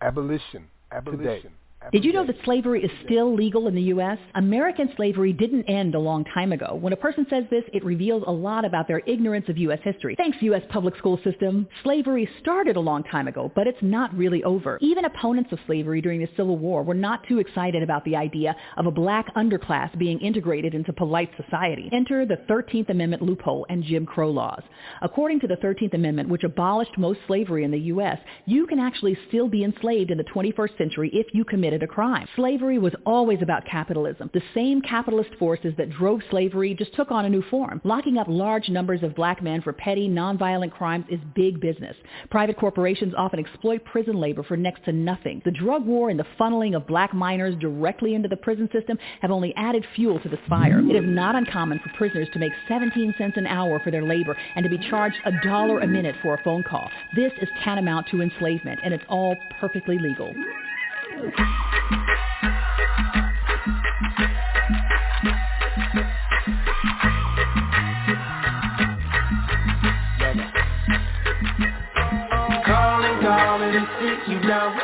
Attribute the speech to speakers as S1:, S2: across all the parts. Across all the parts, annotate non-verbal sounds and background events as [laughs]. S1: Abolition. Abolition. Today.
S2: Did you know that slavery is still legal in the U.S.? American slavery didn't end a long time ago. When a person says this, it reveals a lot about their ignorance of U.S. history. Thanks, U.S. public school system. Slavery started a long time ago, but it's not really over. Even opponents of slavery during the Civil War were not too excited about the idea of a black underclass being integrated into polite society. Enter the 13th Amendment loophole and Jim Crow laws. According to the 13th Amendment, which abolished most slavery in the U.S., you can actually still be enslaved in the 21st century if you commit committed a crime. Slavery was always about capitalism. The same capitalist forces that drove slavery just took on a new form. Locking up large numbers of black men for petty, nonviolent crimes is big business. Private corporations often exploit prison labor for next to nothing. The drug war and the funneling of black minors directly into the prison system have only added fuel to this fire. It is not uncommon for prisoners to make 17 cents an hour for their labor and to be charged a dollar a minute for a phone call. This is tantamount to enslavement, and it's all perfectly legal. Calling, calling, and sit you know.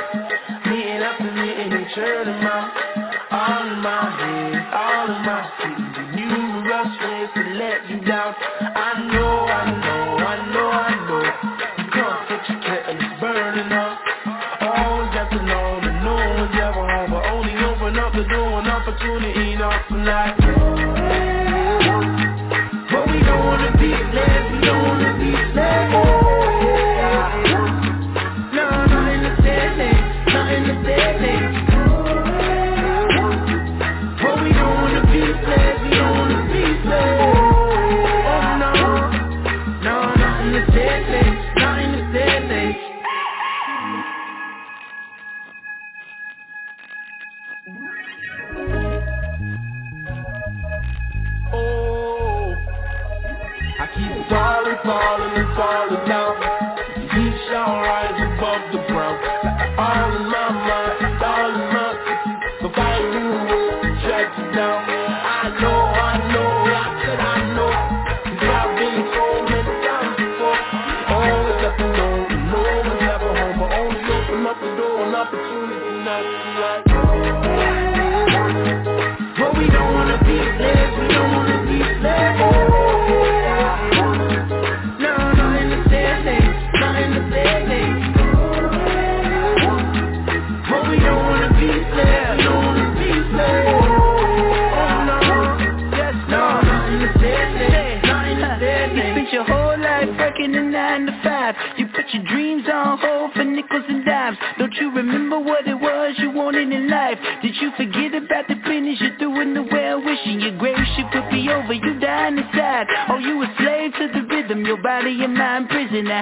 S2: Meeting up and meeting, each other them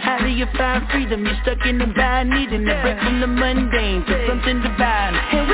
S3: how do you find freedom? You're stuck in the ride, needing a break from the mundane to something divine. And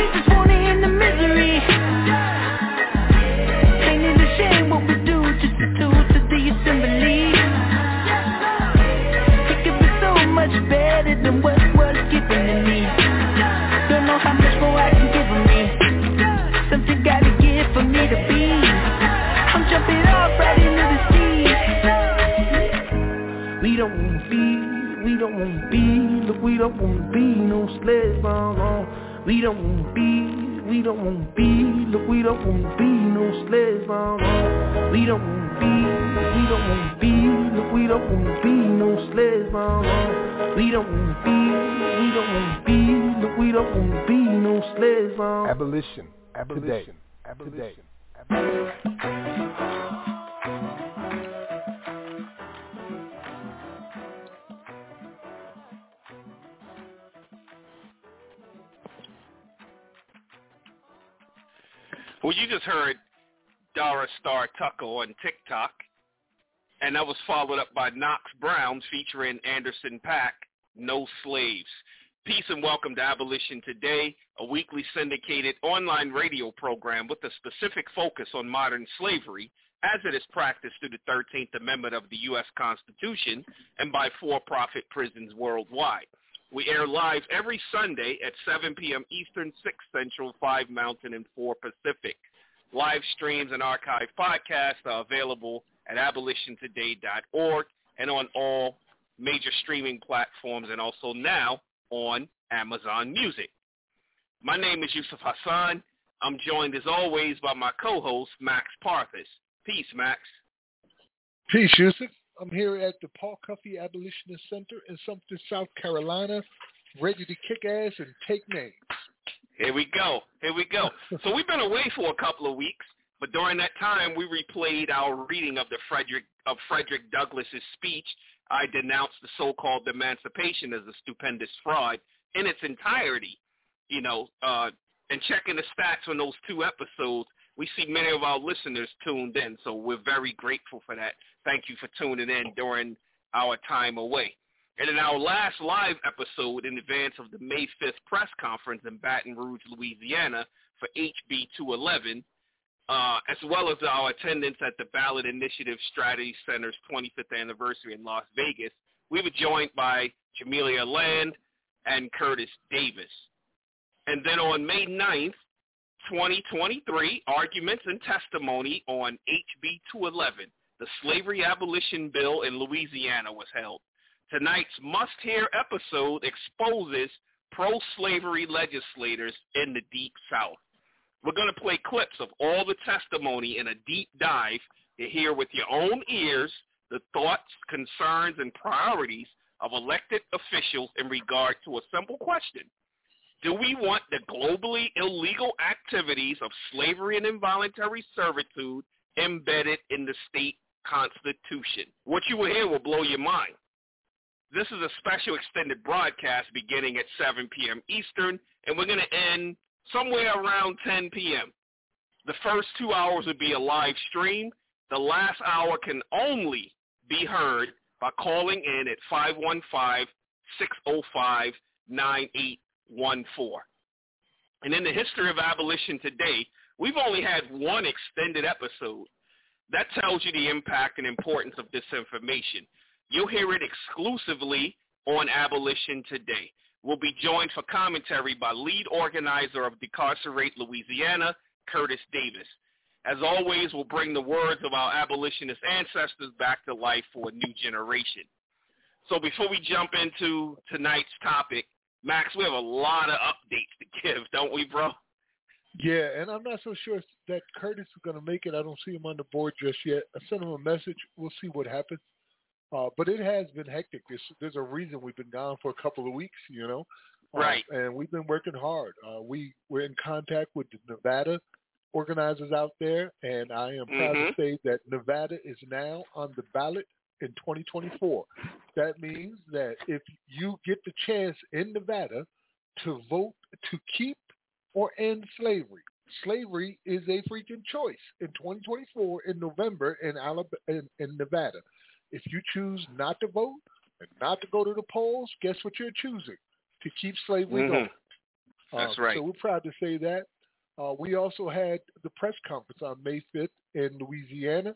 S3: We don't want be, we don't want be, look we don't want be no slaves,
S1: mama. Uh-huh. We don't want be, we don't want be, look we don't want be no slaves, mama. Uh-huh. We don't want be, we don't want be, look we don't want be no slaves, mama. Uh-huh. Abolition, abolition, abolition. abolition.
S4: Well, you just heard Dara Star Tucker on TikTok, and that was followed up by Knox Brown featuring Anderson .Paak, No Slaves. Peace and welcome to Abolition Today, a weekly syndicated online radio program with a specific focus on modern slavery as it is practiced through the 13th Amendment of the U.S. Constitution and by for-profit prisons worldwide. We air live every Sunday at 7 p.m. Eastern, 6 Central, 5 Mountain, and 4 Pacific. Live streams and archived podcasts are available at abolitiontoday.org and on all major streaming platforms and also now on Amazon Music. My name is Yusuf Hassan. I'm joined as always by my co-host, Max Parthas. Peace, Max.
S5: Peace, Yusuf. I'm here at the Paul Cuffey Abolitionist Center in Sumter, South Carolina, ready to kick ass and take names.
S4: Here we go. Here we go. [laughs] so we've been away for a couple of weeks, but during that time we replayed our reading of the Frederick of Frederick Douglass's speech. I denounced the so-called emancipation as a stupendous fraud in its entirety. You know, uh, and checking the stats on those two episodes, we see many of our listeners tuned in, so we're very grateful for that. Thank you for tuning in during our time away. And in our last live episode in advance of the May 5th press conference in Baton Rouge, Louisiana for HB 211, uh, as well as our attendance at the Ballot Initiative Strategy Center's 25th anniversary in Las Vegas, we were joined by Jamelia Land and Curtis Davis. And then on May 9th, 2023 Arguments and Testimony on HB 211, the Slavery Abolition Bill in Louisiana was held. Tonight's must-hear episode exposes pro-slavery legislators in the Deep South. We're going to play clips of all the testimony in a deep dive to hear with your own ears the thoughts, concerns, and priorities of elected officials in regard to a simple question. Do we want the globally illegal activities of slavery and involuntary servitude embedded in the state constitution? What you will hear will blow your mind. This is a special extended broadcast beginning at 7 p.m. Eastern, and we're going to end somewhere around 10 p.m. The first two hours will be a live stream. The last hour can only be heard by calling in at 515-605-9800. 1-4. And in the history of abolition today, we've only had one extended episode. That tells you the impact and importance of this information. You'll hear it exclusively on Abolition Today. We'll be joined for commentary by lead organizer of Decarcerate Louisiana, Curtis Davis. As always, we'll bring the words of our abolitionist ancestors back to life for a new generation. So before we jump into tonight's topic, Max, we have a lot of updates to give, don't we, bro?
S5: Yeah, and I'm not so sure that Curtis is going to make it. I don't see him on the board just yet. I sent him a message. We'll see what happens. Uh, but it has been hectic. There's, there's a reason we've been gone for a couple of weeks, you know.
S4: Uh, right.
S5: and we've been working hard. Uh, we we're in contact with the Nevada organizers out there, and I am proud mm-hmm. to say that Nevada is now on the ballot in 2024. That means that if you get the chance in Nevada to vote to keep or end slavery, slavery is a freaking choice in 2024 in November in, Alabama, in, in Nevada. If you choose not to vote and not to go to the polls, guess what you're choosing? To keep slavery mm-hmm. going.
S4: That's uh, right.
S5: So we're proud to say that. Uh, we also had the press conference on May 5th in Louisiana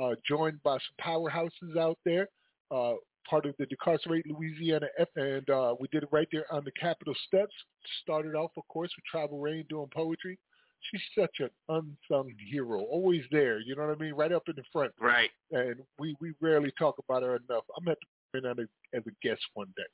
S5: uh, joined by some powerhouses out there, uh, part of the Decarcerate Louisiana, and uh, we did it right there on the Capitol steps. Started off, of course, with Tribal Rain doing poetry. She's such an unsung hero, always there. You know what I mean? Right up in the front.
S4: Right.
S5: And we we rarely talk about her enough. I'm gonna have to on as a guest one day.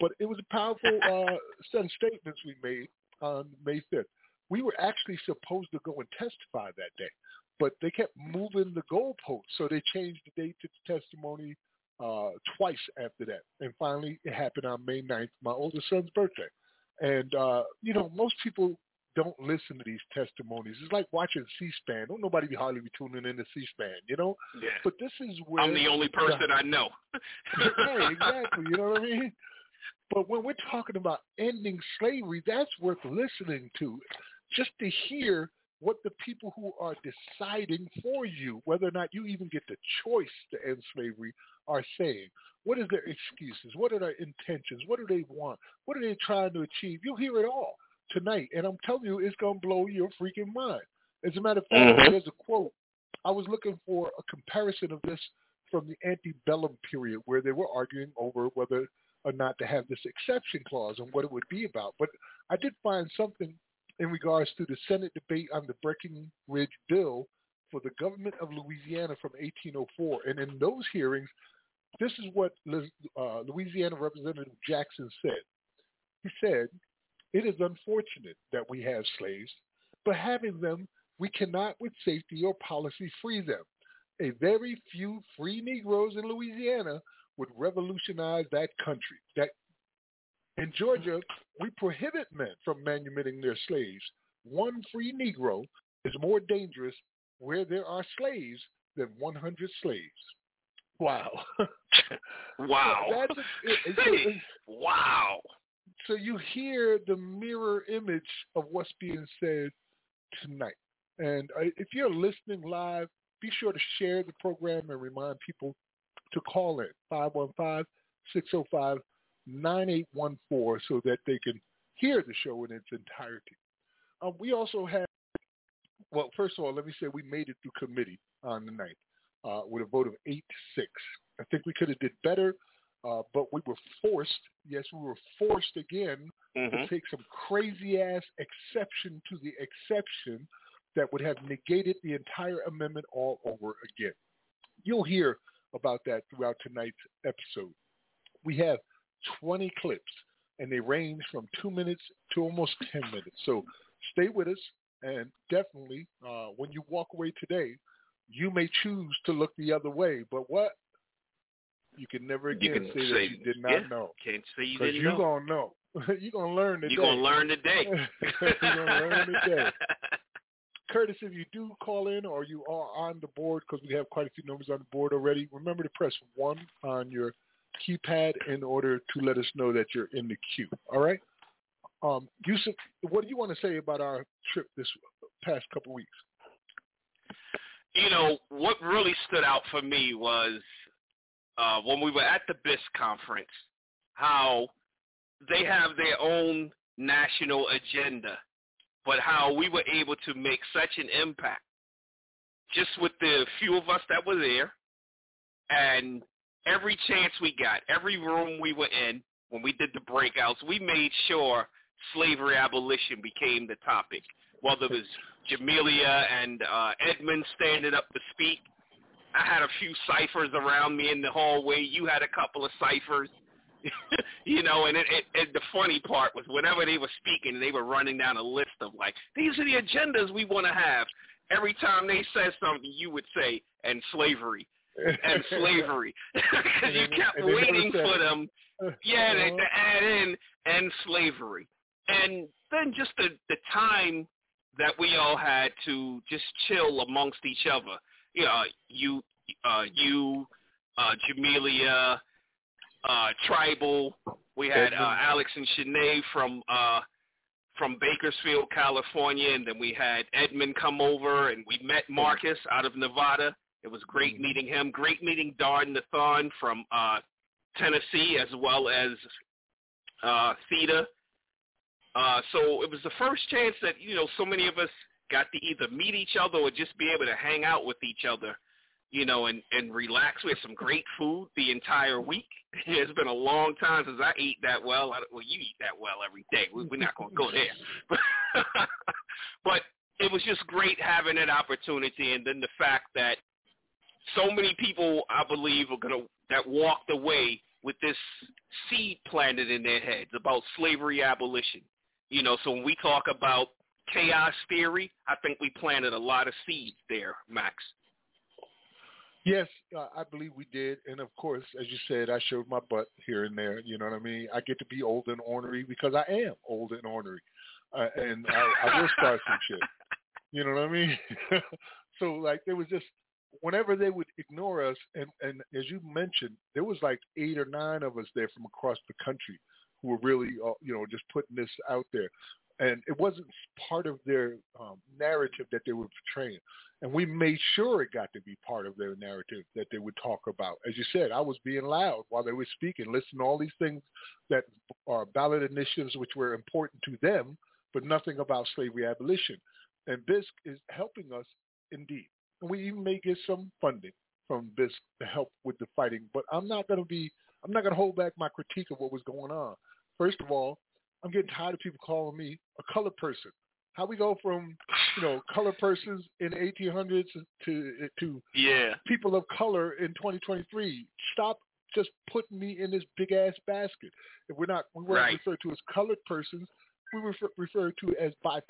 S5: But it was a powerful [laughs] uh, set of statements we made on May 5th. We were actually supposed to go and testify that day, but they kept moving the goalposts. So they changed the date to the testimony uh, twice after that. And finally, it happened on May 9th, my oldest son's birthday. And, uh, you know, most people don't listen to these testimonies. It's like watching C-SPAN. Don't nobody be hardly be tuning to C-SPAN, you know?
S4: Yeah.
S5: But this is where...
S4: I'm the only person I know.
S5: hey, [laughs] exactly. You know what I mean? But when we're talking about ending slavery, that's worth listening to. Just to hear what the people who are deciding for you, whether or not you even get the choice to end slavery, are saying. What are their excuses? What are their intentions? What do they want? What are they trying to achieve? You'll hear it all tonight, and I'm telling you, it's gonna blow your freaking mind. As a matter of fact, mm-hmm. there's a quote. I was looking for a comparison of this from the antebellum period where they were arguing over whether or not to have this exception clause and what it would be about. But I did find something in regards to the Senate debate on the Breckinridge bill for the government of Louisiana from 1804. And in those hearings, this is what uh, Louisiana Representative Jackson said. He said, it is unfortunate that we have slaves, but having them, we cannot with safety or policy free them. A very few free Negroes in Louisiana would revolutionize that country, that in Georgia, we prohibit men from manumitting their slaves. One free Negro is more dangerous where there are slaves than 100 slaves. Wow. [laughs]
S4: wow. So that's [laughs] it, it, it, wow.
S5: So you hear the mirror image of what's being said tonight. And uh, if you're listening live, be sure to share the program and remind people to call in 515 605 9814 so that they can hear the show in its entirety. Um, we also had, well, first of all, let me say we made it through committee on the night uh, with a vote of 8-6. I think we could have did better, uh, but we were forced, yes, we were forced again mm-hmm. to take some crazy-ass exception to the exception that would have negated the entire amendment all over again. You'll hear about that throughout tonight's episode. We have 20 clips, and they range from two minutes to almost [laughs] 10 minutes. So stay with us, and definitely uh, when you walk away today, you may choose to look the other way, but what? You can never again can say, say, that you did not yeah, know.
S4: Can't say you didn't you're know. Gonna know.
S5: you're going to learn today. [laughs] You're going to learn
S4: today. you're going to learn today.
S5: Curtis, if you do call in or you are on the board, because we have quite a few numbers on the board already, remember to press 1 on your – keypad in order to let us know that you're in the queue. All right. Um, Yusuf, what do you want to say about our trip this past couple weeks?
S4: You know what really stood out for me was uh, when we were at the BIS conference, how they have their own national agenda, but how we were able to make such an impact just with the few of us that were there and every chance we got, every room we were in, when we did the breakouts, we made sure slavery abolition became the topic. Whether it was Jamelia and uh, Edmund standing up to speak, I had a few ciphers around me in the hallway. You had a couple of ciphers. [laughs] you know, and it, it, it, the funny part was whenever they were speaking, they were running down a list of like, these are the agendas we want to have. Every time they said something, you would say, and slavery and [laughs] slavery because [laughs] you kept waiting for them, [laughs] yeah, to, uh-huh. to add in and slavery, and then just the the time that we all had to just chill amongst each other. You know, you, uh, you, uh, Jamelia, uh, Tribal. We had uh, Alex and Shanae from uh, from Bakersfield, California, and then we had Edmund come over, and we met Marcus out of Nevada. It was great meeting him. Great meeting Darn Nathan from uh, Tennessee, as well as uh, Theta. Uh, so it was the first chance that you know so many of us got to either meet each other or just be able to hang out with each other, you know, and and relax. We had some great food the entire week. [laughs] it's been a long time since I ate that well. I, well, you eat that well every day. We, we're not going to go [laughs] there, [laughs] but it was just great having that opportunity, and then the fact that so many people, I believe, are gonna that walked away with this seed planted in their heads about slavery abolition. You know, so when we talk about chaos theory, I think we planted a lot of seeds there, Max.
S5: Yes, uh, I believe we did, and of course, as you said, I showed my butt here and there. You know what I mean? I get to be old and ornery because I am old and ornery, uh, and I, I will start some shit. [laughs] You know what I mean? [laughs] so like there was just whenever they would ignore us, and, and as you mentioned, there was like eight or nine of us there from across the country who were really, uh, you know, just putting this out there. And it wasn't part of their um, narrative that they were portraying. And we made sure it got to be part of their narrative that they would talk about. As you said, I was being loud while they were speaking, listening to all these things that are ballot initiatives which were important to them, but nothing about slavery abolition. And BISC is helping us indeed we even may get some funding from this to help with the fighting. But I'm not going to be, I'm not going to hold back my critique of what was going on. First of all, I'm getting tired of people calling me a color person. How we go from, you know, color persons in the 1800s to to yeah. people of color in 2023. Stop just putting me in this big ass basket. If we're not, we
S4: weren't right.
S5: referred to as colored persons. We were referred to as BIPOC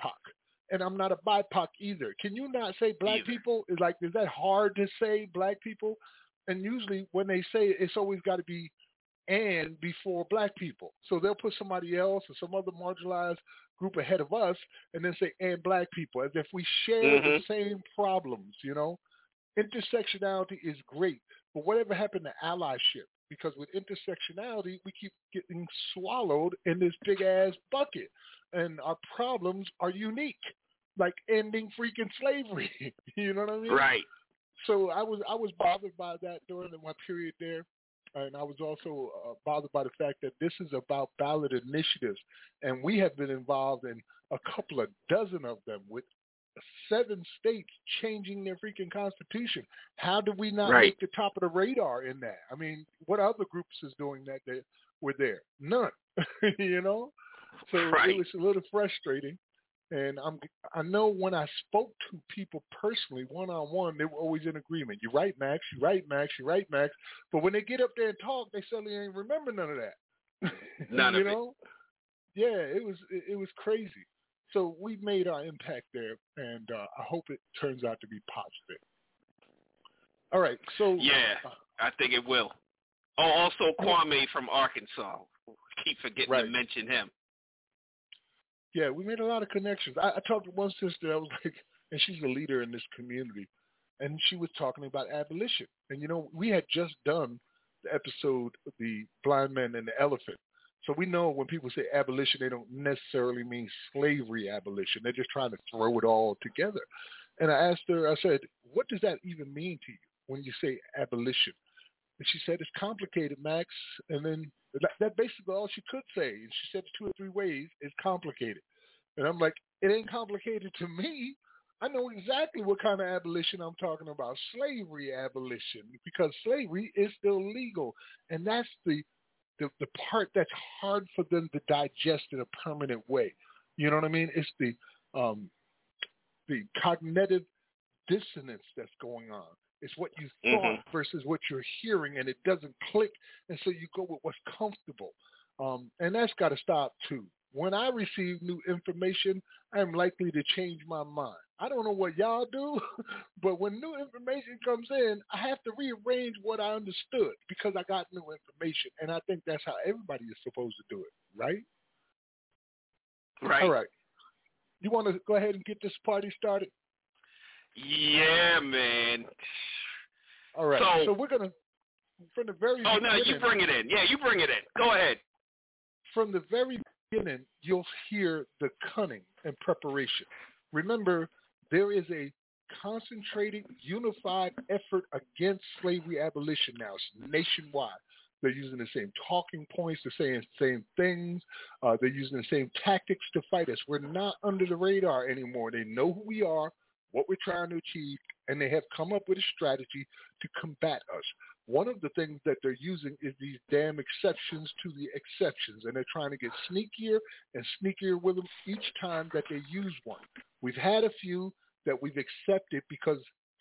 S5: and I'm not a BIPOC either. Can you not say black either. people? Is like is that hard to say black people? And usually when they say it, it's always got to be and before black people. So they'll put somebody else or some other marginalized group ahead of us and then say and black people as if we share mm-hmm. the same problems, you know? Intersectionality is great, but whatever happened to allyship? because with intersectionality, we keep getting swallowed in this big ass bucket, and our problems are unique, like ending freaking slavery. [laughs] you know what I mean?
S4: Right.
S5: So I was I was bothered by that during my period there, and I was also uh, bothered by the fact that this is about ballot initiatives, and we have been involved in a couple of dozen of them with seven states changing their freaking constitution. How do we not right. make the top of the radar in that? I mean, what other groups is doing that that were there? None. [laughs] you know, so right. it was a little frustrating. And I'm I know when I spoke to people personally, one on one, they were always in agreement. You're right, Max. You're right, Max. You're right, Max. But when they get up there and talk, they suddenly ain't remember none of that.
S4: [laughs] None you of know? it.
S5: Yeah, it was it, it was crazy. So we've made our impact there, and uh, I hope it turns out to be positive. All right, so
S4: yeah, uh, I think it will. Oh, also oh. Kwame from Arkansas. Keep forgetting right. to mention him.
S5: Yeah, we made a lot of connections. I, I talked to one sister. I was like, [laughs] and she's a leader in this community, and she was talking about abolition. And you know, we had just done the episode "The Blind Man and the Elephant," So we know when people say abolition, they don't necessarily mean slavery abolition. They're just trying to throw it all together. And I asked her, I said, what does that even mean to you when you say abolition? And she said, it's complicated, Max. And then that basically all she could say. And she said two or three ways, it's complicated. And I'm like, it ain't complicated to me. I know exactly what kind of abolition I'm talking about, slavery abolition, because slavery is still legal. And that's the the, the part that's hard for them to digest in a permanent way. You know what I mean? It's the um, the cognitive dissonance that's going on. It's what you mm-hmm. thought mm-hmm. versus what you're hearing, and it doesn't click, and so you go with what's comfortable. Um, and that's got to stop too. When I receive new information, I am likely to change my mind. I don't know what y'all do, [laughs] but when new information comes in, I have to rearrange what I understood because I got new information. And I think that's how everybody is supposed to do it, right?
S4: Right.
S5: All right. You want to go ahead and get this party started?
S4: Yeah, man.
S5: All right. So, so we're gonna from the very. Oh
S4: no, you bring it in. Yeah, you bring it in. Go ahead.
S5: From the very beginning, you'll hear the cunning and preparation. Remember, there is a concentrated, unified effort against slavery abolition now. It's nationwide. They're using the same talking points, the same same things. Uh, they're using the same tactics to fight us. We're not under the radar anymore. They know who we are, what we're trying to achieve, and they have come up with a strategy to combat us. One of the things that they're using is these damn exceptions to the exceptions, and they're trying to get sneakier and sneakier with them each time that they use one. We've had a few that we've accepted because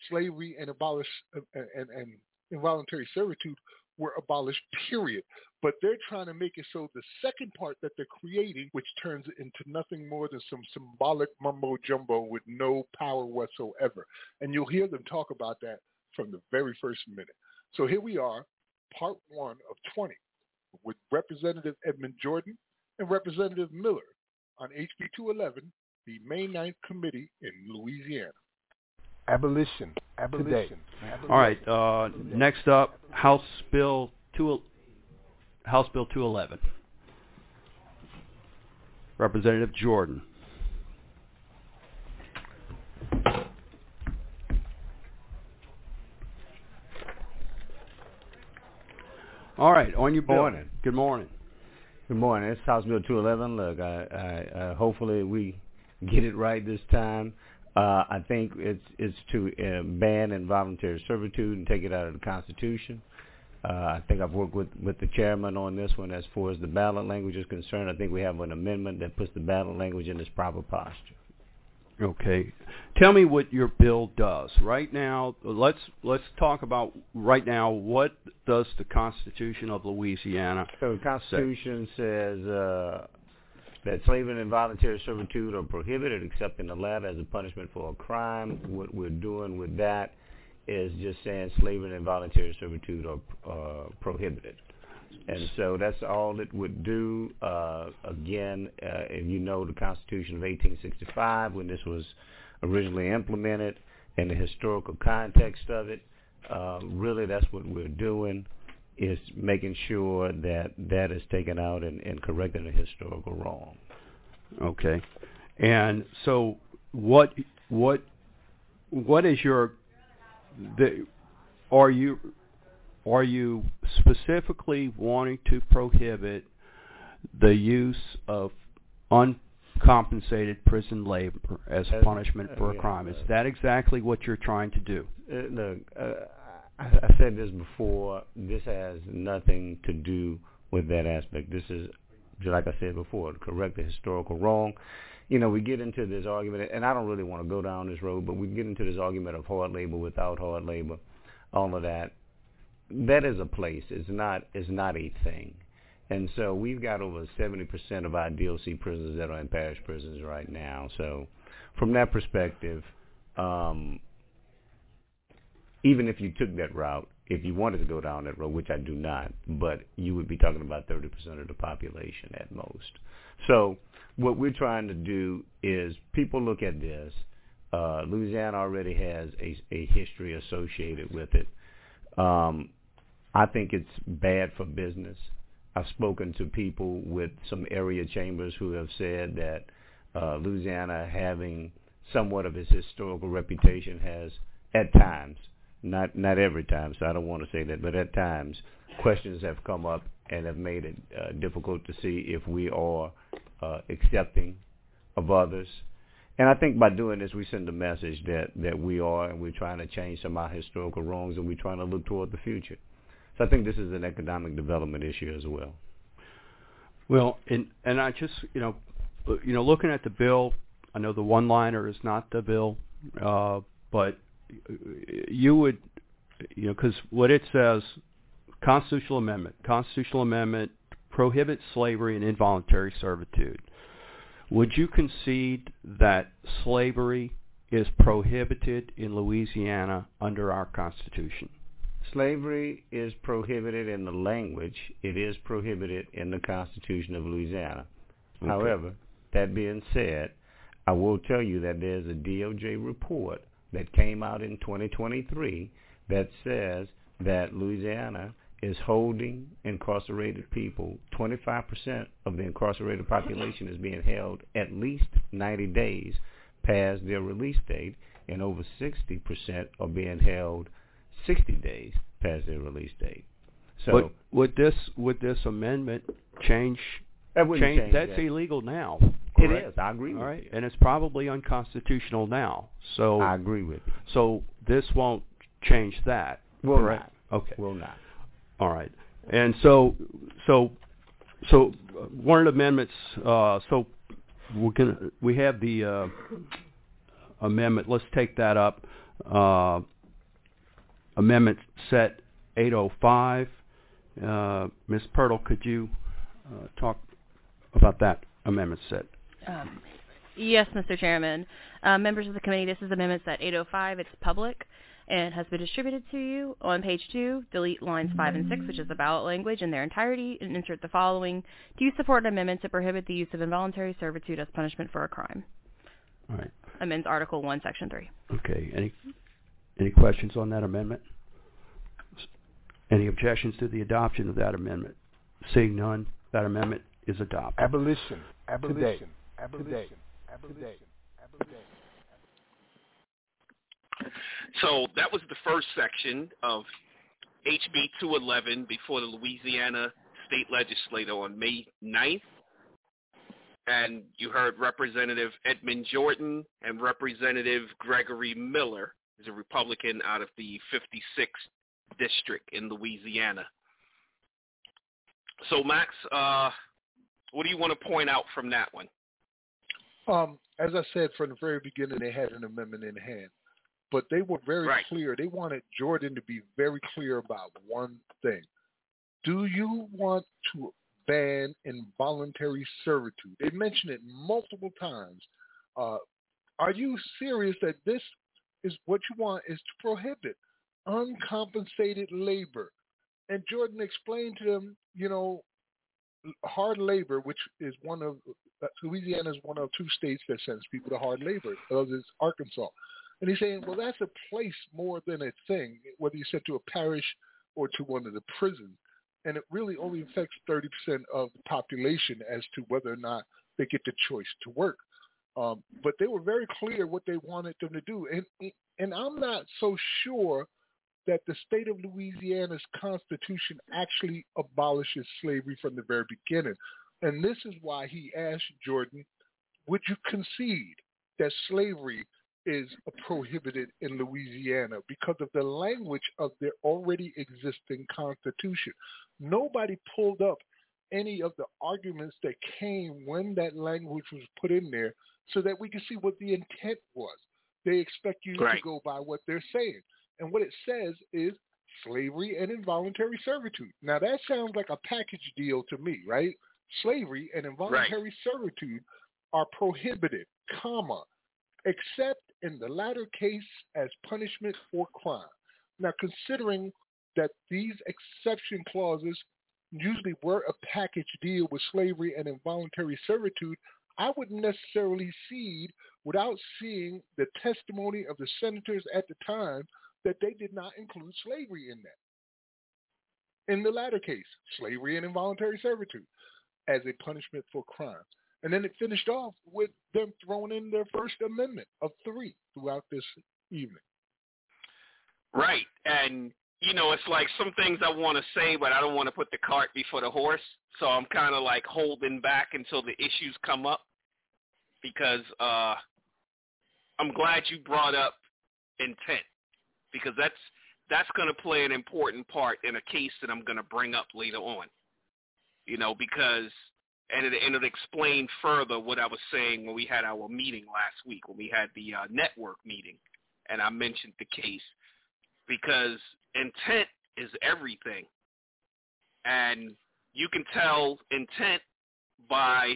S5: slavery and abolish and, and, and involuntary servitude were abolished, period. But they're trying to make it so the second part that they're creating, which turns it into nothing more than some symbolic mumbo jumbo with no power whatsoever. And you'll hear them talk about that from the very first minute. So here we are, part one of 20, with Representative Edmund Jordan and Representative Miller on HB 211, the May 9th committee in Louisiana.
S1: Abolition. Abolition. Today.
S6: Abolition. All right. Uh, next up, House Bill 2, House Bill 211. Representative Jordan. All right, on your bill. Morning.
S7: Good morning. Good morning. It's House Bill 211. Look, I, I, uh, hopefully we get it right this time. Uh, I think it's it's to uh, ban involuntary servitude and take it out of the Constitution. Uh, I think I've worked with, with the chairman on this one as far as the ballot language is concerned. I think we have an amendment that puts the ballot language in its proper posture.
S6: Okay. Tell me what your bill does. Right now, let's let's talk about right now what does the Constitution of Louisiana So
S7: the Constitution says uh that slavery and involuntary servitude are prohibited except in the lab as a punishment for a crime. What we're doing with that is just saying slavery and involuntary servitude are uh, prohibited. And so that's all it would do. Uh, again, uh, if you know the Constitution of 1865, when this was originally implemented, and the historical context of it, uh, really that's what we're doing is making sure that that is taken out and, and correcting a historical wrong.
S6: Okay. And so what what what is your the are you are you specifically wanting to prohibit the use of uncompensated prison labor as, as punishment for a crime? Is uh, that exactly what you're trying to do?
S7: no, uh, uh, I, I said this before. This has nothing to do with that aspect. This is, like I said before, to correct the historical wrong. You know, we get into this argument, and I don't really want to go down this road, but we get into this argument of hard labor without hard labor, all of that that is a place. It's not it's not a thing. And so we've got over 70% of our DOC prisoners that are in parish prisons right now. So from that perspective, um, even if you took that route, if you wanted to go down that road, which I do not, but you would be talking about 30% of the population at most. So what we're trying to do is people look at this. Uh, Louisiana already has a, a history associated with it. Um, I think it's bad for business. I've spoken to people with some area chambers who have said that uh, Louisiana, having somewhat of its historical reputation, has at times, not not every time, so I don't want to say that, but at times, questions have come up and have made it uh, difficult to see if we are uh, accepting of others. And I think by doing this, we send a message that, that we are and we're trying to change some of our historical wrongs and we're trying to look toward the future. So I think this is an economic development issue as well.
S6: Well, and and I just you know, you know, looking at the bill, I know the one-liner is not the bill, uh, but you would, you know, because what it says, constitutional amendment, constitutional amendment prohibits slavery and involuntary servitude. Would you concede that slavery is prohibited in Louisiana under our Constitution?
S7: Slavery is prohibited in the language. It is prohibited in the Constitution of Louisiana. Okay. However, that being said, I will tell you that there's a DOJ report that came out in 2023 that says that Louisiana is holding incarcerated people. 25% of the incarcerated population is being held at least 90 days past their release date, and over 60% are being held 60 days past their release date. So
S6: would, would this would this amendment change?
S7: That change, change
S6: that's that. illegal now.
S7: Correct? It is. I agree.
S6: All right,
S7: you.
S6: and it's probably unconstitutional now. So
S7: I agree with you.
S6: So this won't change that.
S7: Will
S6: correct?
S7: not. Okay. Will not.
S6: All right. And so so so one of the amendments. Uh, so we can we have the uh, amendment. Let's take that up. Uh, Amendment Set 805. Uh, Ms. Pirtle, could you uh, talk about that amendment set? Um,
S8: yes, Mr. Chairman. Uh, members of the committee, this is Amendment Set 805. It's public and has been distributed to you. On page 2, delete lines 5 and 6, which is the ballot language, in their entirety, and insert the following. Do you support an amendment to prohibit the use of involuntary servitude as punishment for a crime? All right. Amends Article 1, Section 3.
S6: Okay. Any any questions on that amendment? Any objections to the adoption of that amendment? Seeing none, that amendment is adopted.
S1: Abolition. Abolition. Today. Abolition. Today. Abolition. Abolition.
S4: So that was the first section of HB 211 before the Louisiana state legislature on May 9th. And you heard Representative Edmund Jordan and Representative Gregory Miller He's a Republican out of the 56th district in Louisiana. So Max, uh, what do you want to point out from that one?
S5: Um, as I said from the very beginning, they had an amendment in hand, but they were very right. clear. They wanted Jordan to be very clear about one thing: Do you want to ban involuntary servitude? They mentioned it multiple times. Uh, are you serious that this is what you want is to prohibit uncompensated labor. And Jordan explained to them, you know, hard labor, which is one of uh, Louisiana is one of two states that sends people to hard labor. Others Arkansas, and he's saying, well, that's a place more than a thing. Whether you send to a parish or to one of the prisons, and it really only affects 30% of the population as to whether or not they get the choice to work. Um, but they were very clear what they wanted them to do, and and I'm not so sure that the state of Louisiana's constitution actually abolishes slavery from the very beginning. And this is why he asked Jordan, would you concede that slavery is prohibited in Louisiana because of the language of their already existing constitution. Nobody pulled up any of the arguments that came when that language was put in there so that we can see what the intent was. They expect you right. to go by what they're saying. And what it says is slavery and involuntary servitude. Now that sounds like a package deal to me, right? Slavery and involuntary right. servitude are prohibited, comma, except in the latter case as punishment for crime. Now considering that these exception clauses usually were a package deal with slavery and involuntary servitude, I wouldn't necessarily cede without seeing the testimony of the senators at the time that they did not include slavery in that. In the latter case, slavery and involuntary servitude as a punishment for crime. And then it finished off with them throwing in their First Amendment of three throughout this evening.
S4: Right. And, you know, it's like some things I want to say, but I don't want to put the cart before the horse. So I'm kind of like holding back until the issues come up because uh, I'm glad you brought up intent because that's that's going to play an important part in a case that I'm going to bring up later on. You know, because and it, and it explained further what I was saying when we had our meeting last week when we had the uh, network meeting, and I mentioned the case because intent is everything, and you can tell intent by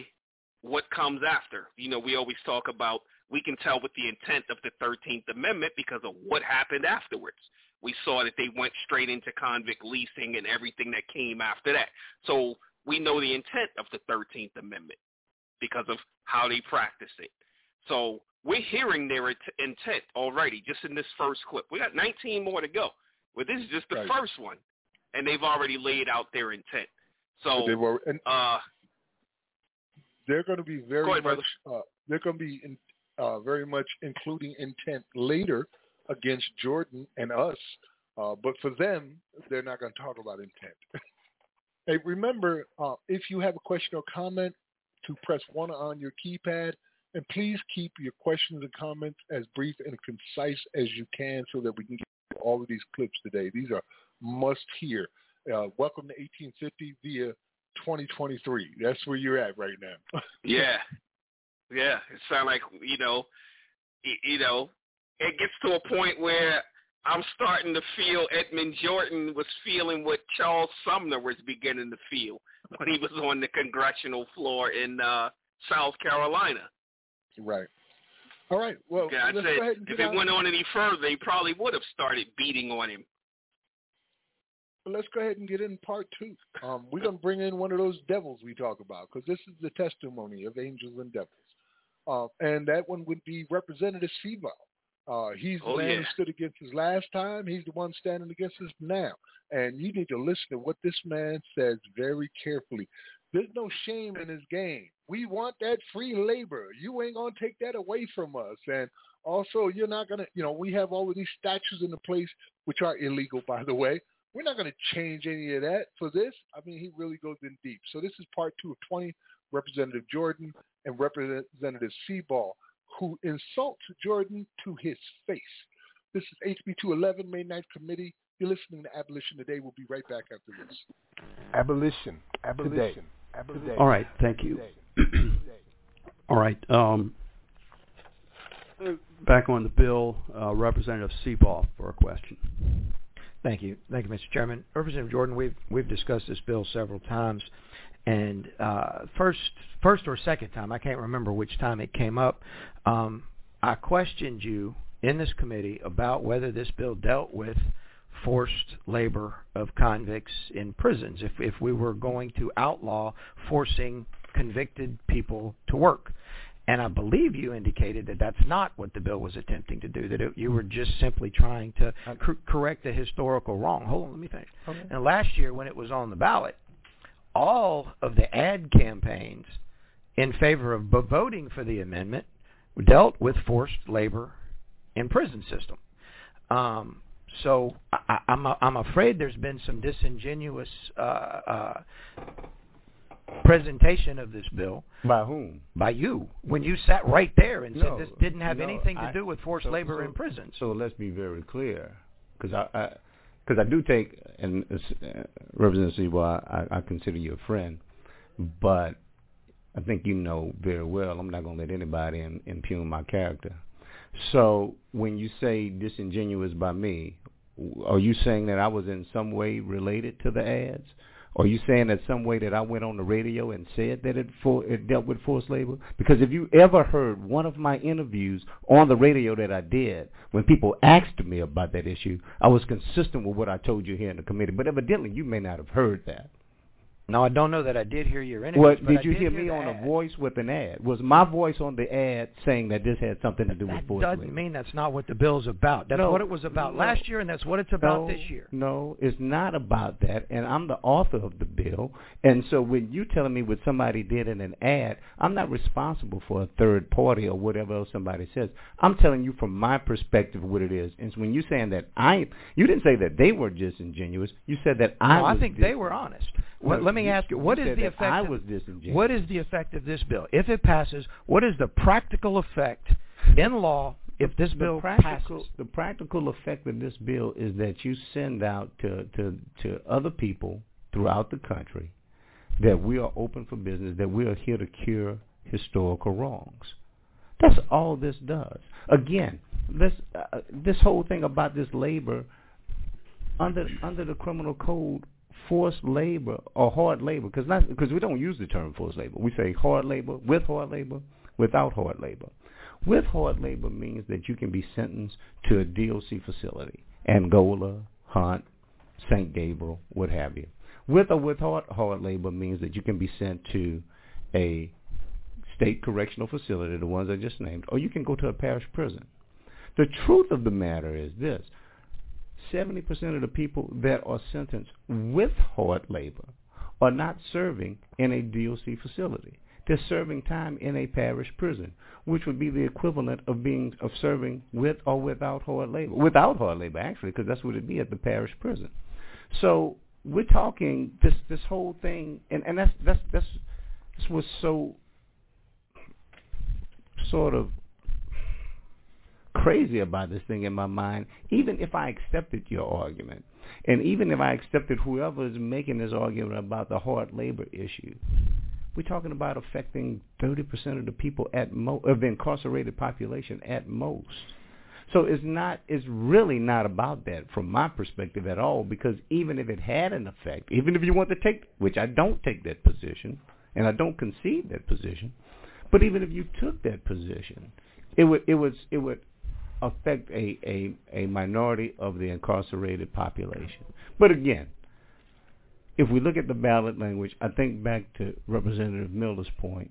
S4: what comes after. You know, we always talk about we can tell with the intent of the 13th Amendment because of what happened afterwards. We saw that they went straight into convict leasing and everything that came after that. So we know the intent of the 13th Amendment because of how they practice it. So we're hearing their intent already just in this first clip. We got 19 more to go. Well, this is just the right. first one, and they've already laid out their intent. So,
S5: were, and, uh, they're going to be very ahead, much uh, they're going to be in, uh, very much including intent later against Jordan and us. Uh, but for them, they're not going to talk about intent. [laughs] hey, remember, uh, if you have a question or comment, to press one on your keypad. And please keep your questions and comments as brief and concise as you can so that we can get all of these clips today. These are must hear. Uh, welcome to 1850 via 2023. That's where you're at right now.
S4: [laughs] yeah, yeah. It sounds like you know, you know, it gets to a point where I'm starting to feel Edmund Jordan was feeling what Charles Sumner was beginning to feel when he was on the congressional floor in uh, South Carolina.
S5: Right. All right. Well, yeah, I said,
S4: if it went on any further, they probably would have started beating on him.
S5: But let's go ahead and get in part two. Um, we're going to bring in one of those devils we talk about because this is the testimony of angels and devils. Uh, and that one would be Representative Seabaugh. Uh, he's the oh, man yeah. who stood against us last time. He's the one standing against us now. And you need to listen to what this man says very carefully. There's no shame in his game. We want that free labor. You ain't going to take that away from us. And also, you're not going to, you know, we have all of these statues in the place, which are illegal, by the way. We're not going to change any of that for this. I mean, he really goes in deep. So this is part two of 20, Representative Jordan and Representative Seaball, who insults Jordan to his face. This is HB 211, May 9th Committee. You're listening to Abolition Today. We'll be right back after this.
S1: Abolition. Abolition. Today. Abolition.
S6: All right. Thank you. [clears throat] All right. Um, back on the bill, uh, Representative Seaball for a question.
S9: Thank you. Thank you, Mr. Chairman. Representative Jordan, we've, we've discussed this bill several times. And uh, first, first or second time, I can't remember which time it came up, um, I questioned you in this committee about whether this bill dealt with forced labor of convicts in prisons, if, if we were going to outlaw forcing convicted people to work. And I believe you indicated that that's not what the bill was attempting to do, that it, you were just simply trying to uh, cor- correct a historical wrong. Hold on, let me think. Okay. And last year when it was on the ballot, all of the ad campaigns in favor of voting for the amendment dealt with forced labor in prison system. Um, so I, am I'm, am afraid there's been some disingenuous uh, uh, presentation of this bill.
S7: By whom?
S9: By you. When you sat right there and no, said this didn't have no, anything to I, do with forced so, labor so, in prison.
S7: So let's be very clear, because I. I because I do take, and uh, uh Representative Sewell, I, I consider you a friend, but I think you know very well I'm not going to let anybody in, impugn my character. So when you say disingenuous by me, are you saying that I was in some way related to the ads? Are you saying that some way that I went on the radio and said that it, for, it dealt with forced labor? Because if you ever heard one of my interviews on the radio that I did, when people asked me about that issue, I was consistent with what I told you here in the committee. But evidently, you may not have heard that.
S9: Now I don't know that I did hear your interview.
S7: did you hear,
S9: hear me
S7: on ad. a voice with an ad? Was my voice on the ad saying that this had something to do
S9: that
S7: with
S9: voice? That
S7: doesn't
S9: mean that's not what the bill's about. That's no, what it was about no, last year, and that's what it's about
S7: no,
S9: this year.
S7: No, it's not about that. And I'm the author of the bill, and so when you telling me what somebody did in an ad, I'm not responsible for a third party or whatever else somebody says. I'm telling you from my perspective what it is. And so when you're saying that I, you didn't say that they were disingenuous. You said that I. No, I
S9: think dis- they were honest let me ask you, what you is the effect? I was disingenuous. What is the effect of this bill? If it passes, what is the practical effect in law if this the bill passes?
S7: The practical effect of this bill is that you send out to, to, to other people throughout the country that we are open for business, that we are here to cure historical wrongs. That's all this does. Again, this uh, this whole thing about this labor under under the criminal code forced labor or hard labor, because because we don't use the term forced labor. We say hard labor, with hard labor, without hard labor. With hard labor means that you can be sentenced to a DOC facility, Angola, Hunt, St. Gabriel, what have you. With or without hard labor means that you can be sent to a state correctional facility, the ones I just named, or you can go to a parish prison. The truth of the matter is this. 70% of the people that are sentenced with hard labor are not serving in a DOC facility. They're serving time in a parish prison, which would be the equivalent of being of serving with or without hard labor. Without hard labor, actually, because that's what it'd be at the parish prison. So we're talking this this whole thing, and and that's that's that's, this was so sort of crazy about this thing in my mind, even if I accepted your argument. And even if I accepted whoever is making this argument about the hard labor issue, we're talking about affecting 30% of the people at most, of the incarcerated population at most. So it's not, it's really not about that from my perspective at all, because even if it had an effect, even if you want to take, which I don't take that position, and I don't concede that position, but even if you took that position, it would, it was, it would affect a, a, a minority of the incarcerated population. But again, if we look at the ballot language, I think back to Representative Miller's point,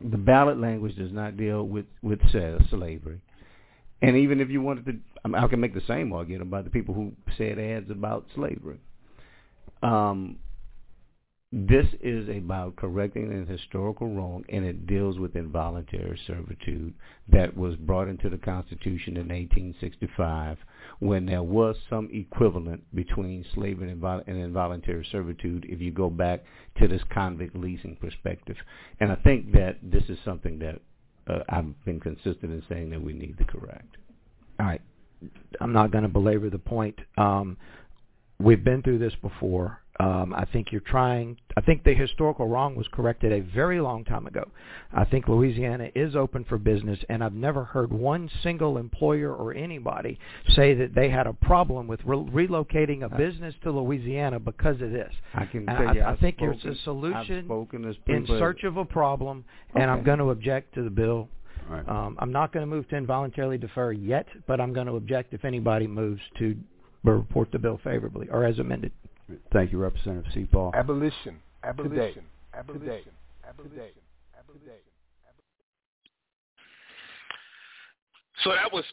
S7: the ballot language does not deal with, with say, slavery. And even if you wanted to, I, mean, I can make the same argument about the people who said ads about slavery. Um, this is about correcting an historical wrong, and it deals with involuntary servitude that was brought into the Constitution in 1865 when there was some equivalent between slavery and, invol- and involuntary servitude if you go back to this convict leasing perspective. And I think that this is something that uh, I've been consistent in saying that we need to correct.
S9: All right. I'm not going to belabor the point. Um, we've been through this before um, I think you're trying. I think the historical wrong was corrected a very long time ago. I think Louisiana is open for business, and I've never heard one single employer or anybody say that they had a problem with re- relocating a business to Louisiana because of this.
S7: I can tell I, you, I, I
S9: think
S7: spoken,
S9: there's a solution in search of a problem, okay. and I'm going to object to the bill. Right. Um, I'm not going to move to involuntarily defer yet, but I'm going to object if anybody moves to report the bill favorably or as amended.
S6: Thank you, Representative
S10: Seabaugh. Abolition. Abolition. Today. Abolition. Today. Abolition. Today.
S4: Abolition. So that was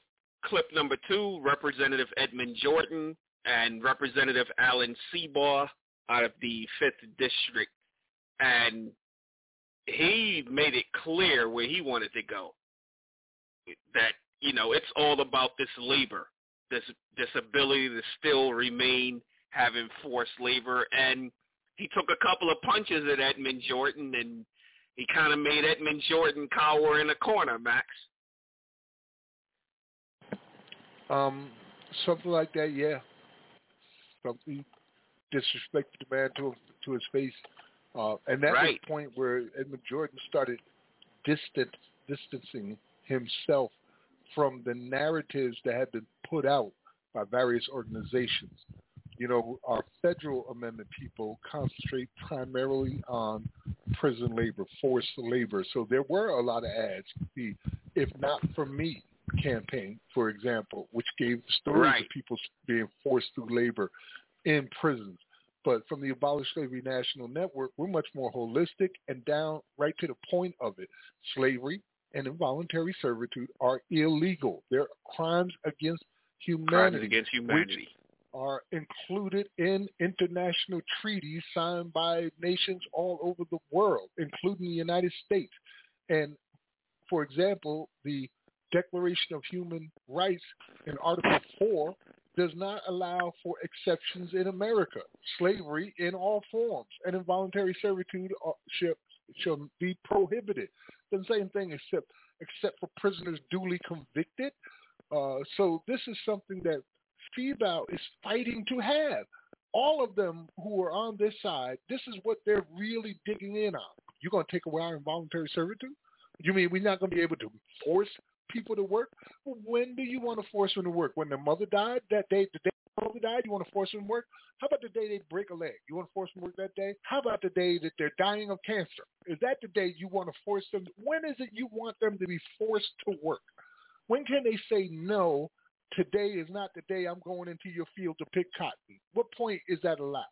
S4: clip number two, Representative Edmund Jordan and Representative Alan Seabaugh out of the 5th District. And he made it clear where he wanted to go. That, you know, it's all about this labor, this, this ability to still remain – having forced labor. And he took a couple of punches at Edmund Jordan, and he kind of made Edmund Jordan cower in a corner, Max.
S5: Um, something like that, yeah. Something disrespected the man to to his face, uh, and that right. was the point where Edmund Jordan started distant distancing himself from the narratives that had been put out by various organizations you know, our federal amendment people concentrate primarily on prison labor, forced labor. So there were a lot of ads. The If Not For Me campaign, for example, which gave stories right. of people being forced through labor in prisons. But from the Abolish Slavery National Network, we're much more holistic and down right to the point of it. Slavery and involuntary servitude are illegal. They're crimes against humanity. Crimes
S4: against humanity. Which,
S5: are included in international treaties signed by nations all over the world, including the United States. And for example, the Declaration of Human Rights in Article 4 does not allow for exceptions in America. Slavery in all forms and involuntary servitude shall, be prohibited. The same thing except except for prisoners duly convicted. Uh, so this is something that Seabaugh is fighting to have. All of them who are on this side, this is what they're really digging in on. You're going to take away our involuntary servitude? You mean we're not going to be able to force people to work? When do you want to force them to work? When their mother died? That day, the day the mother died, you want to force them to work? How about the day they break a leg? You want to force them to work that day? How about the day that they're dying of cancer? Is that the day you want to force them? When is it you want them to be forced to work? When can they say no today is not the day I'm going into your field to pick cotton. What point is that allowed?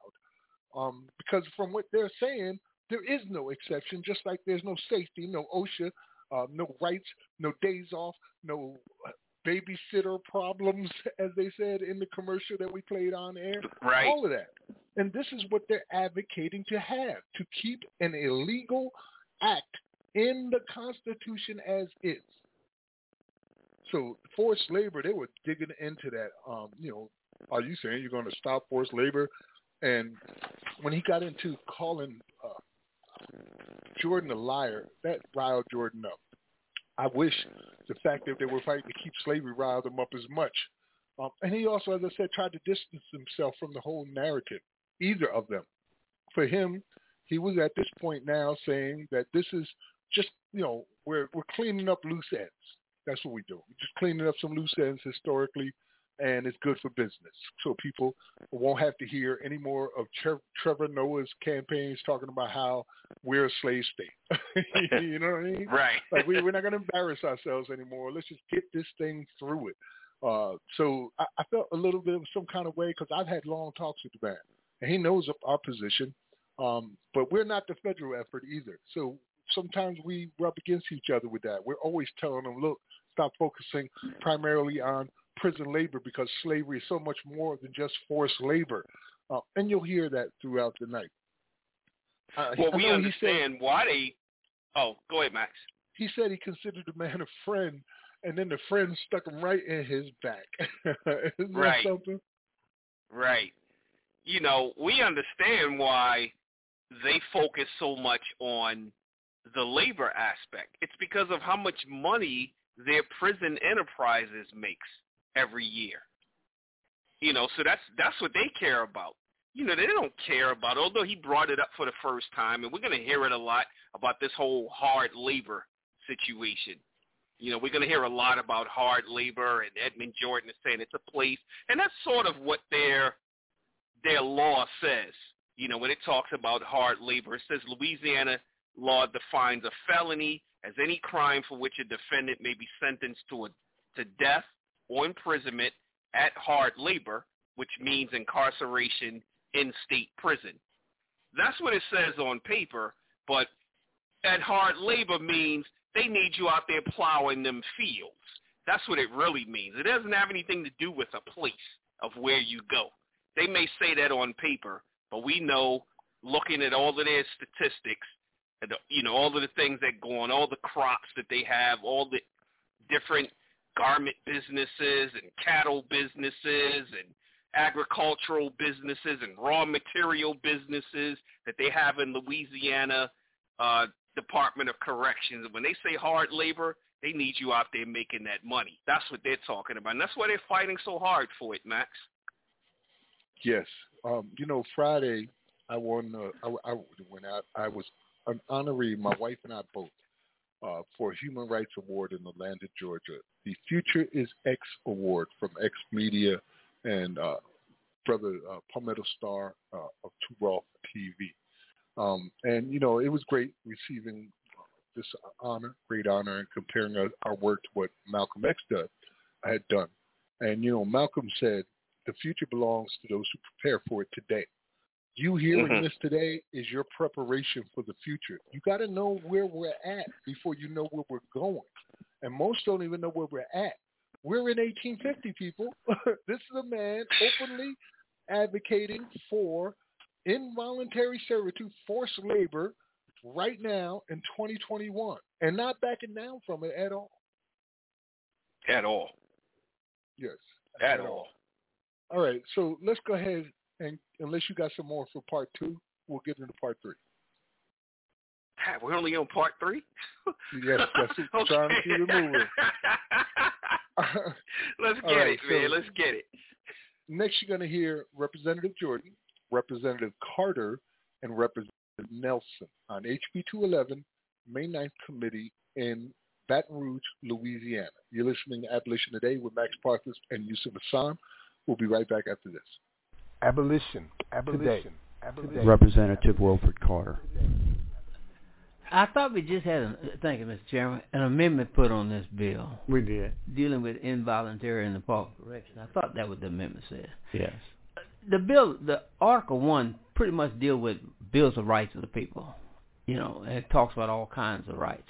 S5: Um, because from what they're saying, there is no exception, just like there's no safety, no OSHA, uh, no rights, no days off, no babysitter problems, [laughs] as they said in the commercial that we played on air. Right. All of that. And this is what they're advocating to have, to keep an illegal act in the Constitution as is. So forced labor, they were digging into that. Um, you know, are you saying you're going to stop forced labor? And when he got into calling uh, Jordan a liar, that riled Jordan up. I wish the fact that they were fighting to keep slavery riled him up as much. Um, and he also, as I said, tried to distance himself from the whole narrative, either of them. For him, he was at this point now saying that this is just, you know, we're, we're cleaning up loose ends. That's what we do. We're just cleaning up some loose ends historically, and it's good for business. So people won't have to hear any more of Tre- Trevor Noah's campaigns talking about how we're a slave state. [laughs] you know what I mean?
S4: Right.
S5: [laughs] Like
S4: we,
S5: are not going to embarrass ourselves anymore. Let's just get this thing through it. Uh, so I, I, felt a little bit of some kind of way because I've had long talks with the man, and he knows our position. Um, but we're not the federal effort either. So sometimes we rub against each other with that. We're always telling them, look, stop focusing primarily on prison labor because slavery is so much more than just forced labor. Uh, and you'll hear that throughout the night.
S4: Uh, well, we understand why they. Oh, go ahead, Max.
S5: He said he considered the man a friend, and then the friend stuck him right in his back. [laughs] Isn't
S4: right.
S5: that something?
S4: Right. You know, we understand why they focus so much on the labor aspect. It's because of how much money their prison enterprises makes every year. You know, so that's that's what they care about. You know, they don't care about. Although he brought it up for the first time, and we're going to hear it a lot about this whole hard labor situation. You know, we're going to hear a lot about hard labor, and Edmund Jordan is saying it's a place, and that's sort of what their their law says. You know, when it talks about hard labor, it says Louisiana law defines a felony as any crime for which a defendant may be sentenced to, a, to death or imprisonment at hard labor, which means incarceration in state prison. That's what it says on paper, but at hard labor means they need you out there plowing them fields. That's what it really means. It doesn't have anything to do with a place of where you go. They may say that on paper, but we know looking at all of their statistics you know, all of the things that go on, all the crops that they have, all the different garment businesses and cattle businesses and agricultural businesses and raw material businesses that they have in Louisiana uh, Department of Corrections. When they say hard labor, they need you out there making that money. That's what they're talking about. And that's why they're fighting so hard for it, Max.
S5: Yes. Um, you know, Friday, I won. Uh, I, I, I was an honoree, my wife and I both, uh, for a Human Rights Award in Atlanta, Georgia. The Future is X Award from X Media and uh, Brother uh, Palmetto Star uh, of Two TV. Um, and, you know, it was great receiving uh, this honor, great honor, and comparing our, our work to what Malcolm X did, had done. And, you know, Malcolm said, the future belongs to those who prepare for it today. You hearing mm-hmm. this today is your preparation for the future. You got to know where we're at before you know where we're going. And most don't even know where we're at. We're in 1850, people. [laughs] this is a man openly advocating for involuntary servitude, forced labor, right now in 2021, and not backing down from it at all.
S4: At all.
S5: Yes.
S4: At, at all.
S5: all. All right. So let's go ahead and unless you got some more for part two, we'll get into part three.
S4: we're only on part three.
S5: yes, that's okay. [laughs] Trying to keep it moving. [laughs]
S4: Let's get right, it, so man. Let's get it.
S5: Next, you're going to hear Representative Jordan, Representative Carter, and Representative Nelson on HB 211, May 9th Committee in Baton Rouge, Louisiana. You're listening to Abolition Today with Max Parthas and Yusuf Hassan. We'll be right back after this.
S10: Abolition. Abolition. Today. Abolition.
S6: Representative Wilford Carter.
S11: I thought we just had, a, thank you, Mr. Chairman, an amendment put on this bill.
S7: We did.
S11: Dealing with involuntary and park correction. I thought that was the amendment said.
S7: Yes.
S11: The bill, the Article 1 pretty much deal with bills of rights of the people, you know, it talks about all kinds of rights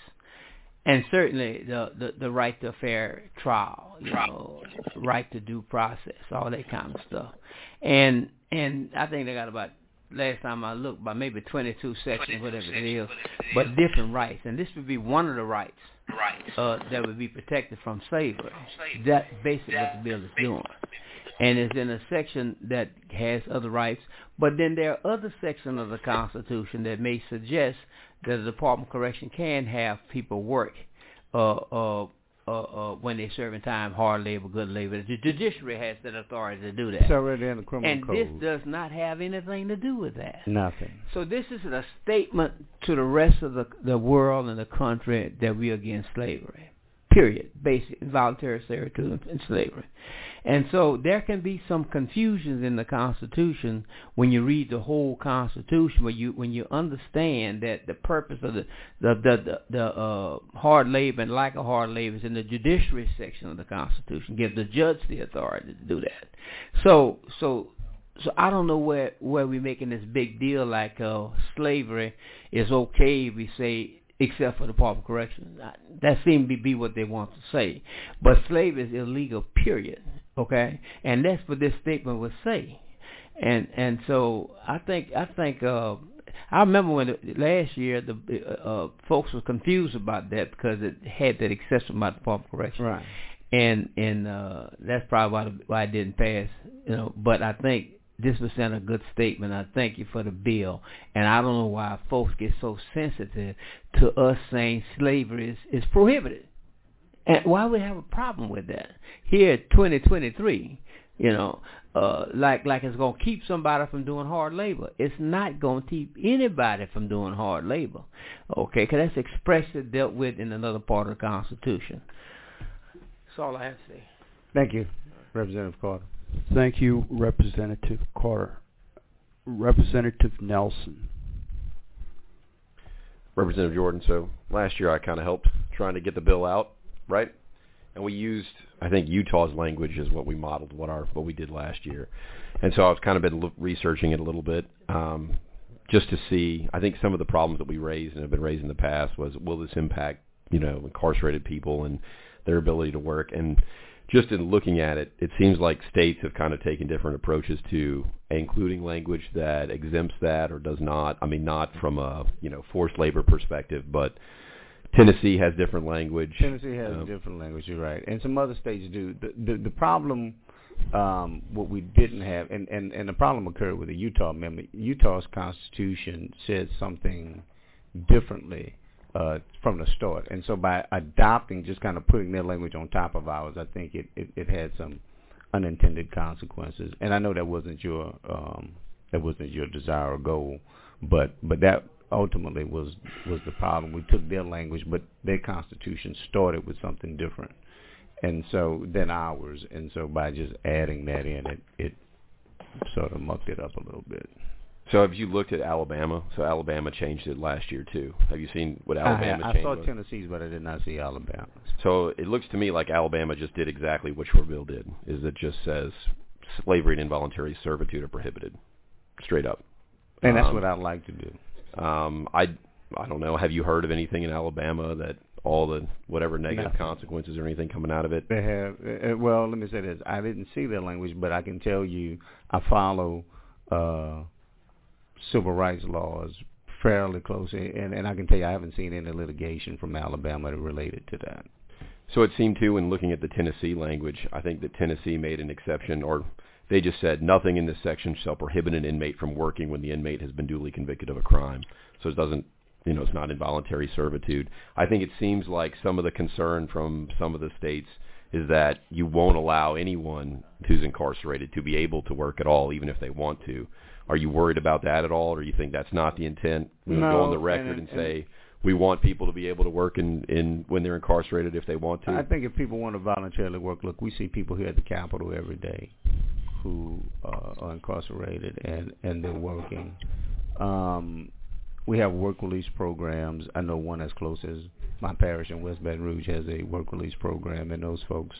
S11: and certainly the, the, the right to a fair trial, you know, right to due process, all that kind of stuff. And and I think they got about last time I looked, by maybe 22 sections, whatever it is, but different rights. And this would be one of the rights
S4: uh,
S11: that would be protected from slavery. That's basically what the bill is doing. And it's in a section that has other rights, but then there are other sections of the Constitution that may suggest that the Department of Correction can have people work uh uh, uh, uh, when they're serving time, hard labor, good labor. The judiciary has that authority to do that.
S7: It's already in the criminal and
S11: code. And this does not have anything to do with that.
S7: Nothing.
S11: So this is a statement to the rest of the, the world and the country that we're against slavery. Period. Basic, voluntary servitude and slavery. And so there can be some confusions in the Constitution when you read the whole Constitution, when you when you understand that the purpose of the the the, the, the uh, hard labor and lack of hard labor is in the judiciary section of the Constitution, give the judge the authority to do that. So so so I don't know where where we're making this big deal like uh, slavery is okay. We say except for the Department of Corrections. That seems to be what they want to say. But slavery is illegal, period. Okay, and that's what this statement would say. And and so I think I think uh, I remember when the, last year the uh, uh folks were confused about that because it had that excessive amount of form correction. Right. And and uh, that's probably why, why it didn't pass. You know, but I think this was a good statement. I thank you for the bill. And I don't know why folks get so sensitive to us saying slavery is, is prohibited. And why would have a problem with that? Here, 2023, you know, uh, like like it's gonna keep somebody from doing hard labor. It's not gonna keep anybody from doing hard labor, okay? Because that's expressly dealt with in another part of the Constitution. That's all I have to say.
S6: Thank you, Representative Carter.
S12: Thank you, Representative Carter. Representative Nelson.
S13: Representative Jordan. So last year I kind of helped trying to get the bill out right? And we used, I think Utah's language is what we modeled what our what we did last year, and so I've kind of been researching it a little bit, um, just to see. I think some of the problems that we raised and have been raised in the past was will this impact you know incarcerated people and their ability to work and just in looking at it, it seems like states have kind of taken different approaches to including language that exempts that or does not. I mean, not from a you know forced labor perspective, but Tennessee has different language.
S7: Tennessee has um, different language. You're right, and some other states do. The the, the problem, um, what we didn't have, and, and and the problem occurred with the Utah amendment. Utah's constitution said something differently uh, from the start, and so by adopting, just kind of putting their language on top of ours, I think it it, it had some unintended consequences. And I know that wasn't your um, that wasn't your desire or goal, but but that ultimately was was the problem. We took their language, but their constitution started with something different, and so than ours. And so by just adding that in, it it sort of mucked it up a little bit.
S13: So have you looked at Alabama? So Alabama changed it last year too. Have you seen what Alabama I, I
S7: changed? I saw Tennessee's, but I did not see Alabama.
S13: So it looks to me like Alabama just did exactly what your bill did. Is it just says slavery and involuntary servitude are prohibited, straight up.
S7: And that's um, what I'd like to do.
S13: Um, I I don't know. Have you heard of anything in Alabama that all the whatever negative consequences or anything coming out of it?
S7: They have. Eh, eh, well, let me say this. I didn't see their language, but I can tell you, I follow uh, civil rights laws fairly closely, and, and I can tell you, I haven't seen any litigation from Alabama related to that.
S13: So it seemed to, in looking at the Tennessee language, I think that Tennessee made an exception, or they just said nothing in this section shall prohibit an inmate from working when the inmate has been duly convicted of a crime. So it doesn't, you know, it's not involuntary servitude. I think it seems like some of the concern from some of the states is that you won't allow anyone who's incarcerated to be able to work at all, even if they want to. Are you worried about that at all, or you think that's not the intent?
S7: We no, go
S13: on the record and, and, and say we want people to be able to work in, in when they're incarcerated if they want to.
S7: I think if people want to voluntarily work, look, we see people here at the Capitol every day who uh, are incarcerated and and they're working. Um, we have work release programs. I know one as close as my parish in West Baton Rouge has a work release program, and those folks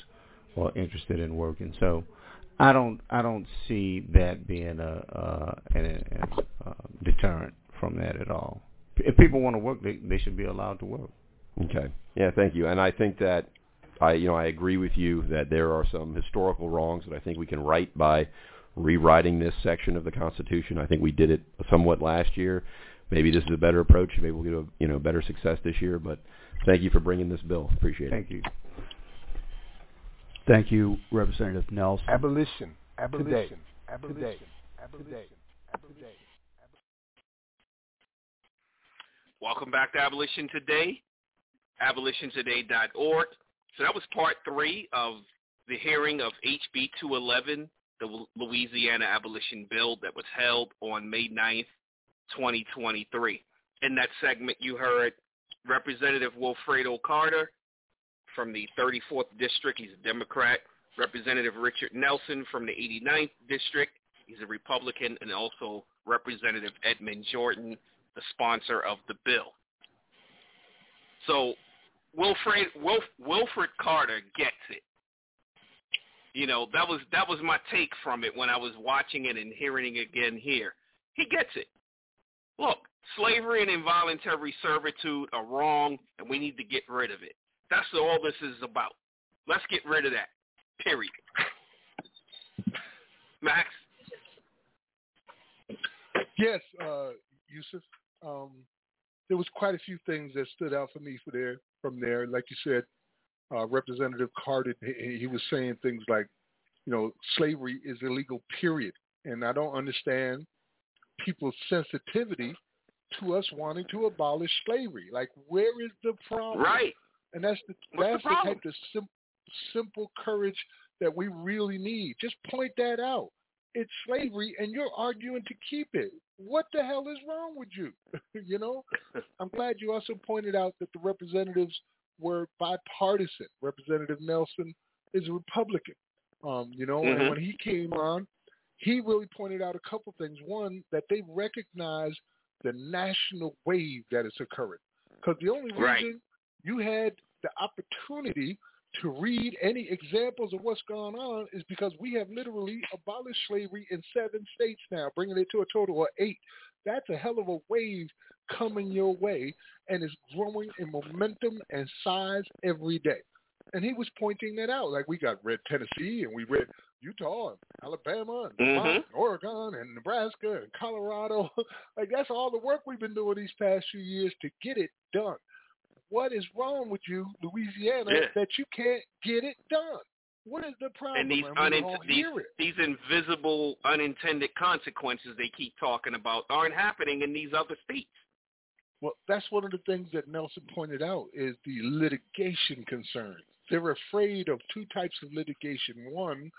S7: are interested in working. So I don't I don't see that being a, a, a, a deterrent from that at all. If people want to work, they, they should be allowed to work.
S13: Okay. Yeah, thank you. And I think that I you know I agree with you that there are some historical wrongs that I think we can right by rewriting this section of the Constitution. I think we did it somewhat last year. Maybe this is a better approach. Maybe we'll get a you know better success this year. But thank you for bringing this bill. Appreciate it. Thank
S12: you. Thank you, Representative Nelson.
S10: Abolition. Abolition. Today. Abolition. Today.
S4: Abolition. Today. Abolition. Welcome back to Abolition Today. AbolitionToday.org. So that was part three of the hearing of HB 211, the Louisiana Abolition Bill that was held on May 9th, 2023. In that segment, you heard Representative Wilfredo Carter from the 34th District. He's a Democrat. Representative Richard Nelson from the 89th District. He's a Republican. And also Representative Edmund Jordan, the sponsor of the bill. So Wilfred Wilf, Wilfred Carter gets it. You know that was that was my take from it when I was watching it and hearing it again here. He gets it. Look, slavery and involuntary servitude are wrong, and we need to get rid of it. That's all this is about. Let's get rid of that. Period. Max.
S5: Yes, uh, Yusuf. Um, there was quite a few things that stood out for me for there from there. Like you said, uh, Representative Carter, he, he was saying things like, you know, slavery is illegal, period. And I don't understand people's sensitivity to us wanting to abolish slavery. Like, where is the problem?
S4: Right.
S5: And that's
S4: the,
S5: that's the, the type of sim- simple courage that we really need. Just point that out it's slavery and you're arguing to keep it. What the hell is wrong with you? [laughs] you know, [laughs] I'm glad you also pointed out that the representatives were bipartisan. Representative Nelson is a Republican. Um, you know, mm-hmm. and when he came on, he really pointed out a couple things. One, that they recognize the national wave that is occurring. Because the only reason right. you had the opportunity – to read any examples of what's going on is because we have literally abolished slavery in seven states now, bringing it to a total of eight. That's a hell of a wave coming your way and is growing in momentum and size every day. And he was pointing that out. Like we got red Tennessee and we read Utah and Alabama and mm-hmm. and Oregon and Nebraska and Colorado. [laughs] like that's all the work we've been doing these past few years to get it done. What is wrong with you, Louisiana, yeah. that you can't get it done? What is the problem?
S4: And these, unin- these, these invisible, unintended consequences they keep talking about aren't happening in these other states.
S5: Well, that's one of the things that Nelson pointed out is the litigation concerns. They're afraid of two types of litigation. One,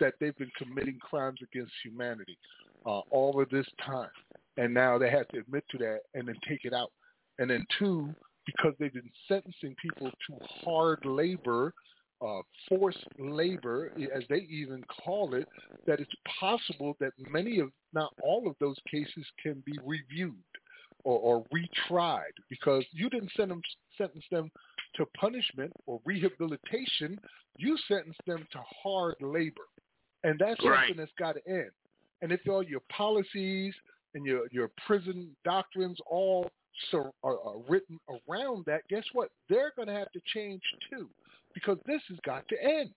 S5: that they've been committing crimes against humanity uh, all of this time, and now they have to admit to that and then take it out. And then two, because they've been sentencing people to hard labor, uh, forced labor, as they even call it, that it's possible that many of, not all of those cases can be reviewed or, or retried because you didn't send them, sentence them to punishment or rehabilitation. You sentenced them to hard labor. And that's right. something that's got to end. And if all your policies and your, your prison doctrines all – so, are, are written around that, guess what? They're going to have to change too, because this has got to end.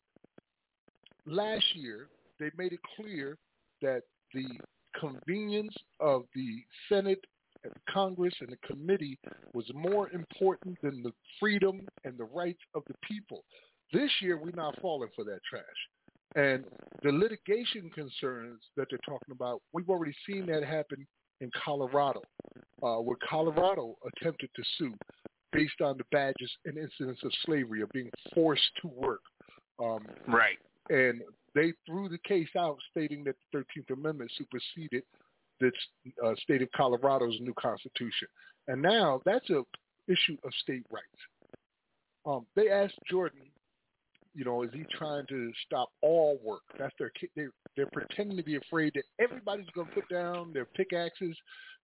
S5: Last year, they made it clear that the convenience of the Senate and uh, Congress and the committee was more important than the freedom and the rights of the people. This year, we're not falling for that trash. And the litigation concerns that they're talking about, we've already seen that happen in Colorado uh, where Colorado attempted to sue based on the badges and incidents of slavery of being forced to work.
S4: Um, right.
S5: And they threw the case out, stating that the Thirteenth Amendment superseded the uh, state of Colorado's new constitution. And now that's a issue of state rights. Um, they asked Jordan, you know, is he trying to stop all work? That's their they, they're pretending to be afraid that everybody's going to put down their pickaxes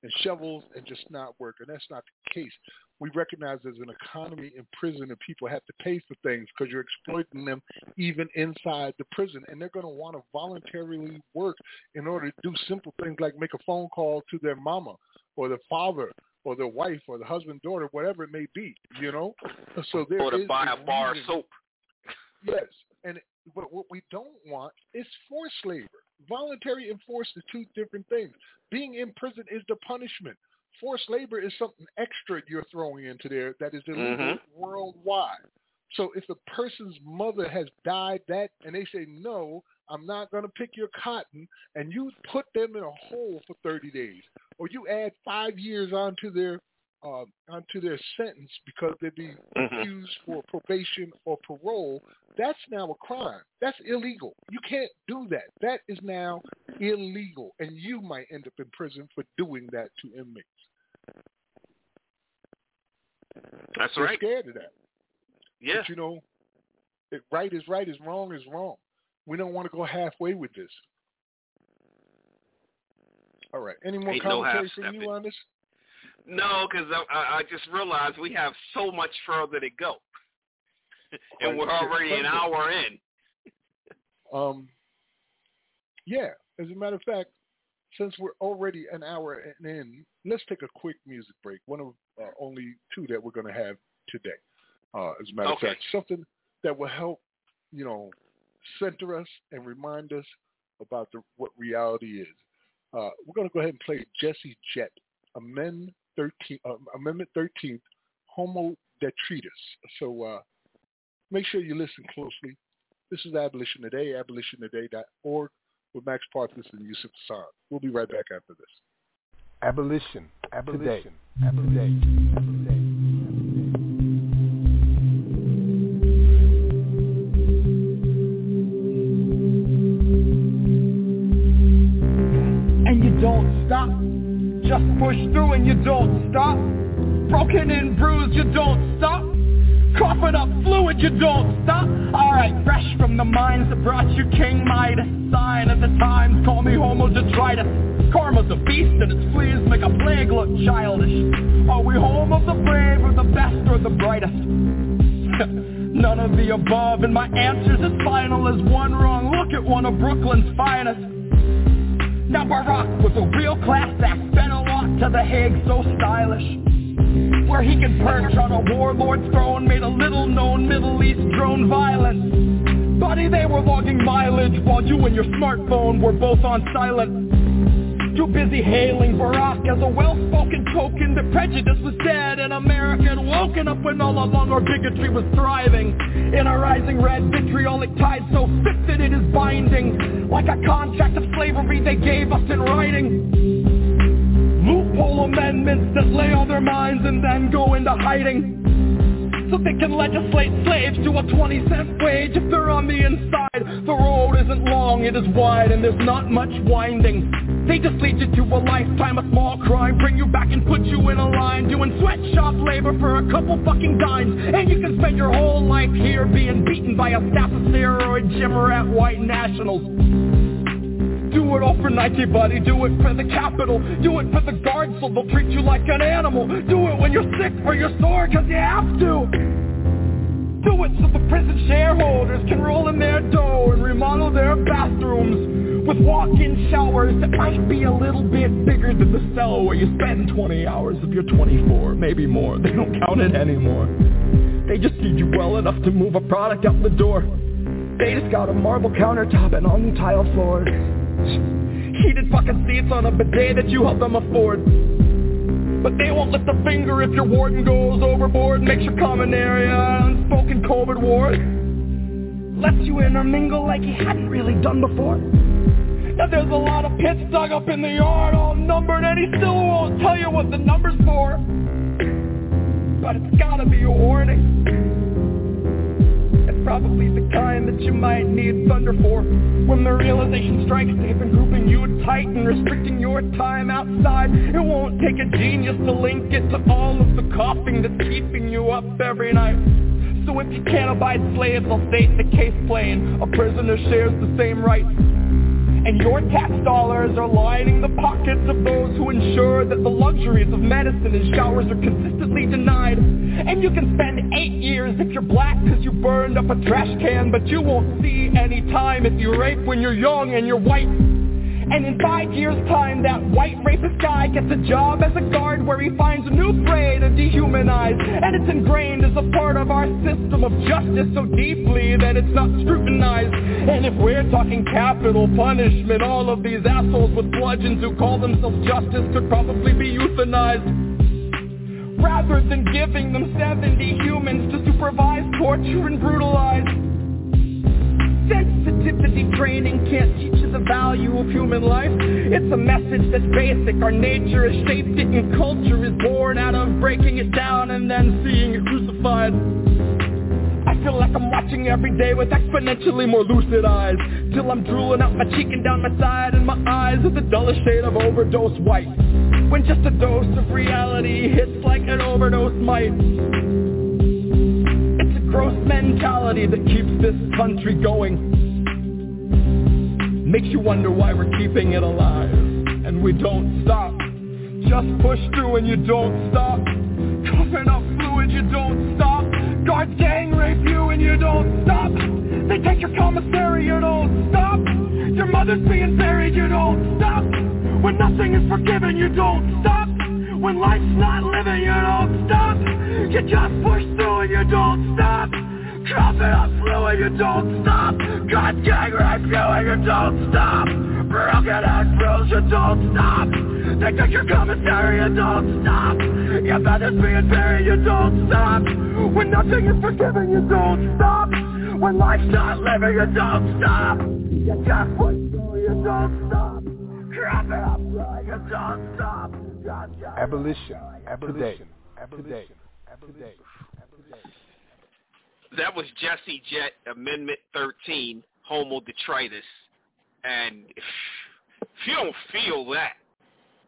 S5: and shovels and just not work. And that's not the case. We recognize there's an economy in prison and people have to pay for things because you're exploiting them even inside the prison. And they're going to want to voluntarily work in order to do simple things like make a phone call to their mama or their father or their wife or the husband, daughter, whatever it may be, you know? So there or to buy a bar of soap. Yes. And but what we don't want is forced labor. Voluntary and forced is two different things. Being in prison is the punishment. Forced labor is something extra you're throwing into there that is illegal mm-hmm. worldwide. So if a person's mother has died that and they say, no, I'm not going to pick your cotton, and you put them in a hole for 30 days, or you add five years onto their uh, onto their sentence because they would be mm-hmm. accused for probation or parole, that's now a crime. That's illegal. You can't do that. That is now illegal, and you might end up in prison for doing that to inmates.
S4: That's they're right.
S5: Scared of that. Yeah. But, you know, right is right, is wrong is wrong. We don't want to go halfway with this. All right. Any more Ain't commentary no from you on this?
S4: No, because I, I just realized we have so much further to go, [laughs] and we're already an hour in.
S5: [laughs] um, yeah. As a matter of fact, since we're already an hour in, let's take a quick music break. One of uh, only two that we're going to have today. Uh, as a matter okay. of fact, something that will help, you know, center us and remind us about the, what reality is. Uh, we're going to go ahead and play Jesse Jet, Amen. 13, uh, Amendment 13, Homo Detritus. So uh, make sure you listen closely. This is Abolition Today, abolitiontoday.org with Max Parthas and Yusuf Hassan. We'll be right back after
S14: this. Abolition. Abolition. Today. Abolition. Abolition.
S15: Push through and you don't stop. Broken and bruised, you don't stop. Coughing up fluid, you don't stop. Alright, fresh from the mines that brought you King Midas. Sign at the times, call me Homo detritus. Karma's a beast and its fleas make a plague look childish. Are we home of the brave or the best or the brightest? [laughs] None of the above, and my answer's as final as one wrong look at one of Brooklyn's finest. Now Barack was a real class act, fed to The Hague so stylish Where he could perch on a warlord's throne Made a little-known Middle East drone violent Buddy, they were logging mileage While you and your smartphone were both on silent Too busy hailing Barack as a well-spoken token the prejudice was dead and America woken up When all along our bigotry was thriving In a rising red vitriolic tide so thick that it is binding Like a contract of slavery they gave us in writing Pull amendments that lay on their minds and then go into hiding So they can legislate slaves to a 20 cent wage if they're on the inside The road isn't long, it is wide and there's not much winding They just lead you to a lifetime of small crime Bring you back and put you in a line Doing sweatshop labor for a couple fucking dimes And you can spend your whole life here being beaten by a staff of steroid gym rat white nationals do it all for Nike, buddy. Do it for the capital. Do it for the guards so they'll treat you like an animal. Do it when you're sick or you're sore cause you have to. Do it so the prison shareholders can roll in their dough and remodel their bathrooms with walk-in showers that might be a little bit bigger than the cell where you spend 20 hours of your 24, maybe more. [laughs] They don't count it anymore. They just need you well enough to move a product out the door. They just got a marble countertop and on tile floors. Heated bucket seats on a bidet that you help them afford but they won't lift a finger if your warden goes overboard and makes your common area an unspoken COVID ward. Lets you intermingle like he hadn't really done before. Now there's a lot of pits dug up in the yard all numbered and he still won't tell you what the number's for. But it's gotta be a warning. Probably the kind that you might need thunder for When the realization strikes they've been grouping you tight And restricting your time outside It won't take a genius to link it to all of the coughing that's keeping you up every night so if you can't abide slaves, I'll state the case plain A prisoner shares the same rights and your tax dollars are lining the pockets of those who ensure that the luxuries of medicine and showers are consistently denied. And you can spend eight years if you're black because you burned up a trash can, but you won't see any time if you rape when you're young and you're white. And in five years time that white racist guy gets a job as a guard where he finds a new prey to dehumanize And it's ingrained as a part of our system of justice so deeply that it's not scrutinized And if we're talking capital punishment, all of these assholes with bludgeons who call themselves justice could probably be euthanized rather than giving them 70 humans to supervise, torture, and brutalize. Sensitive positivity training can't teach you the value of human life. It's a message that's basic. Our nature is shaped it and culture is born out of breaking it down and then seeing it crucified. I feel like I'm watching every day with exponentially more lucid eyes Till I'm drooling out my cheek and down my side And my eyes are the dullest shade of overdose white When just a dose of reality hits like an overdose might It's a gross mentality that keeps this country going Makes you wonder why we're keeping it alive And we don't stop Just push through and you don't stop Coughing up fluid, you don't stop Guards gang rape you and you don't stop They take your commissary, you don't stop Your mother's being buried, you don't stop When nothing is forgiven, you don't stop When life's not living, you don't stop You just push through and you don't stop Coughing up flu you don't stop Got gangrene flu and you don't stop Broken and bruised, you don't stop They took your commissary, you don't stop Your bed is being buried, you don't stop When nothing is forgiven, you don't stop When life's not living, you don't stop You got pushed you don't stop Coughing up flu, you don't
S14: stop Abolition, abolition, abolition, abolition.
S4: That was Jesse Jet Amendment 13, Homo Detritus. And if you don't feel that,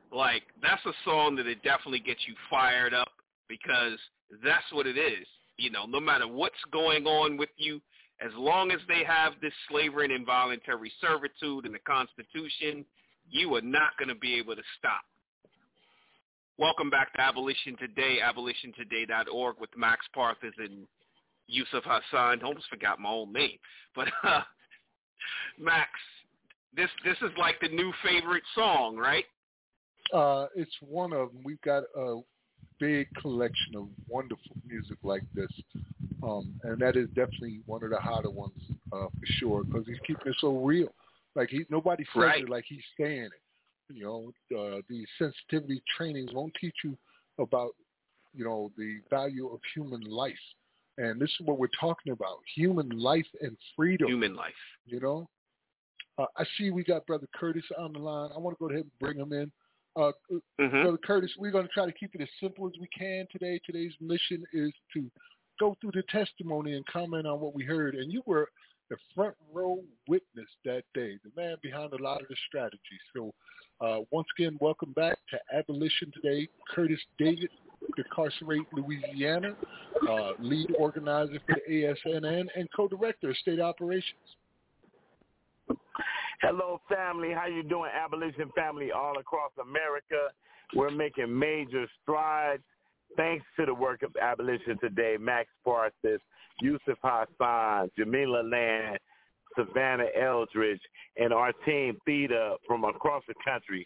S4: like, that's a song that it definitely gets you fired up because that's what it is. You know, no matter what's going on with you, as long as they have this slavery and involuntary servitude in the Constitution, you are not going to be able to stop. Welcome back to Abolition Today, abolitiontoday.org with Max Parthas and Yusuf Hassan. Almost forgot my own name. But [laughs] uh, Max, this this is like the new favorite song, right?
S5: Uh, it's one of them. We've got a big collection of wonderful music like this, um, and that is definitely one of the hotter ones uh, for sure because he's keeping it so real. Like he, nobody says right. it like he's saying it. You know, uh, the sensitivity trainings won't teach you about you know the value of human life and this is what we're talking about, human life and freedom.
S4: Human life.
S5: You know? Uh, I see we got Brother Curtis on the line. I want to go ahead and bring him in. Uh, mm-hmm. Brother Curtis, we're going to try to keep it as simple as we can today. Today's mission is to go through the testimony and comment on what we heard. And you were the front row witness that day, the man behind a lot of the strategy. So uh, once again, welcome back to Abolition Today, Curtis Davis Decarcerate Louisiana, uh, lead organizer for the ASNN, and co-director of state operations.
S16: Hello, family. How you doing, abolition family all across America? We're making major strides thanks to the work of abolition today. Max Parthas, Yusuf Hassan, Jamila Land, Savannah Eldridge, and our team Theta from across the country,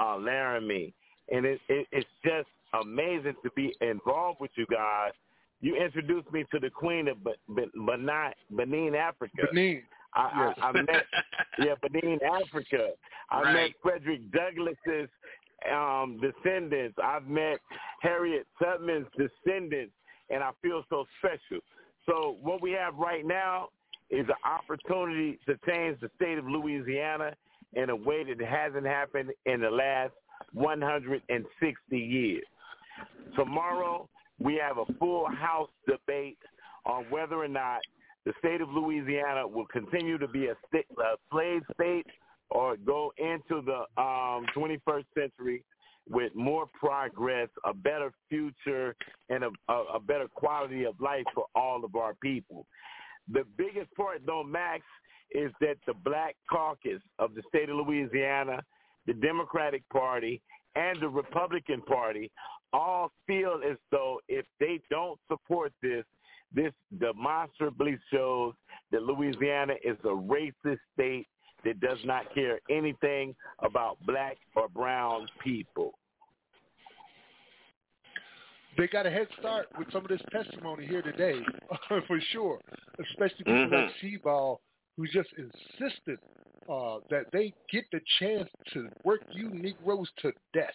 S16: uh, Laramie. And it, it, it's just amazing to be involved with you guys. You introduced me to the queen of Benin, Benin Africa.
S5: Benin.
S16: I, yes. I, I met, [laughs] yeah, Benin Africa. I right. met Frederick Douglass's um, descendants. I've met Harriet Tubman's descendants, and I feel so special. So what we have right now is an opportunity to change the state of Louisiana in a way that hasn't happened in the last 160 years. Tomorrow, we have a full House debate on whether or not the state of Louisiana will continue to be a, a slave state or go into the um, 21st century with more progress, a better future, and a, a, a better quality of life for all of our people. The biggest part, though, Max, is that the Black Caucus of the state of Louisiana, the Democratic Party, and the Republican Party all feel as though if they don't support this, this demonstrably shows that Louisiana is a racist state that does not care anything about black or brown people.
S5: They got a head start with some of this testimony here today, [laughs] for sure, especially people mm-hmm. like Seabaugh, who just insisted uh, that they get the chance to work you Negroes to death.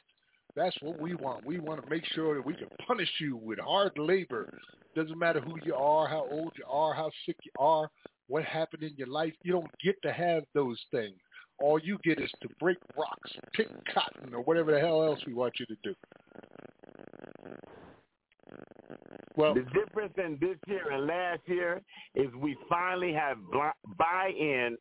S5: That's what we want. We want to make sure that we can punish you with hard labor. Doesn't matter who you are, how old you are, how sick you are, what happened in your life. You don't get to have those things. All you get is to break rocks, pick cotton, or whatever the hell else we want you to do.
S16: Well, the difference in this year and last year is we finally have buy-in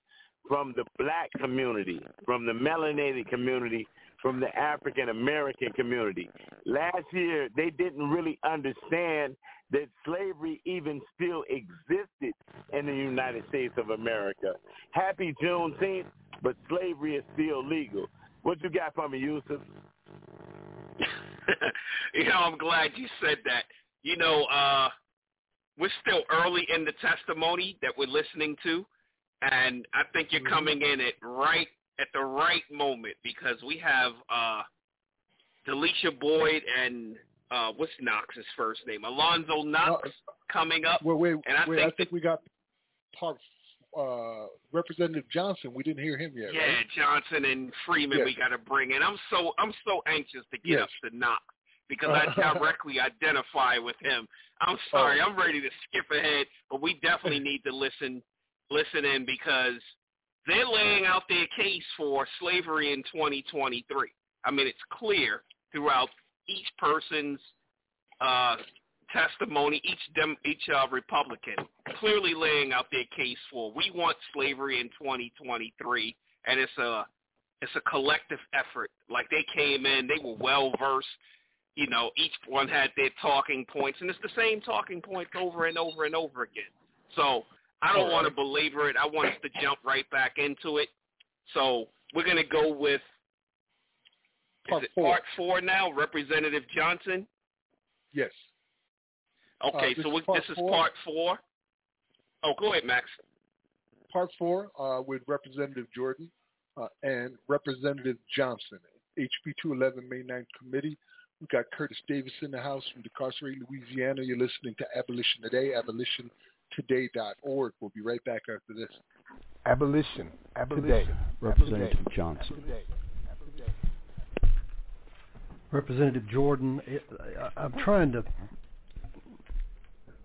S16: from the black community, from the melanated community, from the African American community. Last year, they didn't really understand that slavery even still existed in the United States of America. Happy Juneteenth, but slavery is still legal. What you got for me, Yusuf?
S4: [laughs] you know, I'm glad you said that. You know, uh, we're still early in the testimony that we're listening to, and I think you're mm-hmm. coming in at right at the right moment because we have uh, Delisha Boyd and uh, what's Knox's first name? Alonzo Knox uh, coming up.
S5: Wait, wait,
S4: and
S5: I wait, think I think that, we got part uh, Representative Johnson. We didn't hear him yet.
S4: Yeah, right? Johnson and Frieman. We got to bring in. I'm so I'm so anxious to get yes. up to Knox because I uh, [laughs] directly identify with him. I'm oh. sorry, I'm ready to skip ahead, but we definitely need to listen listen in because they're laying out their case for slavery in 2023. I mean, it's clear throughout each person's uh, testimony, each dem- each uh, Republican clearly laying out their case for we want slavery in 2023, and it's a it's a collective effort. Like they came in, they were well versed. You know, each one had their talking points, and it's the same talking points over and over and over again. So I don't want to belabor it. I want us to jump right back into it. So we're going to go with is part it four. part four now, Representative Johnson?
S5: Yes.
S4: Okay, uh, so we, this is four. part four. Oh, go ahead, Max.
S5: Part four uh, with Representative Jordan uh, and Representative Johnson. HB 211 May 9th Committee. We have got Curtis Davis in the house from Decarcerate, Louisiana. You're listening to Abolition Today, Abolition today.org. We'll be right back after this.
S14: Abolition. Abolition. Today. Representative Abolition. Johnson. Today.
S17: Representative Jordan, I'm trying to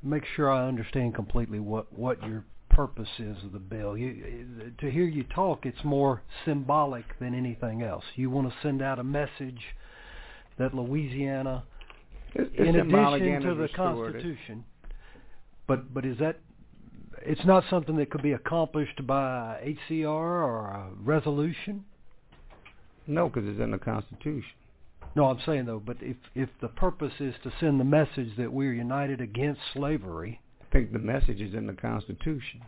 S17: make sure I understand completely what, what your purpose is of the bill. You, to hear you talk, it's more symbolic than anything else. You want to send out a message that Louisiana, it's in addition to the Constitution, but but is that it's not something that could be accomplished by HCR or a resolution?
S7: No, because it's in the Constitution.
S17: No, I'm saying though, but if if the purpose is to send the message that we're united against slavery,
S7: I think the message is in the Constitution.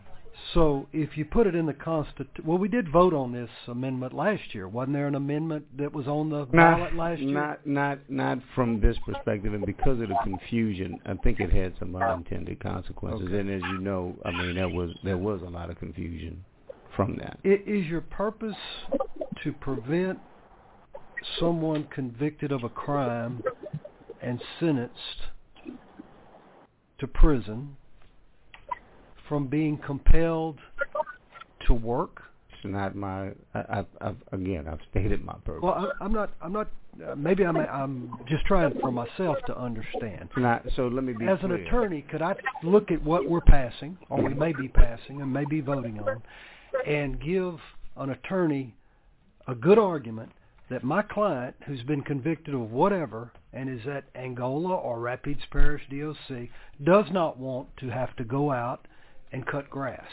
S17: So if you put it in the constitution, well, we did vote on this amendment last year. Wasn't there an amendment that was on the not, ballot last year?
S7: Not, not, not from this perspective, and because of the confusion, I think it had some unintended consequences. Okay. And as you know, I mean, there was there was a lot of confusion from that.
S17: It is your purpose to prevent someone convicted of a crime and sentenced to prison from being compelled to work?
S7: It's not my. I, have again, I've stated my purpose. Well,
S17: I, am not. I'm not. Uh, maybe I'm. I'm just trying for myself to understand.
S7: Not, so let me be. As
S17: clear. an attorney, could I look at what we're passing, or we may be passing, and may be voting on, and give an attorney a good argument that my client, who's been convicted of whatever and is at Angola or Rapides Parish DOC, does not want to have to go out and cut grass.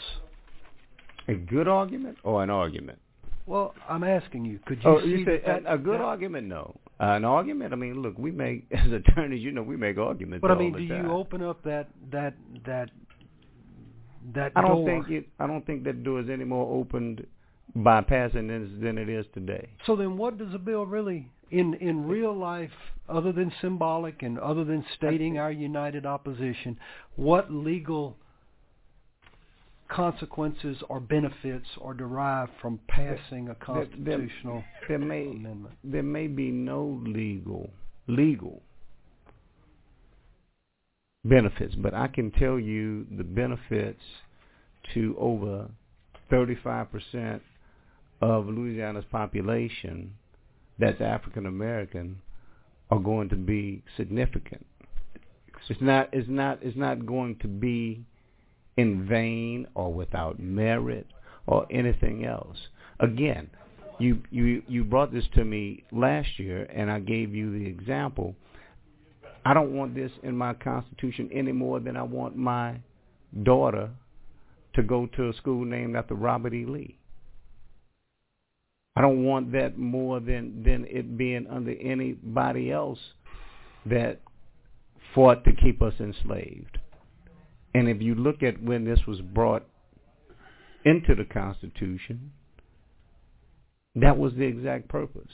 S7: A good argument or an argument?
S17: Well, I'm asking you. Could you oh, see say, that, a,
S7: good
S17: that,
S7: argument? No, uh, an argument. I mean, look, we make [laughs] as attorneys, you know, we make arguments.
S17: But
S7: I
S17: mean, do time. you open up that that that that? I
S7: don't
S17: door?
S7: think it. I don't think that door is any more opened by passing this than it is today.
S17: So then, what does a bill really in in real life, other than symbolic and other than stating our united opposition, what legal consequences or benefits are derived from passing a constitutional there, there, there may, amendment?
S7: There may be no legal legal benefits, but I can tell you the benefits to over 35% of Louisiana's population that's African American are going to be significant. It's not it's not it's not going to be in vain or without merit or anything else. Again, you, you, you brought this to me last year, and I gave you the example. I don't want this in my constitution any more than I want my daughter to go to a school named after Robert E. Lee. I don't want that more than, than it being under anybody else that fought to keep us enslaved. And if you look at when this was brought into the Constitution, that was the exact purpose.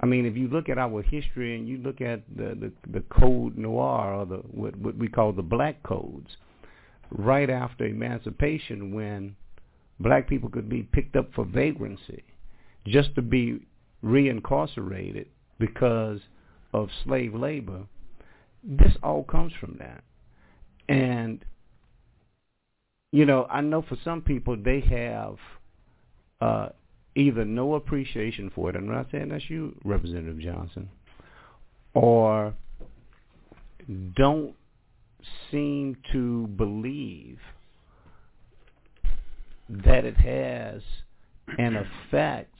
S7: I mean, if you look at our history and you look at the, the, the Code Noir or the what, what we call the Black Codes, right after emancipation when black people could be picked up for vagrancy just to be reincarcerated because of slave labor, this all comes from that. And you know, I know for some people they have uh, either no appreciation for it. I'm not saying that's you, Representative Johnson, or don't seem to believe that it has an effect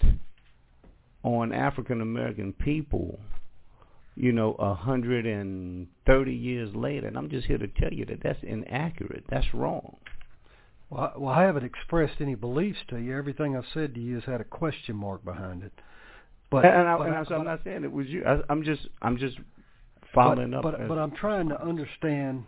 S7: on African American people you know, 130 years later. And I'm just here to tell you that that's inaccurate. That's wrong.
S17: Well I, well, I haven't expressed any beliefs to you. Everything I've said to you has had a question mark behind it. But
S7: and, I, but, and I, so I'm not saying it was you. I, am just I'm just following
S17: but,
S7: up.
S17: But as, but I'm trying to understand.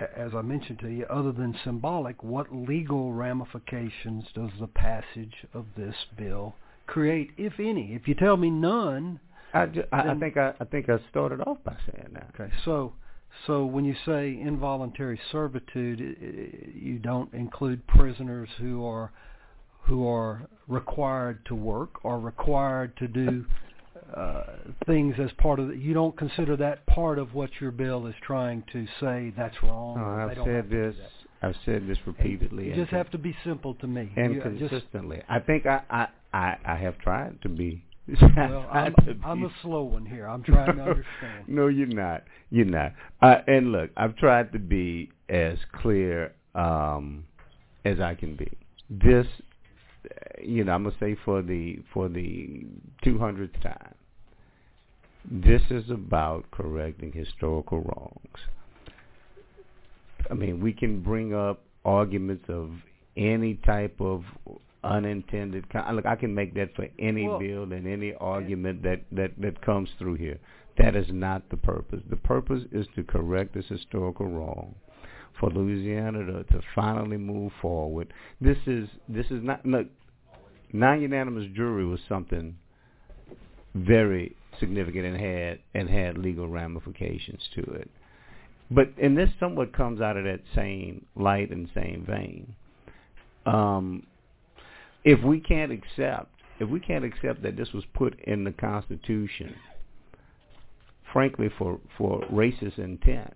S17: As I mentioned to you, other than symbolic, what legal ramifications does the passage of this bill create, if any? If you tell me none,
S7: I, ju- I, then, I think I, I think I started off by saying that.
S17: Okay, so so when you say involuntary servitude, you don't include prisoners who are who are required to work or required to do uh, things as part of the, you don't consider that part of what your bill is trying to say that's wrong.
S7: No, I've said this I've said this repeatedly.
S17: You just have to be simple to me.
S7: And uh, consistently. I think I, I, I, I have tried to be.
S17: well, [laughs] I'm, I'm a slow one here. I'm [laughs] trying to understand. no, you're
S7: not. You're not. Uh, and look, I've tried to be as clear um, as I can be. This, uh, you know, I'm gonna say for the for the 200th time. This is about correcting historical wrongs I mean, we can bring up arguments of any type of unintended con- look I can make that for any well, bill and any argument that, that, that comes through here. That is not the purpose. The purpose is to correct this historical wrong for Louisiana to, to finally move forward. This is this is not look non unanimous jury was something very significant and had and had legal ramifications to it. But and this somewhat comes out of that same light and same vein. Um, if we can't accept, if we can't accept that this was put in the Constitution, frankly, for for racist intent,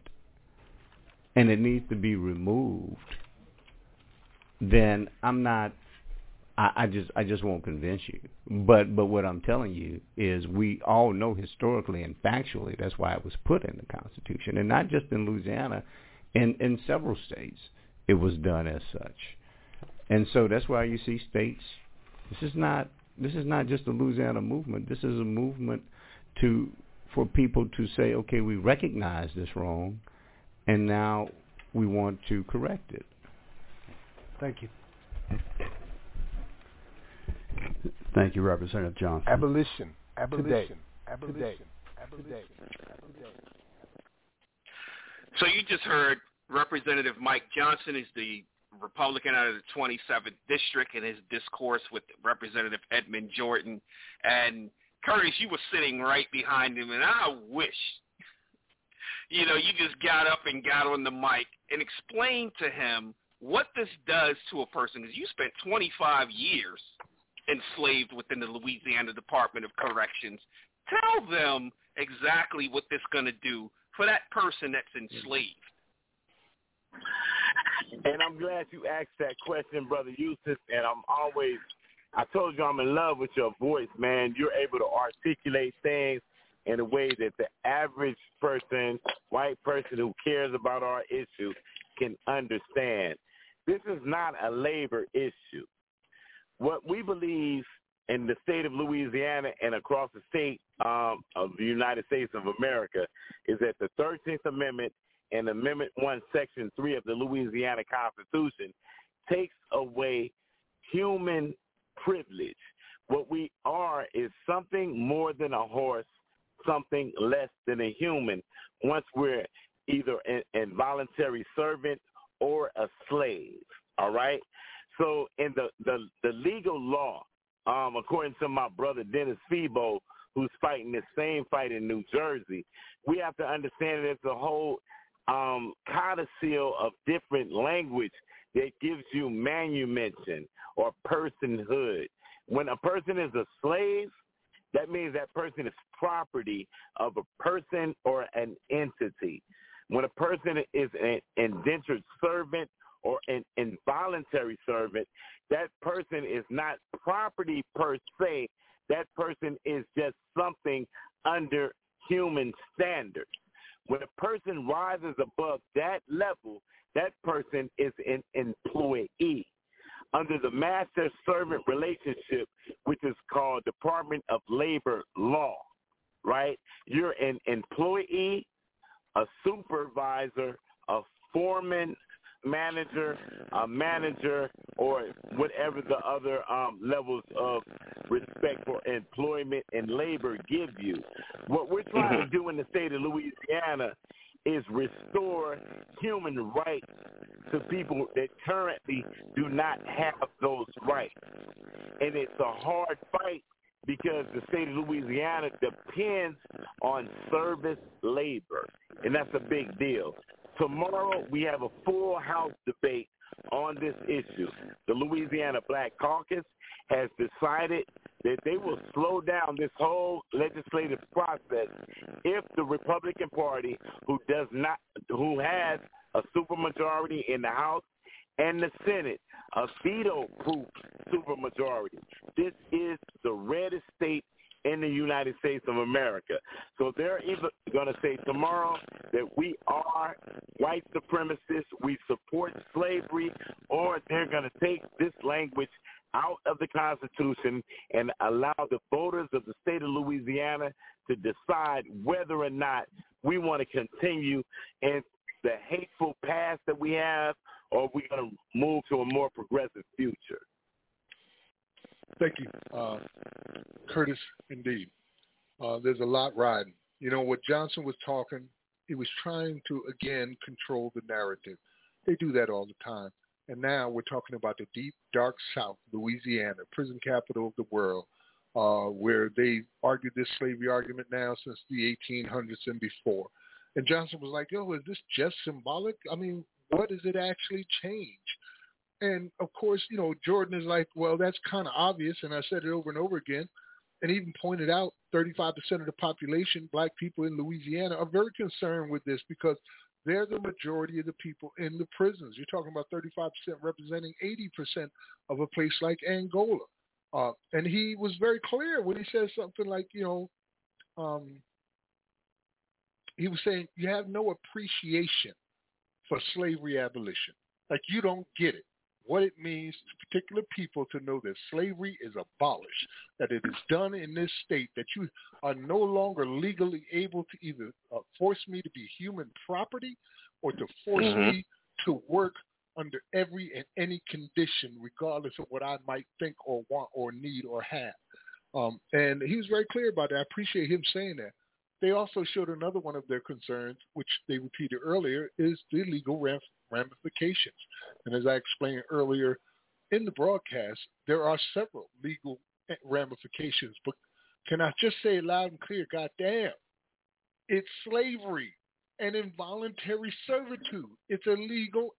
S7: and it needs to be removed, then I'm not I, I just I just won't convince you. But but what I'm telling you is we all know historically and factually that's why it was put in the Constitution, and not just in Louisiana, in in several states it was done as such. And so that's why you see states. This is not this is not just a Louisiana movement. This is a movement to for people to say, okay, we recognize this wrong, and now we want to correct it.
S5: Thank you.
S7: Thank you, Representative Johnson.
S18: Abolition. Abolition. Today. Abolition. Today.
S4: Abolition. So you just heard Representative Mike Johnson is the Republican out of the 27th district in his discourse with Representative Edmond Jordan. And Curtis, you were sitting right behind him, and I wish, you know, you just got up and got on the mic and explained to him what this does to a person. Because you spent 25 years enslaved within the Louisiana Department of Corrections. Tell them exactly what this going to do for that person that's enslaved.
S16: And I'm glad you asked that question, Brother Yusuf, and I'm always, I told you I'm in love with your voice, man. You're able to articulate things in a way that the average person, white person who cares about our issue can understand. This is not a labor issue what we believe in the state of Louisiana and across the state um, of the United States of America is that the 13th Amendment and Amendment 1, Section 3 of the Louisiana Constitution takes away human privilege. What we are is something more than a horse, something less than a human once we're either an involuntary servant or a slave, all right? So in the, the, the legal law, um, according to my brother Dennis Febo, who's fighting this same fight in New Jersey, we have to understand that it's a whole um, codicil of different language that gives you manumission or personhood. When a person is a slave, that means that person is property of a person or an entity. When a person is an indentured servant or an involuntary servant, that person is not property per se. That person is just something under human standards. When a person rises above that level, that person is an employee under the master-servant relationship, which is called Department of Labor law, right? You're an employee, a supervisor, a foreman, manager, a manager, or whatever the other um, levels of respect for employment and labor give you. What we're trying mm-hmm. to do in the state of Louisiana is restore human rights to people that currently do not have those rights. And it's a hard fight because the state of Louisiana depends on service labor, and that's a big deal. Tomorrow we have a full House debate on this issue. The Louisiana Black Caucus has decided that they will slow down this whole legislative process if the Republican Party, who does not, who has a supermajority in the House and the Senate, a veto-proof supermajority. This is the reddest state in the United States of America. So they're either going to say tomorrow that we are white supremacists, we support slavery, or they're going to take this language out of the Constitution and allow the voters of the state of Louisiana to decide whether or not we want to continue in the hateful past that we have or we are going to move to a more progressive future.
S5: Thank you, uh, Curtis. Indeed, uh, there's a lot riding. You know what Johnson was talking. He was trying to again control the narrative. They do that all the time. And now we're talking about the deep, dark South, Louisiana, prison capital of the world, uh, where they argued this slavery argument now since the 1800s and before. And Johnson was like, "Yo, is this just symbolic? I mean, what does it actually change?" And of course, you know, Jordan is like, well, that's kind of obvious. And I said it over and over again. And even pointed out 35% of the population, black people in Louisiana, are very concerned with this because they're the majority of the people in the prisons. You're talking about 35% representing 80% of a place like Angola. Uh, and he was very clear when he said something like, you know, um, he was saying, you have no appreciation for slavery abolition. Like you don't get it what it means to particular people to know that slavery is abolished, that it is done in this state, that you are no longer legally able to either uh, force me to be human property or to force mm-hmm. me to work under every and any condition, regardless of what I might think or want or need or have. Um, and he was very clear about that. I appreciate him saying that. They also showed another one of their concerns, which they repeated earlier, is the legal ramifications. And as I explained earlier in the broadcast, there are several legal ramifications. But can I just say loud and clear, goddamn, it's slavery and involuntary servitude. It's illegal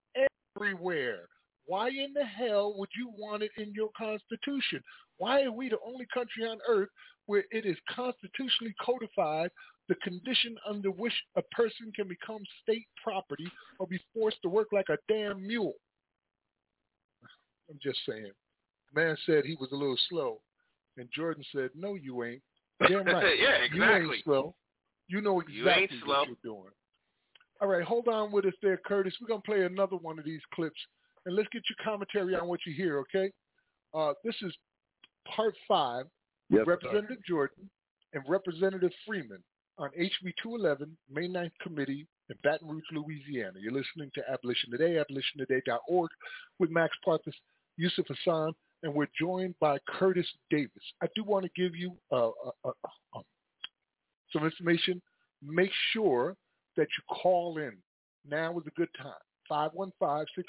S5: everywhere. Why in the hell would you want it in your constitution? Why are we the only country on earth where it is constitutionally codified the condition under which a person can become state property or be forced to work like a damn mule. I'm just saying. The man said he was a little slow, and Jordan said, "No, you ain't.
S4: Damn right. [laughs] yeah, exactly.
S5: You ain't slow. You know exactly you what you're doing." All right, hold on with us there, Curtis. We're gonna play another one of these clips, and let's get your commentary on what you hear. Okay. Uh, this is part five. Yep, Representative Jordan and Representative Frieman on HB 211 May 9th, Committee in Baton Rouge, Louisiana. You're listening to Abolition Today, abolitiontoday.org with Max Parthas, Yusuf Hassan, and we're joined by Curtis Davis. I do want to give you uh, uh, uh, uh um, some information. Make sure that you call in. Now is a good time.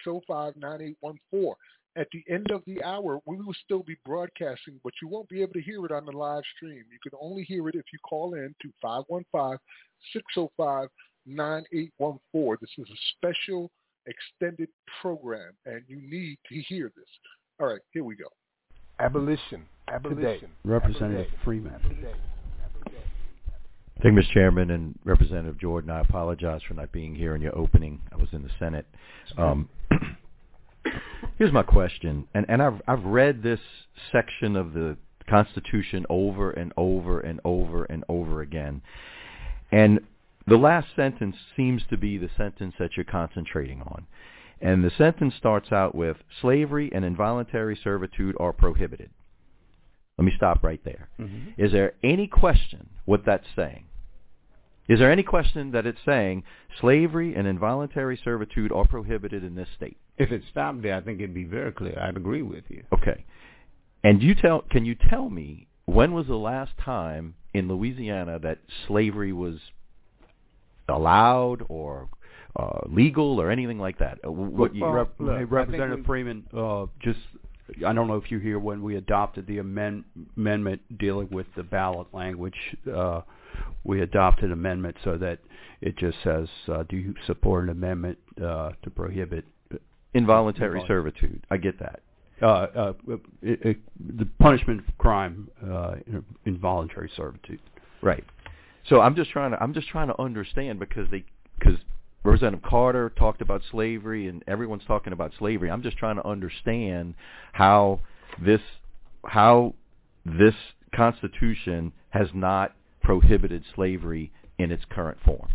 S5: 515-605-9814 at the end of the hour, we will still be broadcasting, but you won't be able to hear it on the live stream. You can only hear it if you call in to 515-605-9814. This is a special extended program, and you need to hear this. All right, here we go.
S18: Abolition. Abolition. Today.
S17: Representative Abolition. Freeman. Today.
S19: Thank you, Mr. Chairman and Representative Jordan. I apologize for not being here in your opening. I was in the Senate. Um, [clears throat] Here's my question, and and I've I've read this section of the Constitution over and over and over and over again, and the last sentence seems to be the sentence that you're concentrating on. And the sentence starts out with slavery and involuntary servitude are prohibited. Let me stop right there. Mm-hmm. Is there any question what that's saying? Is there any question that it's saying slavery and involuntary servitude are prohibited in this state?
S7: If it stopped there, I think it'd be very clear. I'd agree with you.
S19: Okay. And you tell, can you tell me when was the last time in Louisiana that slavery was allowed or uh, legal or anything like that? Uh, what well,
S20: Rep- look, Representative Frieman, uh, just I don't know if you hear when we adopted the amend- amendment dealing with the ballot language. Uh, we adopted an amendment so that it just says, uh, "Do you support an amendment uh, to prohibit Involuntary Invol- servitude.
S19: I get that.
S20: Uh, uh, it, it, the punishment for crime, uh, involuntary servitude.
S19: Right. So I'm just trying to I'm just trying to understand because they because Representative Carter talked about slavery and everyone's talking about slavery. I'm just trying to understand how this how this Constitution has not prohibited slavery in its current form.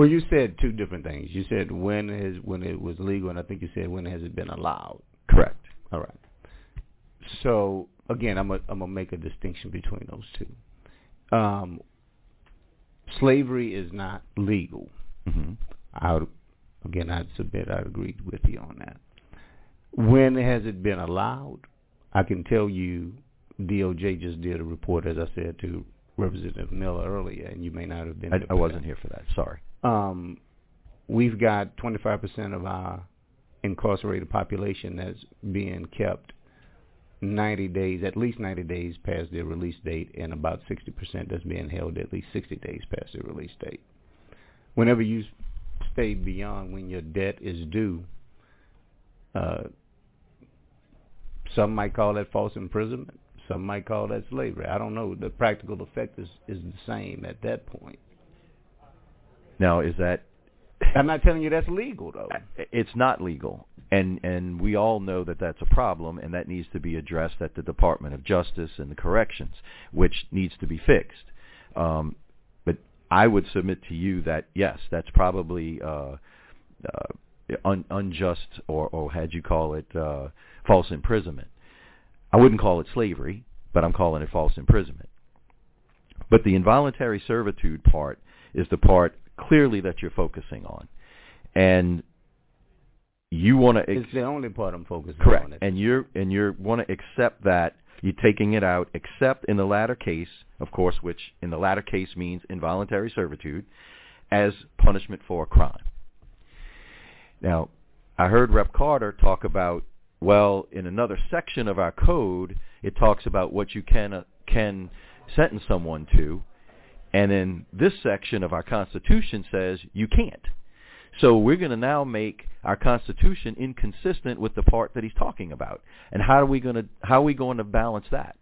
S7: Well, you said two different things. You said when is when it was legal, and I think you said when has it been allowed.
S19: Correct.
S7: All right. So again, I'm a, I'm gonna make a distinction between those two. Um, slavery is not legal. Mm-hmm. I would, again, I'd submit I agreed with you on that. When has it been allowed? I can tell you, DOJ just did a report, as I said to Representative Miller earlier, and you may not have been.
S19: I, I wasn't here for that. Sorry
S7: um, we've got 25% of our incarcerated population that's being kept 90 days, at least 90 days past their release date, and about 60% that's being held at least 60 days past their release date. Whenever you stay beyond when your debt is due, uh, some might call that false imprisonment. Some might call that slavery. I don't know. The practical effect is, is the same at that point.
S19: Now, is that?
S7: [laughs] I'm not telling you that's legal though.
S19: It's not legal, and and we all know that that's a problem, and that needs to be addressed at the Department of Justice and the corrections, which needs to be fixed. Um, but I would submit to you that yes, that's probably. Uh, uh, un, unjust or, or had you call it uh, false imprisonment. I wouldn't call it slavery, but I'm calling it false imprisonment. But the involuntary servitude part is the part clearly that you're focusing on. And you want to
S7: ex- It's the only part I'm focusing
S19: correct.
S7: on.
S19: Correct. And you're and you want to accept that you're taking it out except in the latter case, of course, which in the latter case means involuntary servitude as punishment for a crime. Now, I heard Rep Carter talk about well, in another section of our code, it talks about what you can uh, can sentence someone to, and then this section of our Constitution says you can't. So we're going to now make our Constitution inconsistent with the part that he's talking about. And how are we going to how are we going to balance that?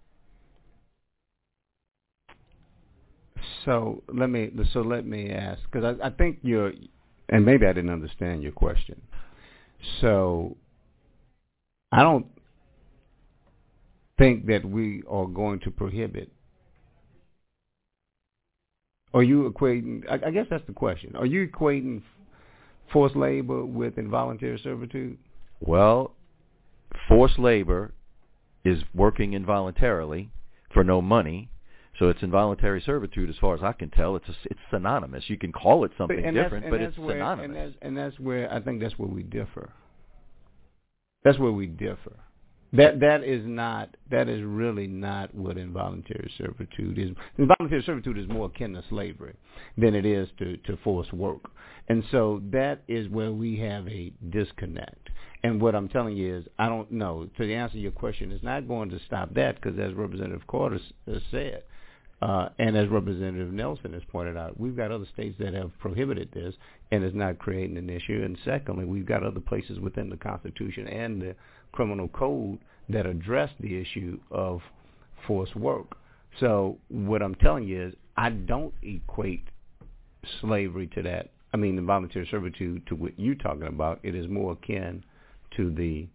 S7: So let me so let me ask because I, I think you're and maybe I didn't understand your question. So I don't think that we are going to prohibit are you equating? I, I guess that's the question. Are you equating forced labor with involuntary servitude?
S19: Well, forced labor is working involuntarily for no money. So it's involuntary servitude, as far as I can tell. It's a, it's synonymous. You can call it something but, different, but it's where, synonymous.
S7: And that's, and that's where I think that's where we differ. That's where we differ. That that is not that is really not what involuntary servitude is. Involuntary servitude is more akin to slavery than it is to, to forced work. And so that is where we have a disconnect. And what I'm telling you is I don't know. To answer your question, it's not going to stop that because as Representative Carter uh, said, uh, and as Representative Nelson has pointed out, we've got other states that have prohibited this and it's not creating an issue. And secondly, we've got other places within the Constitution and the criminal code that address the issue of forced work. So what I'm telling you is I don't equate slavery to that. I mean, the voluntary servitude to what you're talking about. It is more akin to the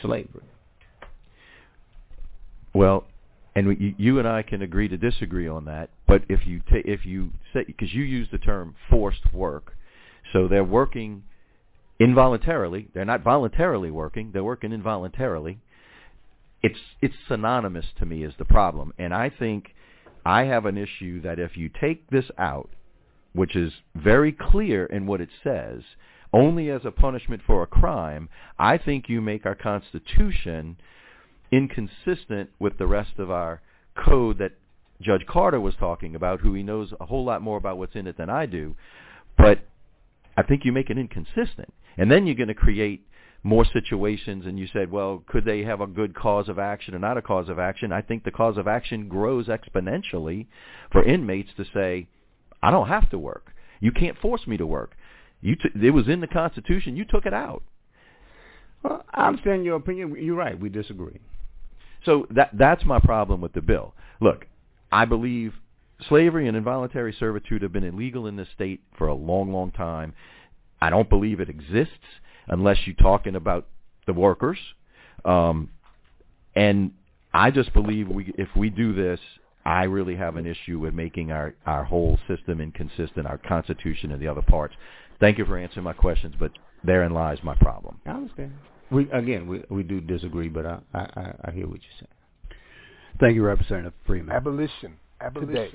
S7: slavery.
S19: Well, and you, you and I can agree to disagree on that. But if you ta- if you say because you use the term forced work, so they're working involuntarily. They're not voluntarily working. They're working involuntarily. It's it's synonymous to me is the problem, and I think I have an issue that if you take this out, which is very clear in what it says, only as a punishment for a crime, I think you make our Constitution inconsistent with the rest of our code that Judge Carter was talking about, who he knows a whole lot more about what's in it than I do. But I think you make it inconsistent. And then you're going to create more situations and you said, well, could they have a good cause of action or not a cause of action? I think the cause of action grows exponentially for inmates to say, I don't have to work. You can't force me to work. You t- it was in the Constitution. You took it out.
S7: Well, I understand your opinion. You're right. We disagree.
S19: So that that's my problem with the bill. Look, I believe slavery and involuntary servitude have been illegal in this state for a long, long time. I don't believe it exists unless you're talking about the workers. Um, and I just believe we, if we do this, I really have an issue with making our, our whole system inconsistent, our Constitution and the other parts. Thank you for answering my questions, but therein lies my problem.
S7: I understand.
S20: We, again, we, we do disagree, but I, I, I hear what you're saying. Thank you, Representative Frieman.
S18: Abolition. Abolition. Today.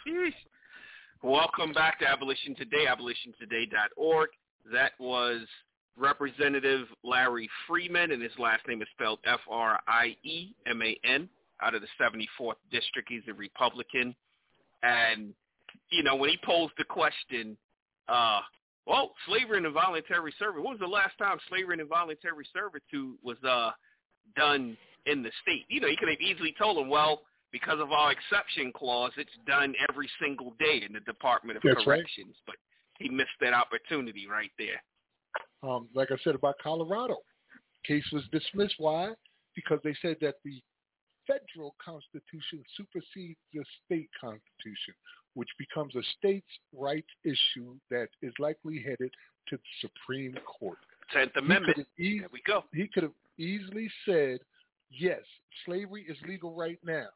S4: Abolition. Welcome back to Abolition Today, abolitiontoday.org. That was Representative Larry Frieman, and his last name is spelled F-R-I-E-M-A-N, out of the 74th District. He's a Republican. And, you know, when he posed the question, uh, well, slavery and involuntary servitude, when was the last time slavery and involuntary servitude was uh, done in the state. You know, he could have easily told them, well, because of our exception clause, it's done every single day in the Department of That's Corrections. Right. But he missed that opportunity right there.
S5: Um, like I said about Colorado, case was dismissed. Why? Because they said that the federal constitution supersedes the state constitution, which becomes a states' rights issue that is likely headed to the Supreme Court.
S4: Tenth Amendment. there we go.
S5: He could have easily said yes, slavery is legal right now.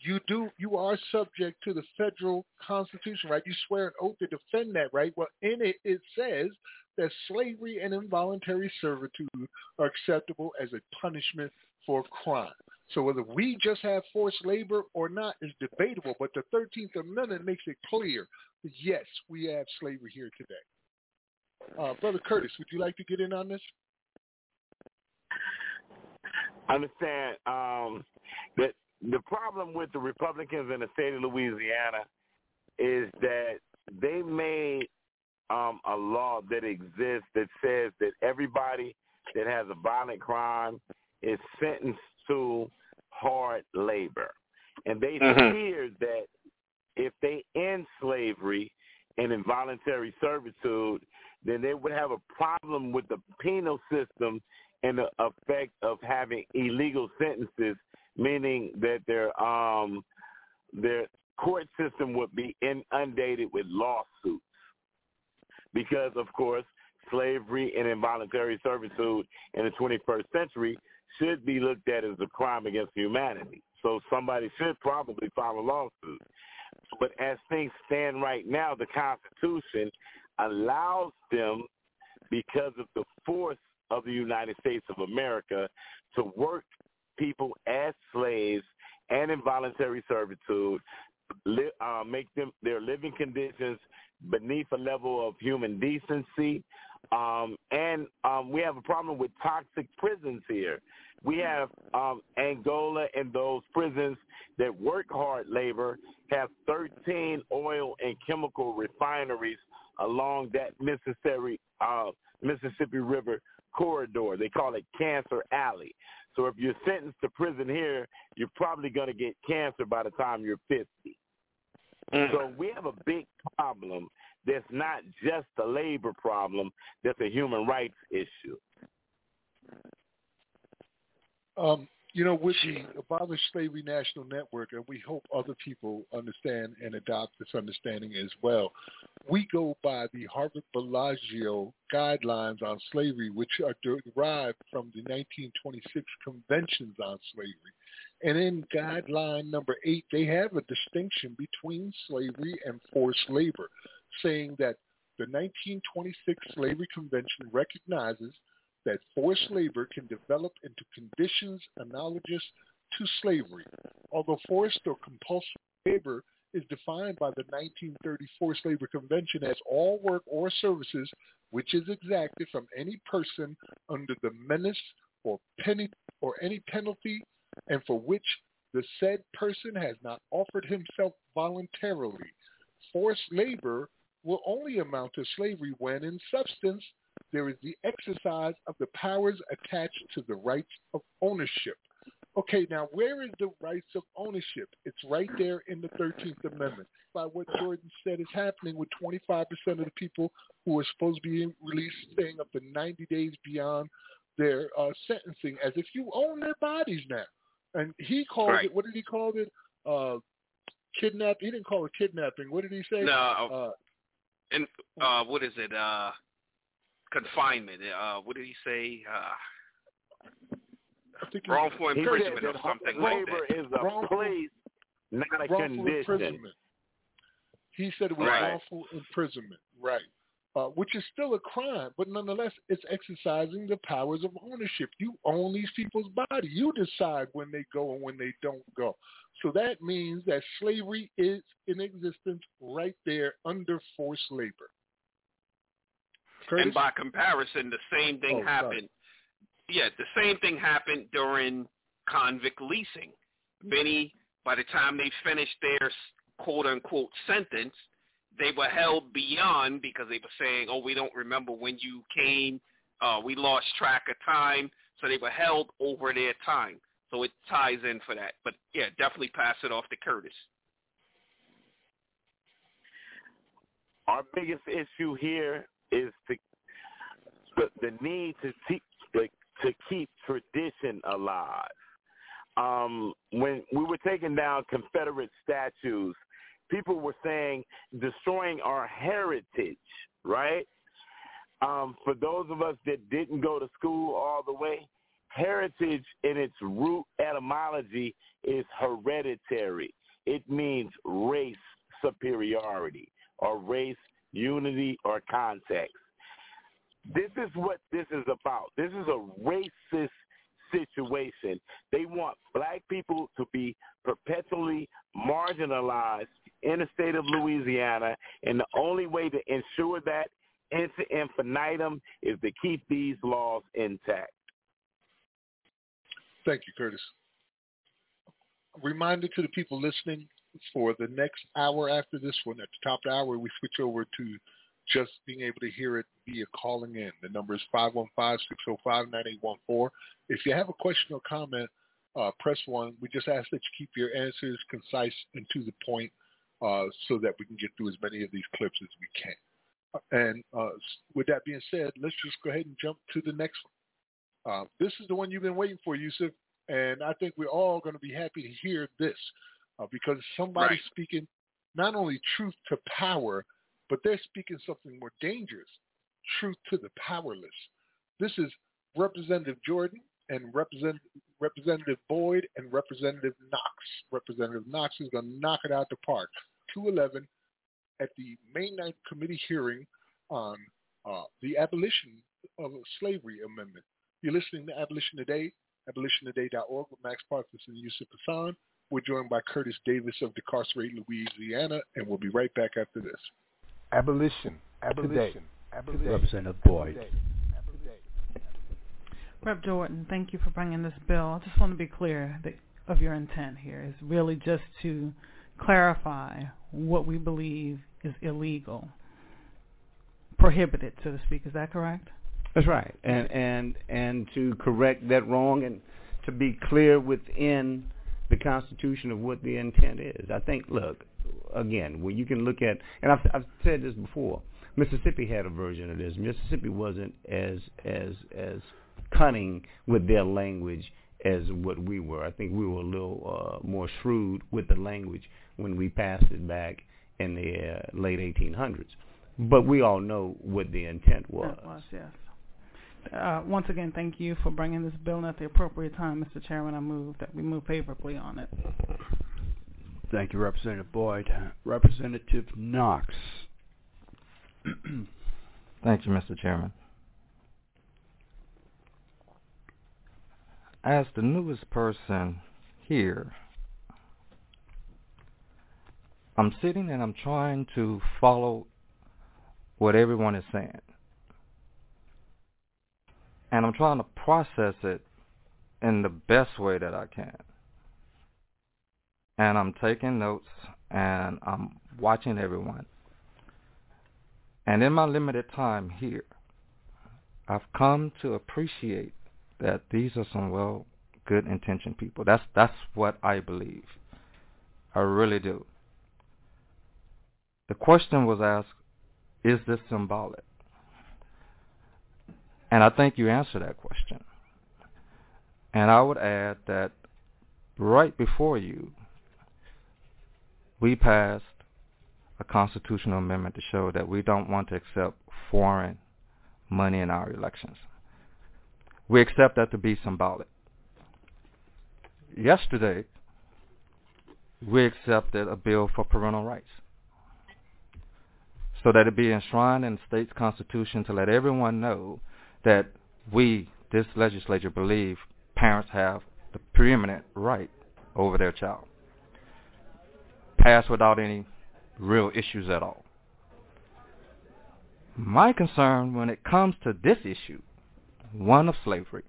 S5: You do you are subject to the federal constitution, right? You swear an oath to defend that, right? Well, in it it says that slavery and involuntary servitude are acceptable as a punishment for crime. So whether we just have forced labor or not is debatable, but the 13th Amendment makes it clear that yes, we have slavery here today. Uh, Brother Curtis, would you like to get in on this?
S16: understand um, that the problem with the Republicans in the state of Louisiana is that they made um, a law that exists that says that everybody that has a violent crime is sentenced to hard labor. And they mm-hmm. fear that if they end slavery and involuntary servitude, then they would have a problem with the penal system and the effect of having illegal sentences, meaning that their um their court system would be inundated with lawsuits because, of course, slavery and involuntary servitude in the 21st century should be looked at as a crime against humanity. So somebody should probably file a lawsuit. But as things stand right now, the Constitution allows them, because of the force of the United States of America to work people as slaves and involuntary servitude, li- uh, make them their living conditions beneath a level of human decency. Um, and um, we have a problem with toxic prisons here. We have um, Angola and those prisons that work hard labor have 13 oil and chemical refineries along that Mississippi uh, Mississippi River corridor. They call it Cancer Alley. So if you're sentenced to prison here, you're probably going to get cancer by the time you're 50. Mm. So we have a big problem that's not just a labor problem, that's a human rights issue.
S5: Um, you know, with Jeez. the Abolish Slavery National Network, and we hope other people understand and adopt this understanding as well, we go by the Harvard Bellagio guidelines on slavery, which are derived from the 1926 Conventions on Slavery. And in guideline number eight, they have a distinction between slavery and forced labor, saying that the 1926 Slavery Convention recognizes – that forced labor can develop into conditions analogous to slavery. Although forced or compulsory labor is defined by the 1934 Labor Convention as all work or services which is exacted from any person under the menace or penalty or any penalty and for which the said person has not offered himself voluntarily. Forced labor will only amount to slavery when in substance there is the exercise of the powers attached to the rights of ownership. Okay, now where is the rights of ownership? It's right there in the 13th Amendment. By what Jordan said is happening with 25% of the people who are supposed to be released staying up to 90 days beyond their uh, sentencing as if you own their bodies now. And he called right. it, what did he call it? Uh, kidnap. He didn't call it kidnapping. What did he say? No. Uh,
S4: and uh, what is it? Uh, confinement. Uh, what did he say? Uh, wrongful imprisonment or something like that. Is a wrongful,
S16: place, not a
S4: condition.
S16: He
S5: said it was
S16: right.
S5: wrongful imprisonment, right? Uh, which is still a crime, but nonetheless, it's exercising the powers of ownership. You own these people's body. You decide when they go and when they don't go. So that means that slavery is in existence right there under forced labor.
S4: Curtis? And by comparison, the same thing oh, happened. Sorry. Yeah, the same thing happened during convict leasing. Many, by the time they finished their quote unquote sentence, they were held beyond because they were saying, "Oh, we don't remember when you came. Uh, we lost track of time." So they were held over their time. So it ties in for that. But yeah, definitely pass it off to Curtis.
S16: Our biggest issue here is to the, the need to te- like, to keep tradition alive. Um, when we were taking down Confederate statues, people were saying destroying our heritage, right? Um, for those of us that didn't go to school all the way, heritage in its root etymology is hereditary. It means race superiority or race unity, or context. This is what this is about. This is a racist situation. They want black people to be perpetually marginalized in the state of Louisiana, and the only way to ensure that into infinitum is to keep these laws intact.
S5: Thank you, Curtis. Reminder to the people listening, for the next hour after this one, at the top of the hour, we switch over to just being able to hear it via calling in. The number is 515-605-9814. If you have a question or comment, uh, press 1. We just ask that you keep your answers concise and to the point uh, so that we can get through as many of these clips as we can. Uh, and uh, with that being said, let's just go ahead and jump to the next one. Uh, this is the one you've been waiting for, Yusuf, and I think we're all going to be happy to hear this uh, because somebody's right. speaking not only truth to power, but they're speaking something more dangerous, truth to the powerless. This is Representative Jordan and Represent, Representative Boyd and Representative Knox. Representative Knox is going to knock it out the park. 211 at the May 9th committee hearing on uh, the abolition of slavery amendment. You're listening to Abolition Today, abolitiontoday.org with Max Parthas and Yusuf Hassan. We're joined by Curtis Davis of Decarcerate, Louisiana, and we'll be right back after this.
S21: Abolition. Abolition. Today.
S19: Abolition. Representative Boyd.
S22: Rep. Jordan, thank you for bringing this bill. I just want to be clear that, of your intent here. It's really just to clarify what we believe is illegal, prohibited, so to speak. Is that correct?
S7: That's right, and and and to correct that wrong and to be clear within the constitution of what the intent is. I think, look, again, when you can look at, and I've, I've said this before, Mississippi had a version of this. Mississippi wasn't as as as cunning with their language as what we were. I think we were a little uh, more shrewd with the language when we passed it back in the uh, late 1800s. But we all know what the intent was.
S22: That was, uh, once again, thank you for bringing this bill at the appropriate time, Mr. Chairman. I move that we move favorably on it.
S19: Thank you, Representative Boyd. Representative Knox.
S23: [clears throat] Thank you, Mr. Chairman. As the newest person here, I'm sitting and I'm trying to follow what everyone is saying and I'm trying to process it in the best way that I can. And I'm taking notes and I'm watching everyone. And in my limited time here, I've come to appreciate that these are some well good intentioned people. That's that's what I believe. I really do. The question was asked, is this symbolic? And I think you answered that question. And I would add that right before you, we passed a constitutional amendment to show that we don't want to accept foreign money in our elections. We accept that to be symbolic. Yesterday, we accepted a bill for parental rights so that it be enshrined in the state's constitution to let everyone know that we, this legislature, believe parents have the preeminent right over their child. Passed without any real issues at all. My concern when it comes to this issue, one of slavery,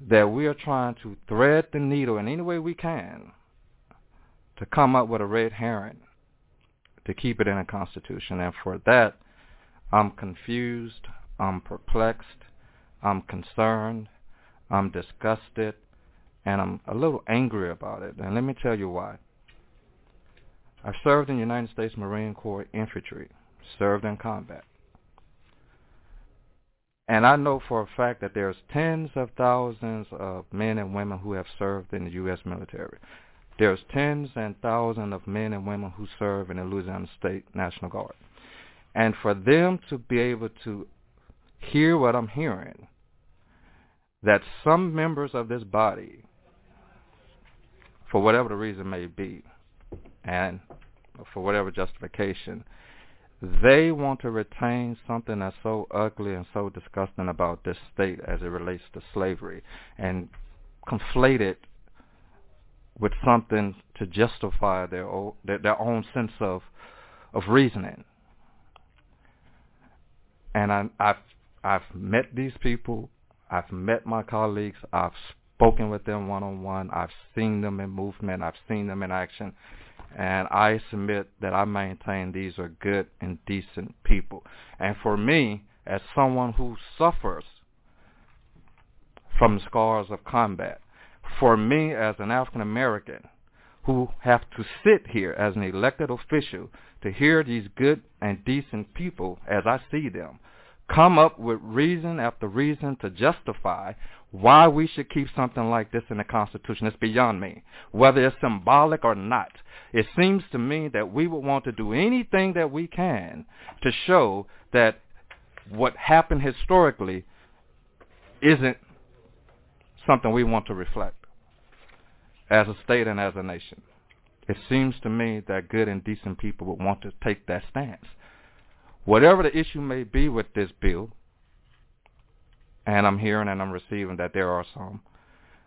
S23: that we are trying to thread the needle in any way we can to come up with a red herring to keep it in a constitution. And for that, I'm confused, I'm perplexed, I'm concerned, I'm disgusted, and I'm a little angry about it. And let me tell you why. I served in the United States Marine Corps infantry, served in combat. And I know for a fact that there's tens of thousands of men and women who have served in the U.S. military. There's tens and thousands of men and women who serve in the Louisiana State National Guard. And for them to be able to hear what I'm hearing, that some members of this body, for whatever the reason may be, and for whatever justification, they want to retain something that's so ugly and so disgusting about this state as it relates to slavery and conflate it with something to justify their own, their, own sense of of reasoning. And I, I I've met these people. I've met my colleagues. I've spoken with them one-on-one. I've seen them in movement. I've seen them in action. And I submit that I maintain these are good and decent people. And for me, as someone who suffers from scars of combat, for me as an African American who have to sit here as an elected official to hear these good and decent people as I see them, come up with reason after reason to justify why we should keep something like this in the Constitution. It's beyond me. Whether it's symbolic or not, it seems to me that we would want to do anything that we can to show that what happened historically isn't something we want to reflect as a state and as a nation. It seems to me that good and decent people would want to take that stance. Whatever the issue may be with this bill, and I'm hearing and I'm receiving that there are some,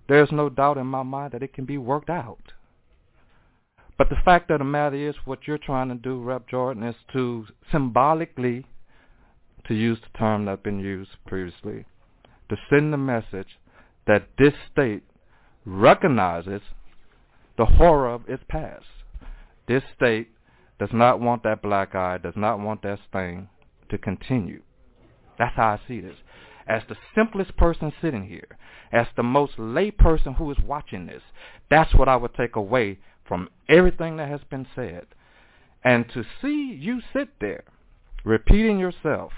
S23: there's no doubt in my mind that it can be worked out. But the fact of the matter is what you're trying to do, Rep. Jordan, is to symbolically, to use the term that's been used previously, to send the message that this state recognizes the horror of its past. This state does not want that black eye, does not want that stain to continue. That's how I see this. As the simplest person sitting here, as the most lay person who is watching this, that's what I would take away from everything that has been said. And to see you sit there repeating yourself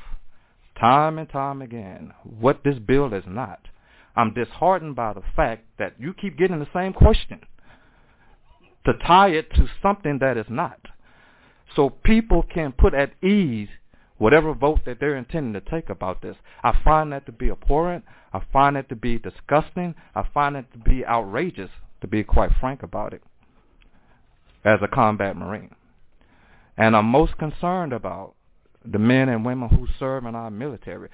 S23: time and time again what this bill is not, I'm disheartened by the fact that you keep getting the same question to tie it to something that is not so people can put at ease whatever vote that they're intending to take about this. I find that to be abhorrent. I find that to be disgusting. I find it to be outrageous, to be quite frank about it, as a combat Marine. And I'm most concerned about the men and women who serve in our military,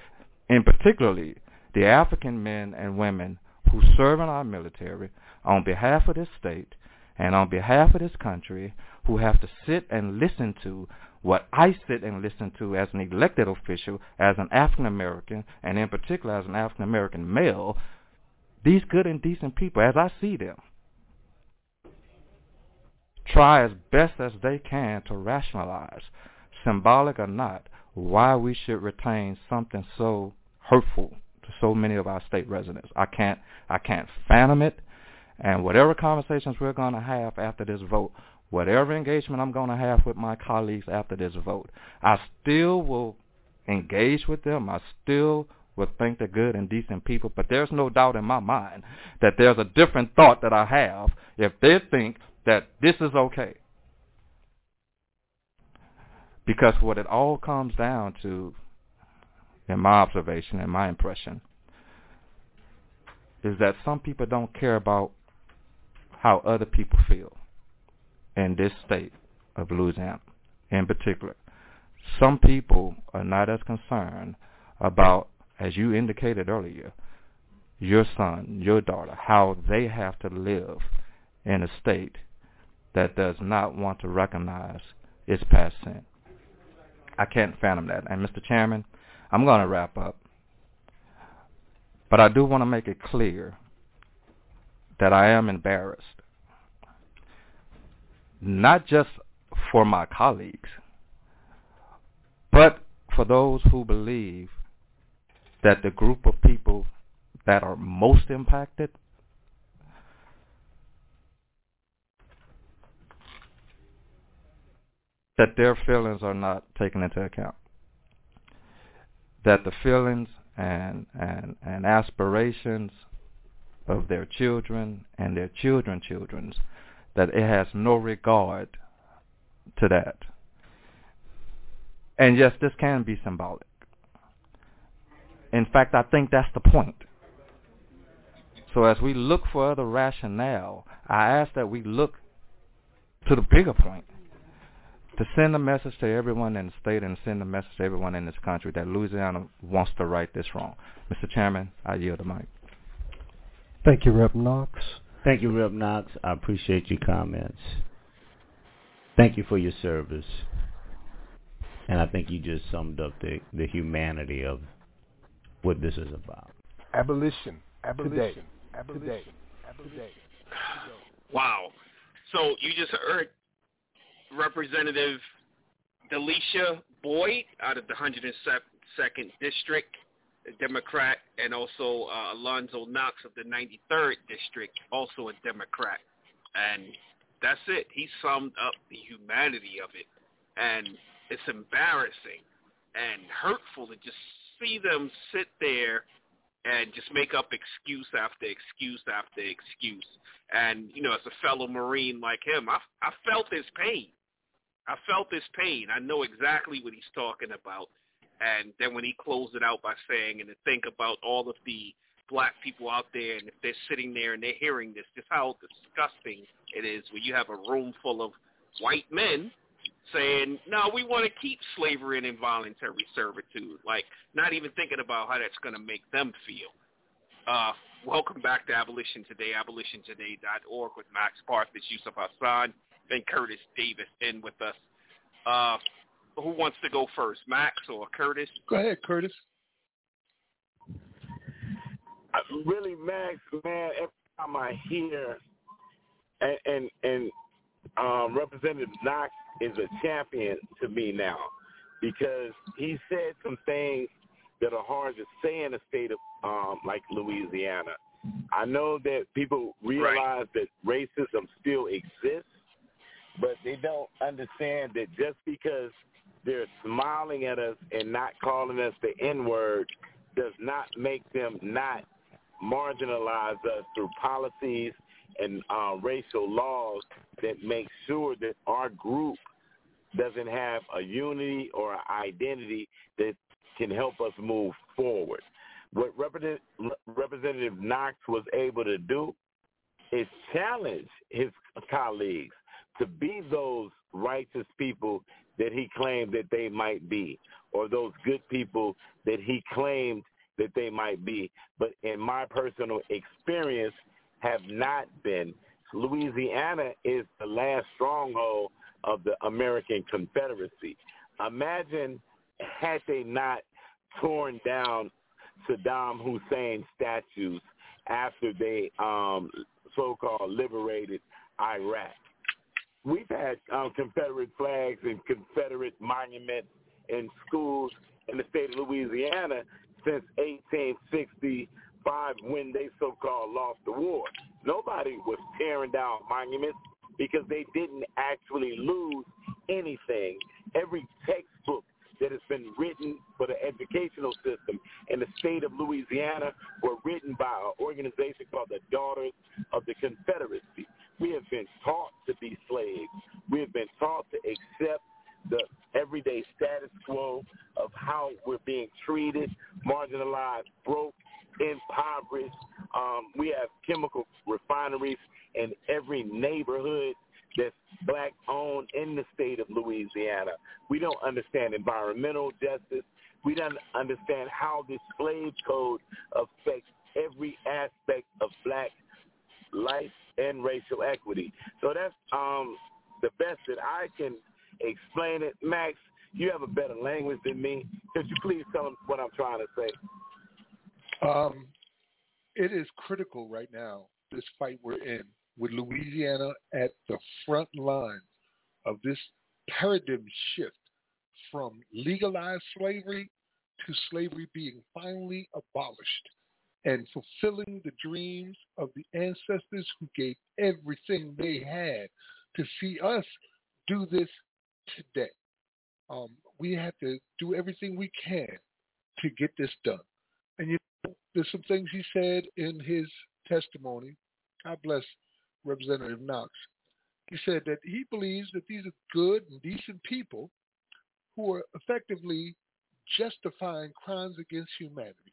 S23: and particularly the African men and women who serve in our military on behalf of this state and on behalf of this country who have to sit and listen to what I sit and listen to as an elected official, as an African American, and in particular as an African American male, these good and decent people, as I see them, try as best as they can to rationalize, symbolic or not, why we should retain something so hurtful to so many of our state residents. I can't I can't fathom it. And whatever conversations we're going to have after this vote, whatever engagement I'm going to have with my colleagues after this vote, I still will engage with them. I still will think they're good and decent people. But there's no doubt in my mind that there's a different thought that I have if they think that this is okay. Because what it all comes down to, in my observation and my impression, is that some people don't care about how other people feel in this state of Louisiana in particular. Some people are not as concerned about, as you indicated earlier, your son, your daughter, how they have to live in a state that does not want to recognize its past sin. I can't fathom that. And Mr. Chairman, I'm going to wrap up. But I do want to make it clear that I am embarrassed, not just for my colleagues, but for those who believe that the group of people that are most impacted that their feelings are not taken into account that the feelings and, and, and aspirations of their children and their children children's that it has no regard to that. And yes, this can be symbolic. In fact, I think that's the point. So as we look for other rationale, I ask that we look to the bigger point to send a message to everyone in the state and send a message to everyone in this country that Louisiana wants to right this wrong. Mr. Chairman, I yield the mic.
S19: Thank you, Rep Knox.
S7: Thank you, Rep Knox. I appreciate your comments. Thank you for your service. And I think you just summed up the, the humanity of what this is about.
S21: Abolition. Abolition. Today. Abolition. Today. Abolition.
S4: Wow. So you just heard Representative Delisha Boyd out of the 102nd District Democrat, and also uh, Alonzo Knox of the 93rd District, also a Democrat. And that's it. He summed up the humanity of it. And it's embarrassing and hurtful to just see them sit there and just make up excuse after excuse after excuse. And, you know, as a fellow Marine like him, I, I felt his pain. I felt his pain. I know exactly what he's talking about. And then when he closed it out by saying, and to think about all of the black people out there, and if they're sitting there and they're hearing this, just how disgusting it is when you have a room full of white men saying, no, we want to keep slavery and involuntary servitude, like not even thinking about how that's going to make them feel. Uh, welcome back to Abolition Today, abolitiontoday.org with Max Parth, Yusuf Hassan, and Curtis Davis in with us. Uh, who wants to go first, Max or Curtis?
S5: Go ahead, Curtis. Uh,
S16: really, Max, man, every time I hear and and, and um, Representative Knox is a champion to me now because he said some things that are hard to say in a state of um, like Louisiana. I know that people realize right. that racism still exists, but they don't understand that just because they're smiling at us and not calling us the N-word does not make them not marginalize us through policies and uh, racial laws that make sure that our group doesn't have a unity or an identity that can help us move forward. What Representative, Representative Knox was able to do is challenge his colleagues to be those righteous people that he claimed that they might be or those good people that he claimed that they might be, but in my personal experience have not been. Louisiana is the last stronghold of the American Confederacy. Imagine had they not torn down Saddam Hussein statues after they um, so-called liberated Iraq we've had um, Confederate flags and Confederate monuments in schools in the state of Louisiana since 1865 when they so-called lost the war. Nobody was tearing down monuments because they didn't actually lose anything. Every textbook that has been written for the educational system in the state of Louisiana were written by an organization called the Daughters of the Confederacy. We have been taught to be slaves. We have been taught to accept the everyday status quo of how we're being treated, marginalized, broke, impoverished. Um, we have chemical refineries in every neighborhood that's black owned in the state of Louisiana. We don't understand environmental justice. We don't understand how this slave code affects every aspect of black life and racial equity. So that's um, the best that I can explain it. Max, you have a better language than me. Could you please tell them what I'm trying to say?
S5: Um, it is critical right now, this fight we're in, with Louisiana at the front line of this paradigm shift from legalized slavery to slavery being finally abolished and fulfilling the dreams of the ancestors who gave everything they had to see us do this today. Um, we have to do everything we can to get this done. And you know, there's some things he said in his testimony. God bless Representative Knox. He said that he believes that these are good and decent people who are effectively justifying crimes against humanity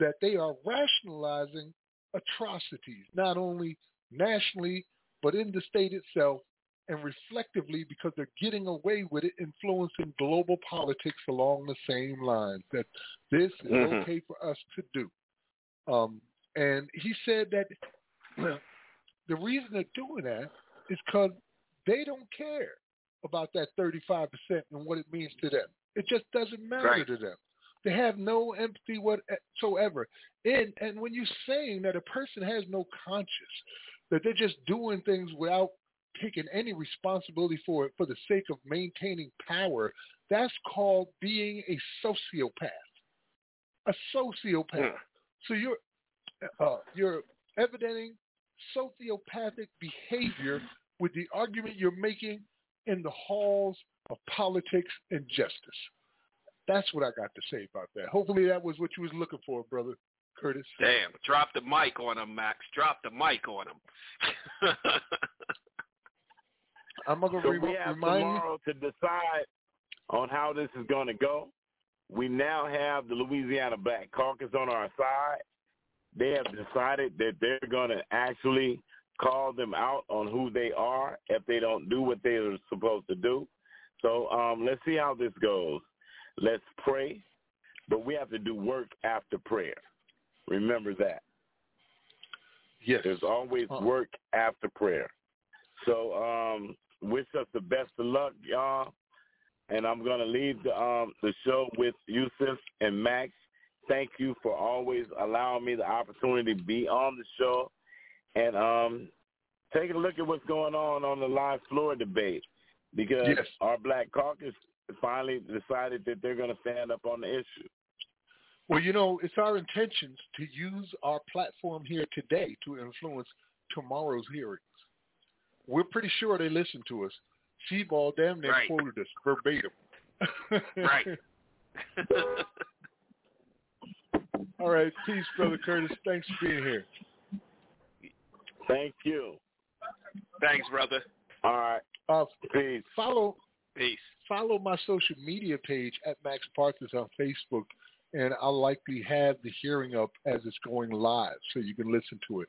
S5: that they are rationalizing atrocities, not only nationally, but in the state itself and reflectively because they're getting away with it, influencing global politics along the same lines that this is mm-hmm. okay for us to do. Um, and he said that [clears throat] the reason they're doing that is because they don't care about that 35% and what it means to them. It just doesn't matter right. to them. They have no empathy whatsoever. And and when you're saying that a person has no conscience, that they're just doing things without taking any responsibility for it for the sake of maintaining power, that's called being a sociopath. A sociopath. So you're uh, you're evidencing sociopathic behavior with the argument you're making in the halls of politics and justice. That's what I got to say about that. Hopefully that was what you was looking for, brother Curtis.
S4: Damn, drop the mic on him, Max. Drop the mic on him. [laughs] I'm
S5: gonna
S16: so re- we have remind tomorrow you. to decide on how this is gonna go. We now have the Louisiana Black Caucus on our side. They have decided that they're gonna actually call them out on who they are if they don't do what they are supposed to do. So um, let's see how this goes. Let's pray, but we have to do work after prayer. Remember that.
S5: Yes.
S16: There's always huh. work after prayer. So um, wish us the best of luck, y'all. And I'm going to leave the, um, the show with Yusuf and Max. Thank you for always allowing me the opportunity to be on the show. And um, take a look at what's going on on the live floor debate because yes. our Black Caucus finally decided that they're going to stand up on the issue.
S5: Well, you know, it's our intentions to use our platform here today to influence tomorrow's hearings. We're pretty sure they listen to us. Seabaugh damn near right. quoted us verbatim. right. [laughs] [laughs] All
S4: right.
S5: Peace, Brother Curtis. Thanks for being here.
S16: Thank you.
S4: Thanks, brother.
S16: All right. Uh, peace.
S5: Follow.
S4: Peace
S5: follow my social media page at Max Parthas on Facebook, and I'll likely have the hearing up as it's going live, so you can listen to it.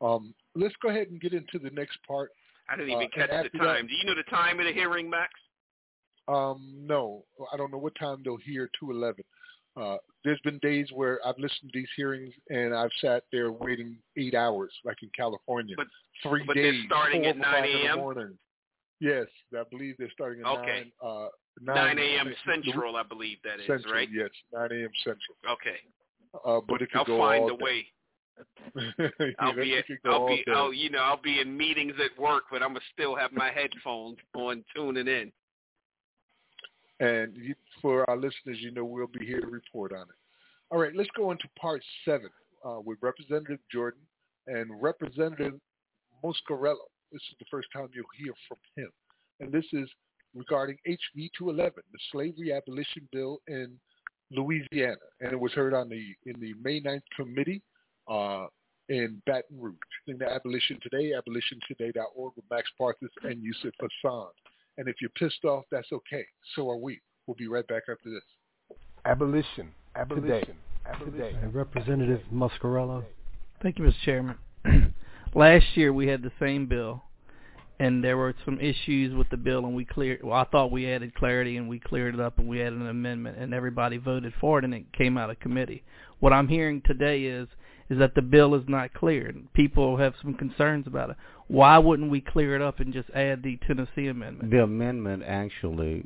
S5: Um, let's go ahead and get into the next part.
S4: I didn't even uh, catch the time. That, Do you know the time of the hearing, Max?
S5: Um, no, I don't know what time they'll hear. Two eleven. Uh, there's been days where I've listened to these hearings and I've sat there waiting eight hours, like in California,
S4: but,
S5: three
S4: but
S5: days.
S4: But they're starting at
S5: nine
S4: a.m.
S5: Yes, I believe they're starting at okay. 9, uh, 9, 9
S4: a.m. Central, I believe that is,
S5: Central,
S4: right?
S5: Yes, 9 a.m. Central.
S4: Okay.
S5: Uh, but
S4: it could I'll go find a way. [laughs] I'll be, at, I'll be, I'll, oh, you know, I'll be in meetings at work, but I'm gonna still have my headphones on, tuning in.
S5: And you, for our listeners, you know, we'll be here to report on it. All right, let's go into part seven uh, with Representative Jordan and Representative Muscarello. This is the first time you'll hear from him. And this is regarding HV 211, the slavery abolition bill in Louisiana. And it was heard on the in the May 9th committee uh, in Baton Rouge. In the Abolition Today, abolitiontoday.org with Max Parthas and Yusuf Hassan. And if you're pissed off, that's okay. So are we. We'll be right back after this. Abolition. Abolition. Today. Abolition.
S24: And Representative Muscarello.
S25: Thank you, Mr. Chairman. [clears throat] last year we had the same bill, and there were some issues with the bill, and we cleared. Well, I thought we added clarity, and we cleared it up, and we added an amendment, and everybody voted for it, and it came out of committee. What I'm hearing today is is that the bill is not cleared. People have some concerns about it. Why wouldn't we clear it up and just add the Tennessee amendment?
S7: The amendment actually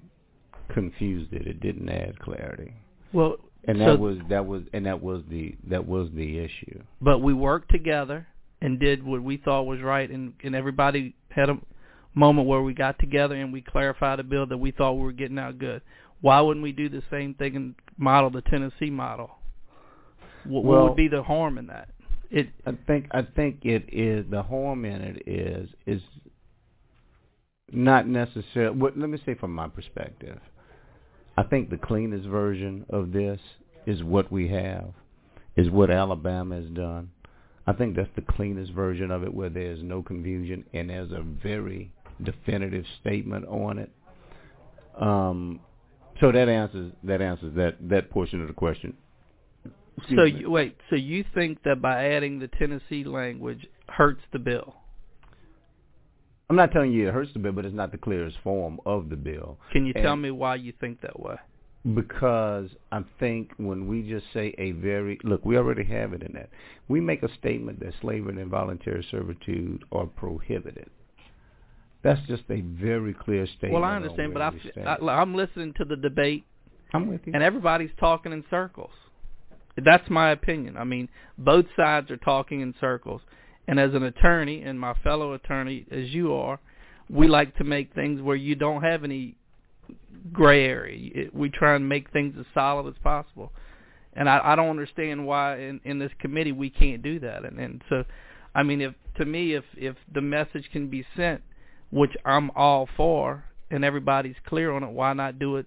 S7: confused it. It didn't add clarity. Well, and so that was that was and that was the that was the issue.
S25: But we worked together and did what we thought was right, and and everybody had a moment where we got together and we clarified a bill that we thought we were getting out good. Why wouldn't we do the same thing and model the Tennessee model? What, well, what would be the harm in that?
S7: It, I think I think it is the harm in it is is not necessarily. let me say from my perspective, I think the cleanest version of this is what we have, is what Alabama has done, I think that's the cleanest version of it where there's no confusion and there's a very definitive statement on it. Um, so that answers that answers that that portion of the question.
S25: Excuse so you, wait, so you think that by adding the Tennessee language hurts the bill?
S7: I'm not telling you it hurts the bill, but it's not the clearest form of the bill.
S25: Can you and tell me why you think that way?
S7: because I think when we just say a very look, we already have it in that. We make a statement that slavery and involuntary servitude are prohibited. That's just a very clear statement. Well,
S25: I understand, but I, I, I'm listening to the debate. I'm with you. And everybody's talking in circles. That's my opinion. I mean, both sides are talking in circles. And as an attorney and my fellow attorney, as you are, we like to make things where you don't have any gray area. It, we try and make things as solid as possible, and I, I don't understand why in, in this committee we can't do that. And, and so, I mean, if to me, if if the message can be sent, which I'm all for, and everybody's clear on it, why not do it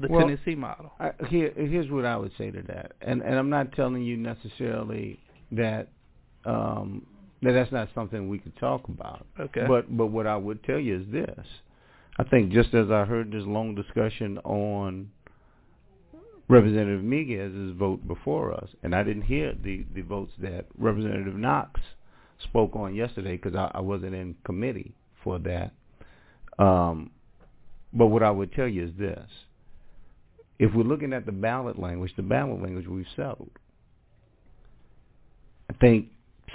S25: the well, Tennessee model? I,
S7: here, here's what I would say to that, and and I'm not telling you necessarily that. Um, that that's not something we could talk about. Okay. But but what I would tell you is this: I think just as I heard this long discussion on Representative Miguez's vote before us, and I didn't hear the, the votes that Representative Knox spoke on yesterday because I, I, wasn't in committee for that. Um, but what I would tell you is this. If we're looking at the ballot language, the ballot language we've settled. I think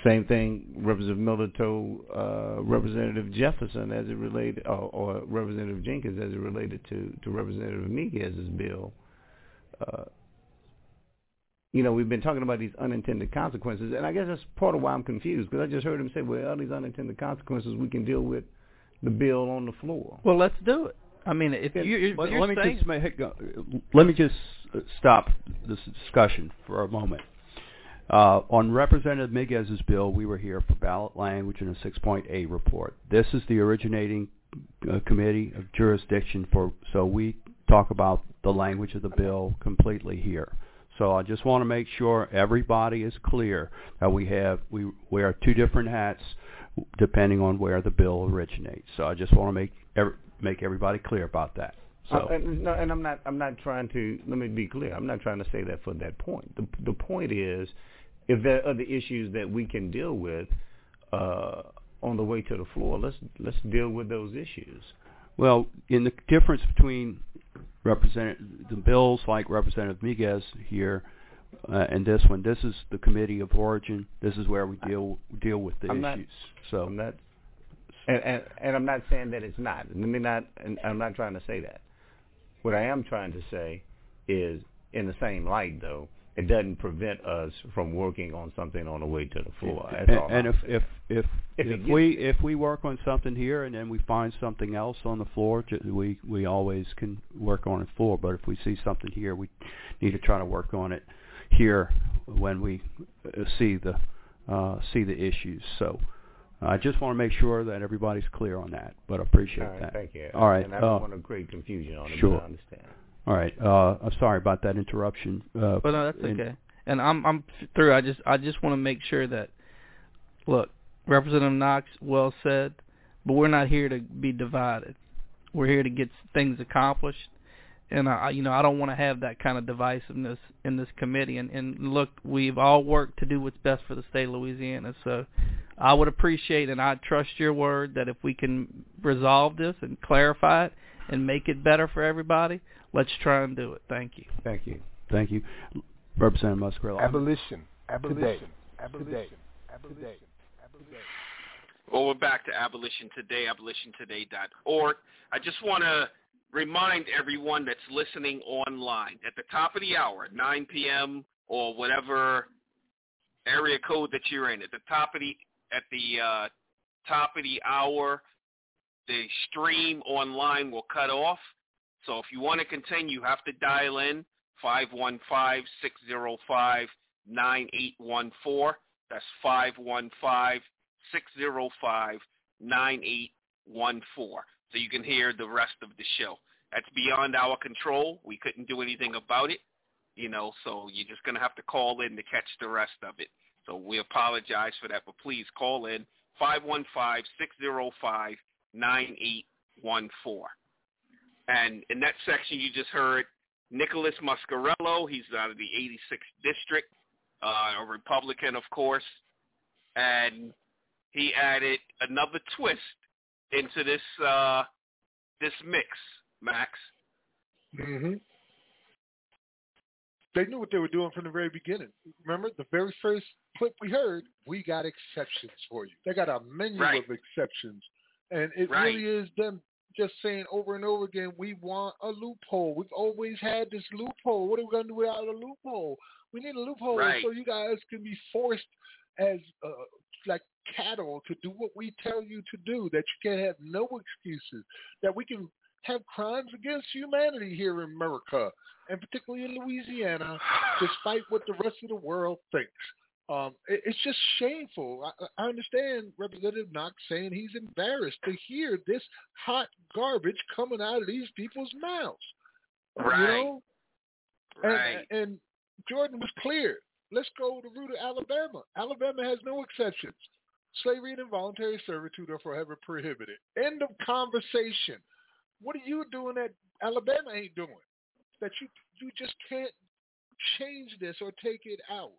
S7: same thing, Representative Miller told uh, Representative Jefferson as it related, or, or, Representative Jenkins as it related to, to Representative Miguez's bill. Uh, you know, we've been talking about these unintended consequences, and I guess that's part of why I'm confused because I just heard him say, "Well, these unintended consequences we can deal with the bill on the floor."
S25: Well, let's do it. I mean, if you let,
S24: saying, me just let me just stop this discussion for a moment. Uh, on Representative Miguez's bill, we were here for ballot language in a 6.8 report. This is the originating uh, committee of jurisdiction for, so we talk about the language of the bill completely here. So I just want to make sure everybody is clear that we have, we wear two different hats depending on where the bill originates. So I just want to make, every, make everybody clear about that. So.
S7: Uh, and, no, and I'm not. I'm not trying to. Let me be clear. I'm not trying to say that for that point. The the point is if there are other issues that we can deal with uh, on the way to the floor, let's let's deal with those issues.
S24: Well, in the difference between representative the bills like Representative Miguez here uh, and this one, this is the Committee of Origin. This is where we deal deal with the I'm
S7: issues. Not, so I'm not, and, and, and I'm not saying that it's not. Let me not. I'm not trying to say that. What I am trying to say is, in the same light, though, it doesn't prevent us from working on something on the way to the floor. That's and, all. and
S24: if if if, if, if we if we work on something here and then we find something else on the floor, we we always can work on the floor. But if we see something here, we need to try to work on it here when we uh, see the uh, see the issues. So. I just want to make sure that everybody's clear on that, but I appreciate that.
S7: Thank you. All right. And I don't uh, want to create confusion on it, sure. I understand.
S24: All right. Uh, I'm sorry about that interruption. Uh,
S25: but no, uh, that's and, okay. And I'm I'm through. I just I just want to make sure that look, Representative Knox well said, but we're not here to be divided. We're here to get things accomplished. And I you know, I don't want to have that kind of divisiveness in this committee and and look, we've all worked to do what's best for the state of Louisiana. So I would appreciate and I trust your word that if we can resolve this and clarify it and make it better for everybody, let's try and do it. Thank you.
S24: Thank you. Thank you. Representative
S5: Muscarello. Abolition. Abolition. Today. Abolition. Today. Abolition. Today. Abolition.
S4: Well, we're back to Abolition Today, abolitiontoday.org. I just want to remind everyone that's listening online, at the top of the hour, 9 p.m. or whatever area code that you're in, at the top of the, at the uh, top of the hour, the stream online will cut off so if you want to continue, you have to dial in 515-605-9814. That's 515-605-9814. So you can hear the rest of the show. That's beyond our control. We couldn't do anything about it, you know, so you're just going to have to call in to catch the rest of it. So we apologize for that, but please call in 515-605-9814. And in that section you just heard Nicholas Muscarello. He's out of the 86th district, uh, a Republican, of course. And he added another twist into this uh, this mix, Max.
S5: Mm-hmm. They knew what they were doing from the very beginning. Remember the very first clip we heard? We got exceptions for you. They got a menu right. of exceptions, and it right. really is them just saying over and over again, we want a loophole. We've always had this loophole. What are we going to do without a loophole? We need a loophole right. so you guys can be forced as uh, like cattle to do what we tell you to do, that you can't have no excuses, that we can have crimes against humanity here in America, and particularly in Louisiana, [sighs] despite what the rest of the world thinks. Um, it, it's just shameful. I, I understand Representative Knox saying he's embarrassed to hear this hot garbage coming out of these people's mouths.
S4: Right. You know? Right.
S5: And, and Jordan was clear. Let's go to the root of Alabama. Alabama has no exceptions. Slavery and involuntary servitude are forever prohibited. End of conversation. What are you doing that Alabama ain't doing? That you you just can't change this or take it out.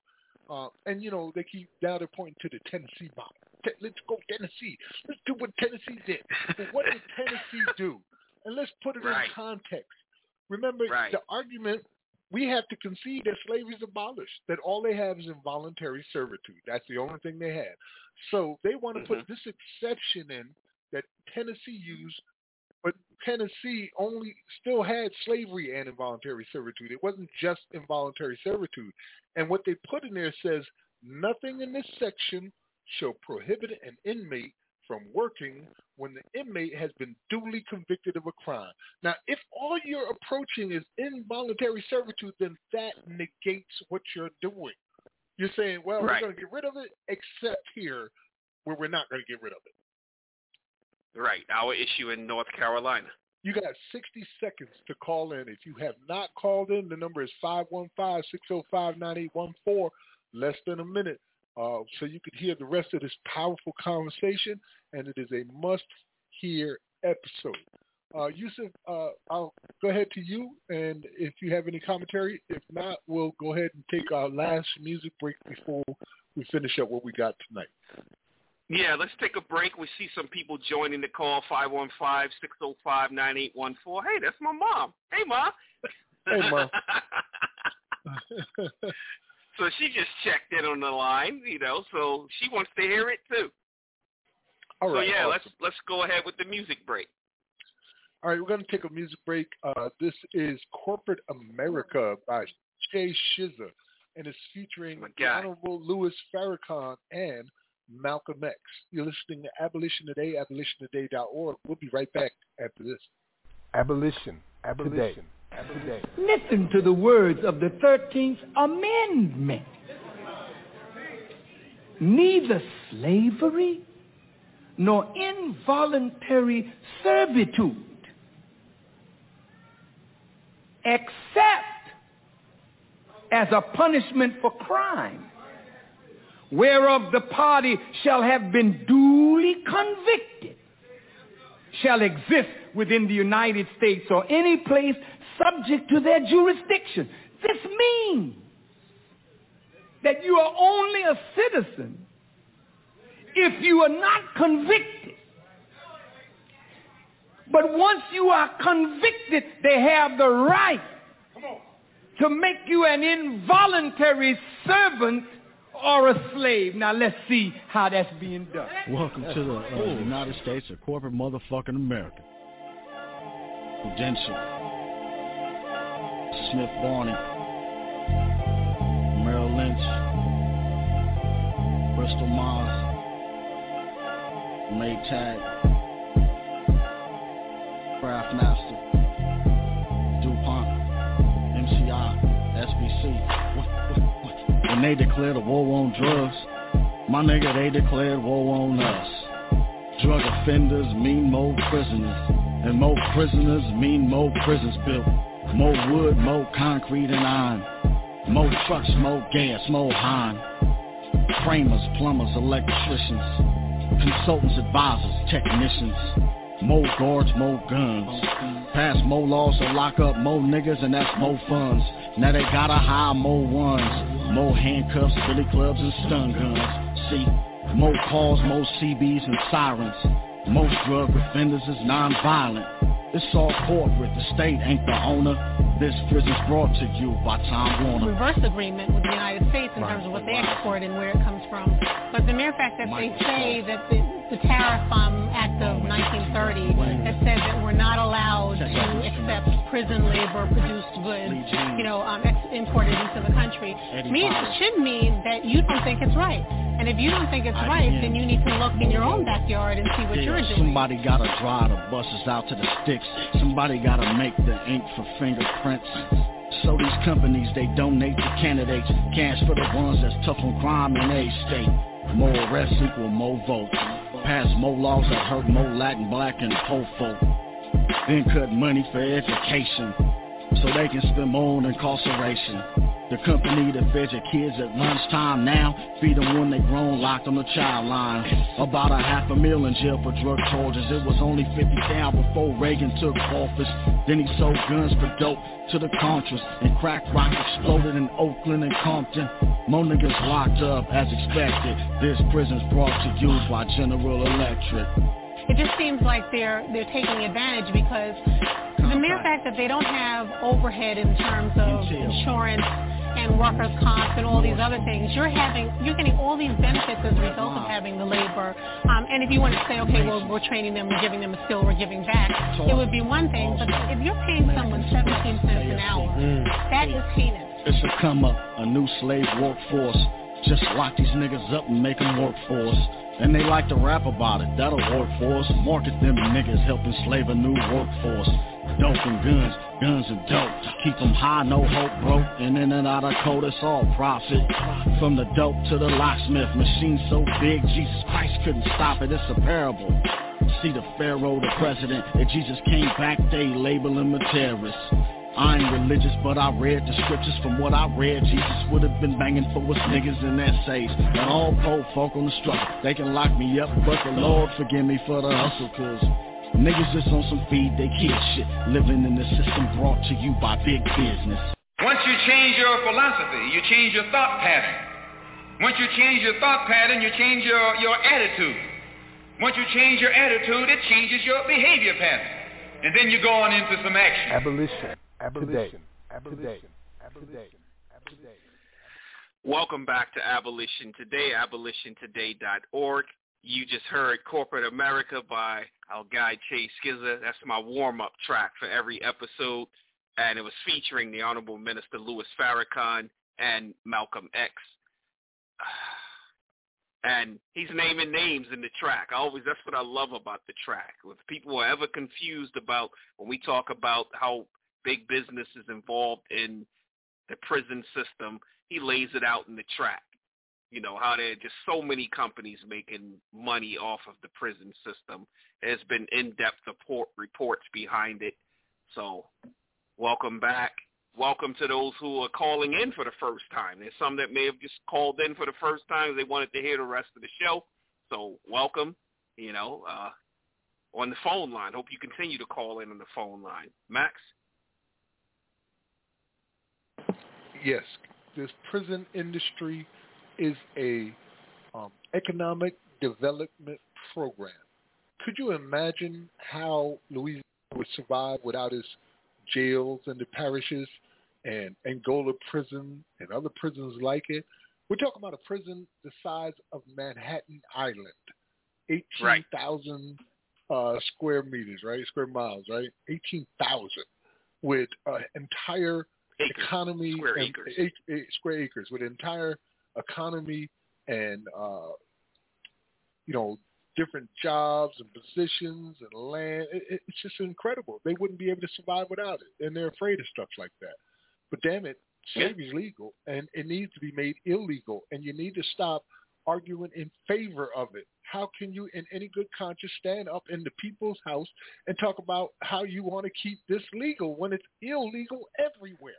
S5: Uh, and you know they keep now they're pointing to the Tennessee box. let's go Tennessee. Let's do what Tennessee did. But what did [laughs] Tennessee do? And let's put it right. in context. Remember right. the argument we have to concede that slavery is abolished, that all they have is involuntary servitude. That's the only thing they have. So they want to mm-hmm. put this exception in that Tennessee used but Tennessee only still had slavery and involuntary servitude. It wasn't just involuntary servitude. And what they put in there says, nothing in this section shall prohibit an inmate from working when the inmate has been duly convicted of a crime. Now, if all you're approaching is involuntary servitude, then that negates what you're doing. You're saying, well, right. we're going to get rid of it, except here where we're not going to get rid of it.
S4: Right, our issue in North Carolina.
S5: You got 60 seconds to call in. If you have not called in, the number is 515-605-9814, less than a minute. Uh, so you can hear the rest of this powerful conversation, and it is a must-hear episode. Uh, Yusuf, uh, I'll go ahead to you, and if you have any commentary, if not, we'll go ahead and take our last music break before we finish up what we got tonight.
S4: Yeah, let's take a break. We see some people joining the call, 515-605-9814. Hey, that's my mom. Hey, Mom.
S5: Hey, Mom.
S4: [laughs] so she just checked in on the line, you know, so she wants to hear it too. All right. So yeah, awesome. let's let's go ahead with the music break.
S5: All right, we're going to take a music break. Uh, this is Corporate America by Jay Shizza, and it's featuring Honorable Louis Farrakhan and – Malcolm X. You're listening to Abolition Today, abolitiontoday.org. We'll be right back after this. Abolition. Abolition. Today.
S26: Listen to the words of the 13th Amendment. Neither slavery nor involuntary servitude except as a punishment for crime whereof the party shall have been duly convicted shall exist within the United States or any place subject to their jurisdiction. This means that you are only a citizen if you are not convicted. But once you are convicted, they have the right to make you an involuntary servant or a slave. Now let's see how that's being done.
S24: Welcome to the uh, United States of corporate motherfucking America.
S27: Prudential. Smith Barney. Merrill Lynch. Bristol Myers. Maytag. Craftmaster, DuPont. MCI. SBC. What when they declared a war on drugs. My nigga, they declared war on us. Drug offenders mean more prisoners, and more prisoners mean more prisons built. More wood, more concrete and iron. More trucks, more gas, more hine. Framers, plumbers, electricians, consultants, advisors, technicians. More guards, more guns. Pass more laws to lock up more niggas and that's more funds. Now they gotta hire more ones. More handcuffs, billy clubs, and stun guns. See, more calls, more CBs and sirens. Most drug offenders is non-violent. It's all corporate. The state ain't the owner. This prison's brought to you by Time Warner.
S28: Reverse agreement with the United States in right. terms of what they export and where it comes from. But the mere fact that they say that the the tariff um, Act of 1930 that said that we're not allowed to accept prison labor produced goods, you know, um, imported into the country. Means it should mean that you don't think it's right. And if you don't think it's right, then you need to look in your own backyard and see what yeah, you're doing.
S27: Somebody got to drive the buses out to the sticks. Somebody got to make the ink for fingerprints. So these companies, they donate to candidates. Cash for the ones that's tough on crime in their state. More arrests equal more votes passed more laws that hurt more Latin, black, and whole folk. Then cut money for education so they can spend more on incarceration. The company that fed your kids at lunchtime now, feed them when they grown locked on the child line. About a half a mil in jail for drug charges. It was only 50 down before Reagan took office. Then he sold guns for dope to the Contras and crack rock exploded in Oakland and Compton. More niggas locked up as expected. This prison's brought to you by General Electric.
S28: It just seems like they're they're taking advantage because the mere fact that they don't have overhead in terms of insurance and workers' comp and all these other things, you're having you're getting all these benefits as a result of having the labor. Um, and if you want to say, okay, well, we're training them, we're giving them a skill, we're giving back, it would be one thing. But if you're paying someone 17 cents an hour, mm. that is heinous. It's
S27: a come up, a new slave workforce. Just lock these niggas up and make them work for us. And they like to rap about it, that'll work for us. Market them niggas, help enslave a new workforce. Dope and guns, guns and dope. Keep them high, no hope broke. And in and out of code, it's all profit. From the dope to the locksmith, machine so big, Jesus Christ couldn't stop it, it's a parable. See the Pharaoh, the president, if Jesus came back, they label him a terrorist. I ain't religious, but I read the scriptures. From what I read, Jesus would have been banging for us niggas in that stage. And all poor folk on the struggle, they can lock me up, but the Lord forgive me for the hustle, cause niggas just on some feed they kid shit. Living in the system brought to you by big business.
S4: Once you change your philosophy, you change your thought pattern. Once you change your thought pattern, you change your, your attitude. Once you change your attitude, it changes your behavior pattern. And then you go on into some action.
S5: Abolition. Abolition. Abolition. Abolition. Abolition.
S4: Welcome back to Abolition Today, abolitiontoday.org. You just heard Corporate America by our guy Chase Skizza. That's my warm-up track for every episode. And it was featuring the Honorable Minister Louis Farrakhan and Malcolm X. [sighs] And he's naming names in the track. I always that's what I love about the track. If people are ever confused about when we talk about how big business is involved in the prison system. He lays it out in the track. You know, how there are just so many companies making money off of the prison system. There's been in-depth report, reports behind it. So welcome back. Welcome to those who are calling in for the first time. There's some that may have just called in for the first time. They wanted to hear the rest of the show. So welcome, you know, uh, on the phone line. Hope you continue to call in on the phone line. Max?
S5: yes, this prison industry is a um, economic development program. Could you imagine how Louisiana would survive without its jails and the parishes and Angola prison and other prisons like it? We're talking about a prison the size of Manhattan Island, 18,000 right. uh, square meters, right? Square miles, right? 18,000 with an uh, entire acres, economy,
S4: square and, acres, eight, eight square
S5: acres, with entire economy and uh, you know different jobs and positions and land. it, it's just incredible. They wouldn't be able to survive without it, and they're afraid of stuff like that. But damn it, slavery's yeah. legal, and it needs to be made illegal, and you need to stop arguing in favor of it. How can you, in any good conscience, stand up in the people's house and talk about how you want to keep this legal when it's illegal everywhere?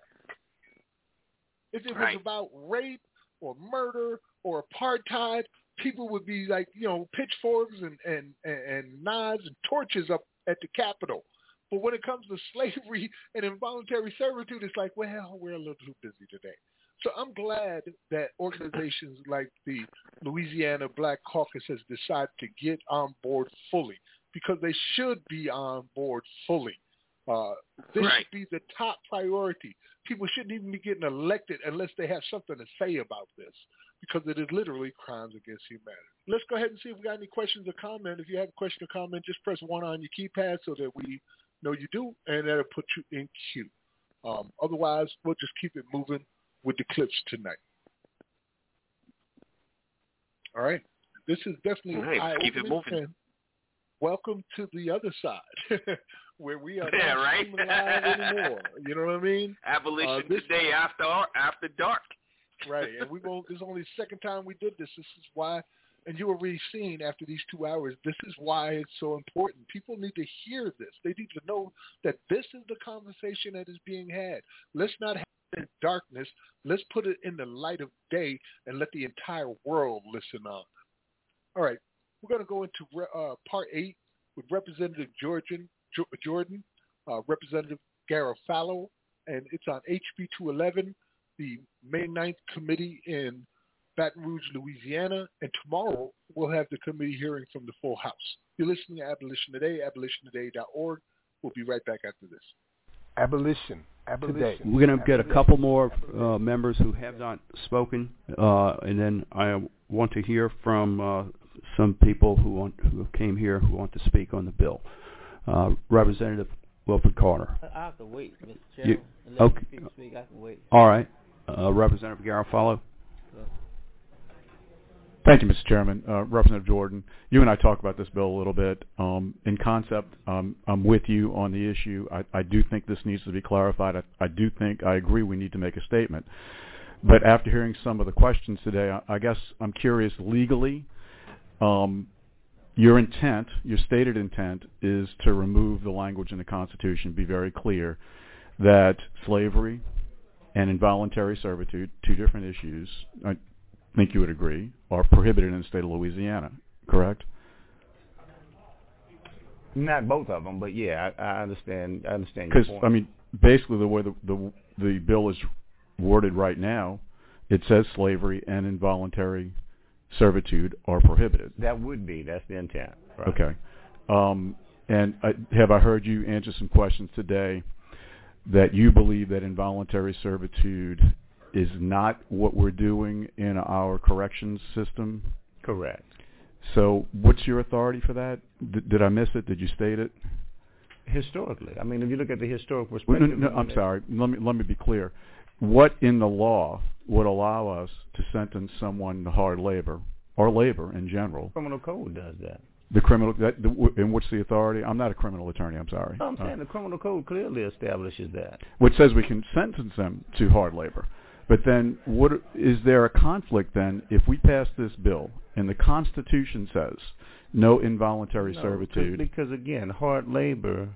S5: If it right. was about rape or murder or apartheid, people would be like, you know, pitchforks and, and, and knives and torches up at the Capitol. But when it comes to [laughs] slavery and involuntary servitude, it's like, well, we're a little too busy today. So I'm glad that organizations like the Louisiana Black Caucus has decided to get on board fully because they should be on board fully. Uh, this right. should be the top priority. People shouldn't even be getting elected unless they have something to say about this because it is literally crimes against humanity. Let's go ahead and see if we got any questions or comment. If you have a question or comment, just press one on your keypad so that we know you do, and that'll put you in queue. Um, otherwise, we'll just keep it moving with the clips tonight. All right. This is definitely keep it moving. Welcome to the other side. [laughs] where we are [laughs] yeah, right? anymore. You know what I mean?
S4: [laughs] Abolition uh, today time, after after dark.
S5: [laughs] right, and we won't. This is only the second time we did this. This is why, and you already seen after these two hours. This is why it's so important. People need to hear this. They need to know that this is the conversation that is being had. Let's not have in darkness. Let's put it in the light of day and let the entire world listen on. All right, we're going to go into uh, part eight with Representative Georgian J- Jordan, uh, Representative Gara Fallow, and it's on HB 211, the May 9th committee in Baton Rouge, Louisiana, and tomorrow we'll have the committee hearing from the full House. You're listening to Abolition Today, abolitiontoday.org. We'll be right back after this. Abolition. Abolition. Today.
S24: We're going to get a couple more uh, members who have not spoken, uh, and then I want to hear from uh, some people who, want, who came here who want to speak on the bill uh, Representative Wilford Carter.
S29: I have to wait, Mr. Chairman. You, okay. Speak, I can wait.
S24: All right. Uh, Representative Garofalo.
S30: Thank you, Mr. Chairman. Uh, Representative Jordan, you and I talked about this bill a little bit. Um, in concept, um, I'm with you on the issue. I, I, do think this needs to be clarified. I, I, do think I agree we need to make a statement. But after hearing some of the questions today, I, I guess I'm curious legally. Um, your intent, your stated intent, is to remove the language in the Constitution, be very clear that slavery and involuntary servitude, two different issues, I think you would agree, are prohibited in the state of Louisiana, correct?
S29: Not both of them, but yeah, I, I understand. I understand. Because I
S30: mean, basically, the way the, the the bill is worded right now, it says slavery and involuntary servitude are prohibited.
S29: That would be. That's the intent.
S30: Right. Okay. Um, and I, have I heard you answer some questions today that you believe that involuntary servitude is not what we're doing in our corrections system?
S29: Correct.
S30: So what's your authority for that? D- did I miss it? Did you state it?
S29: Historically. I mean, if you look at the historic perspective.
S30: No, no, no I'm sorry. Let me, let me be clear what in the law would allow us to sentence someone to hard labor or labor in general?
S29: Criminal code does that.
S30: The criminal that the, in what's the authority? I'm not a criminal attorney. I'm sorry.
S29: I'm saying uh, the criminal code clearly establishes that,
S30: which says we can sentence them to hard labor. But then, what is there a conflict then if we pass this bill and the Constitution says no involuntary no, servitude?
S29: Because again, hard labor,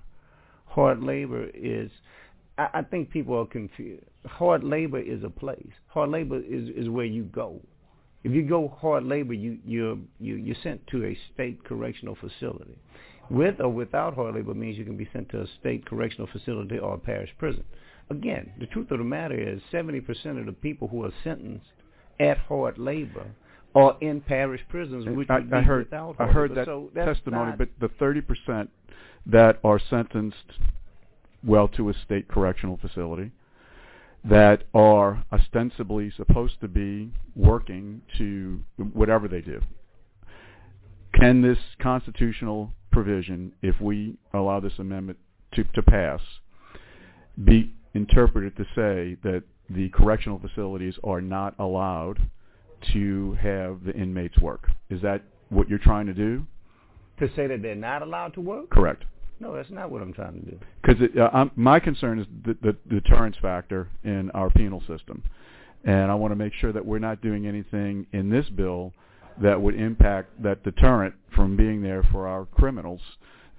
S29: hard labor is I, I think people are confused. Hard labor is a place. Hard labor is, is where you go. If you go hard labor, you, you're, you, you're sent to a state correctional facility. With or without hard labor means you can be sent to a state correctional facility or a parish prison. Again, the truth of the matter is 70% of the people who are sentenced at hard labor are in parish prisons, which I, I heard, without hard I heard labor. that so testimony,
S30: but the 30% that are sentenced well to a state correctional facility that are ostensibly supposed to be working to whatever they do. Can this constitutional provision, if we allow this amendment to, to pass, be interpreted to say that the correctional facilities are not allowed to have the inmates work? Is that what you're trying to do?
S29: To say that they're not allowed to work?
S30: Correct.
S29: No, that's not what I'm trying to do.
S30: Because uh, my concern is the, the, deterrence factor in our penal system, and I want to make sure that we're not doing anything in this bill that would impact that deterrent from being there for our criminals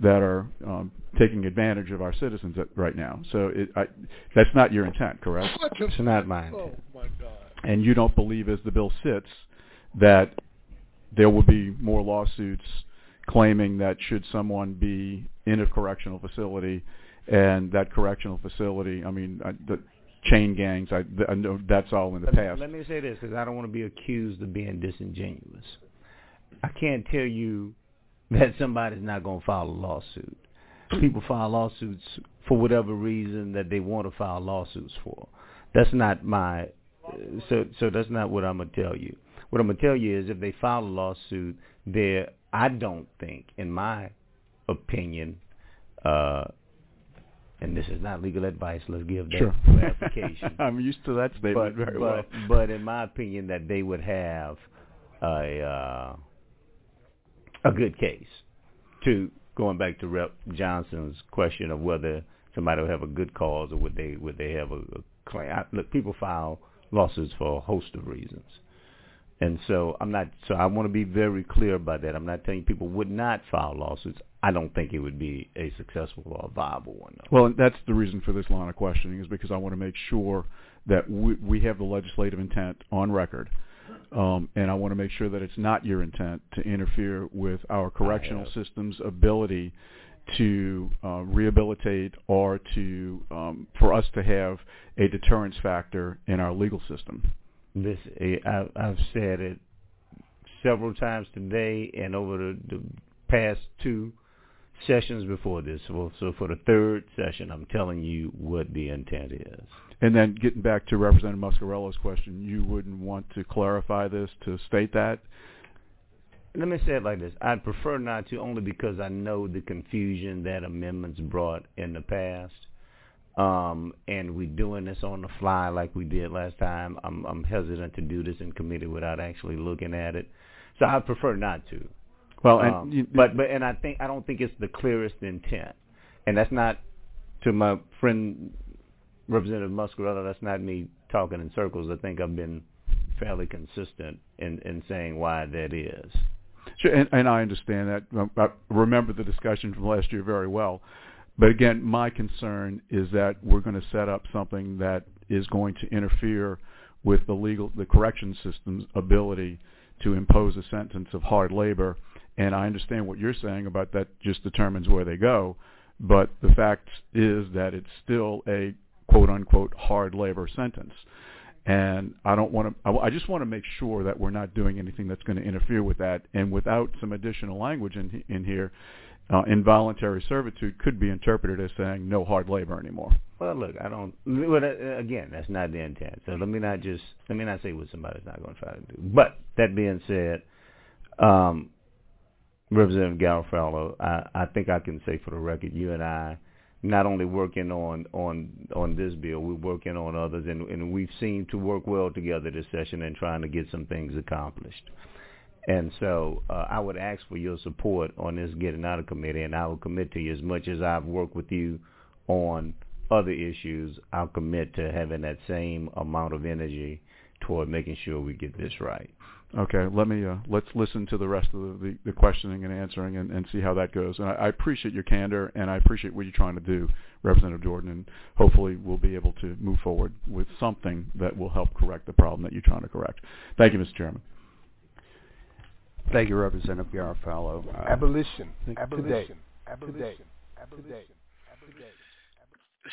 S30: that are um, taking advantage of our citizens at, right now. So it, I, that's not your intent, correct?
S29: It's not
S30: my intent. Oh my God. And you don't believe, as the bill sits, that there will be more lawsuits claiming that should someone be in a correctional facility and that correctional facility, I mean, I, uh, the chain gangs, I, I know that's all in the
S29: let
S30: past.
S29: Me, let me say this because I don't want to be accused of being disingenuous. I can't tell you that somebody's not going to file a lawsuit. People file lawsuits for whatever reason that they want to file lawsuits for. That's not my uh, so so that's not what I'm gonna tell you. What I'm gonna tell you is if they file a lawsuit, there I don't think, in my opinion, uh, and this is not legal advice. Let's give that sure. clarification. [laughs]
S30: I'm used to that statement but, very
S29: but,
S30: well.
S29: But in my opinion, that they would have a uh, a good case. To going back to Rep. Johnson's question of whether somebody would have a good cause or would they would they have a, a claim? I, look, people file lawsuits for a host of reasons. And so I'm not. So I want to be very clear about that. I'm not telling people would not file lawsuits. I don't think it would be a successful or viable one.
S30: Though. Well, that's the reason for this line of questioning is because I want to make sure that we, we have the legislative intent on record, um, and I want to make sure that it's not your intent to interfere with our correctional system's ability to uh, rehabilitate or to um, for us to have a deterrence factor in our legal system.
S29: This eh, I, have said it several times today and over the, the past two sessions before this. Well, so for the third session, I'm telling you what the intent is.
S30: And then getting back to Representative Muscarello's question, you wouldn't want to clarify this to state that?
S29: Let me say it like this. I prefer not to only because I know the confusion that amendments brought in the past. Um, and we're doing this on the fly like we did last time. I'm, I'm hesitant to do this in committee without actually looking at it, so I prefer not to.
S30: Well, and um, you,
S29: but but and I think I don't think it's the clearest intent, and that's not to my friend Representative Muscarello. That's not me talking in circles. I think I've been fairly consistent in in saying why that is.
S30: Sure, and, and I understand that. I remember the discussion from last year very well. But again, my concern is that we're going to set up something that is going to interfere with the legal, the correction system's ability to impose a sentence of hard labor. And I understand what you're saying about that just determines where they go. But the fact is that it's still a quote unquote hard labor sentence. And I don't want to, I, just want to make sure that we're not doing anything that's going to interfere with that. And without some additional language in, in here, uh, involuntary servitude could be interpreted as saying no hard labor anymore.
S29: Well, look, I don't. Well, uh, again, that's not the intent. So let me not just let me not say what somebody's not going to try to do. But that being said, um, Representative Garofalo, I, I think I can say for the record, you and I, not only working on on on this bill, we're working on others, and and we've seemed to work well together this session and trying to get some things accomplished. And so uh, I would ask for your support on this Getting Out of Committee, and I will commit to you as much as I've worked with you on other issues, I'll commit to having that same amount of energy toward making sure we get this right.
S30: Okay, let me uh, let's listen to the rest of the, the, the questioning and answering and, and, see how that goes. And I, I, appreciate your candor and I appreciate what you're trying to do, Representative Jordan. And hopefully we'll be able to move forward with something that will help correct the problem that you're trying to correct. Thank you, Mr. Chairman. Thank you, Representative Garofalo. Uh,
S31: abolition. Abolition. Abolition. Abolition.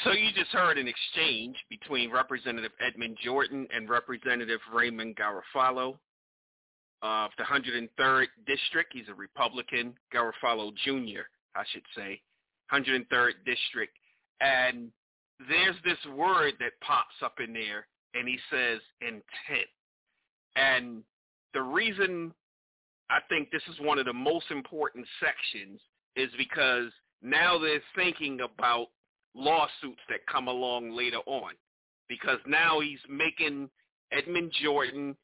S4: So you just heard an exchange between Representative Edmond Jordan and Representative Raymond Garofalo of the 103rd District. He's a Republican, Garofalo Jr., I should say, 103rd District. And there's this word that pops up in there, and he says intent. And the reason I think this is one of the most important sections is because now they're thinking about lawsuits that come along later on because now he's making Edmond Jordan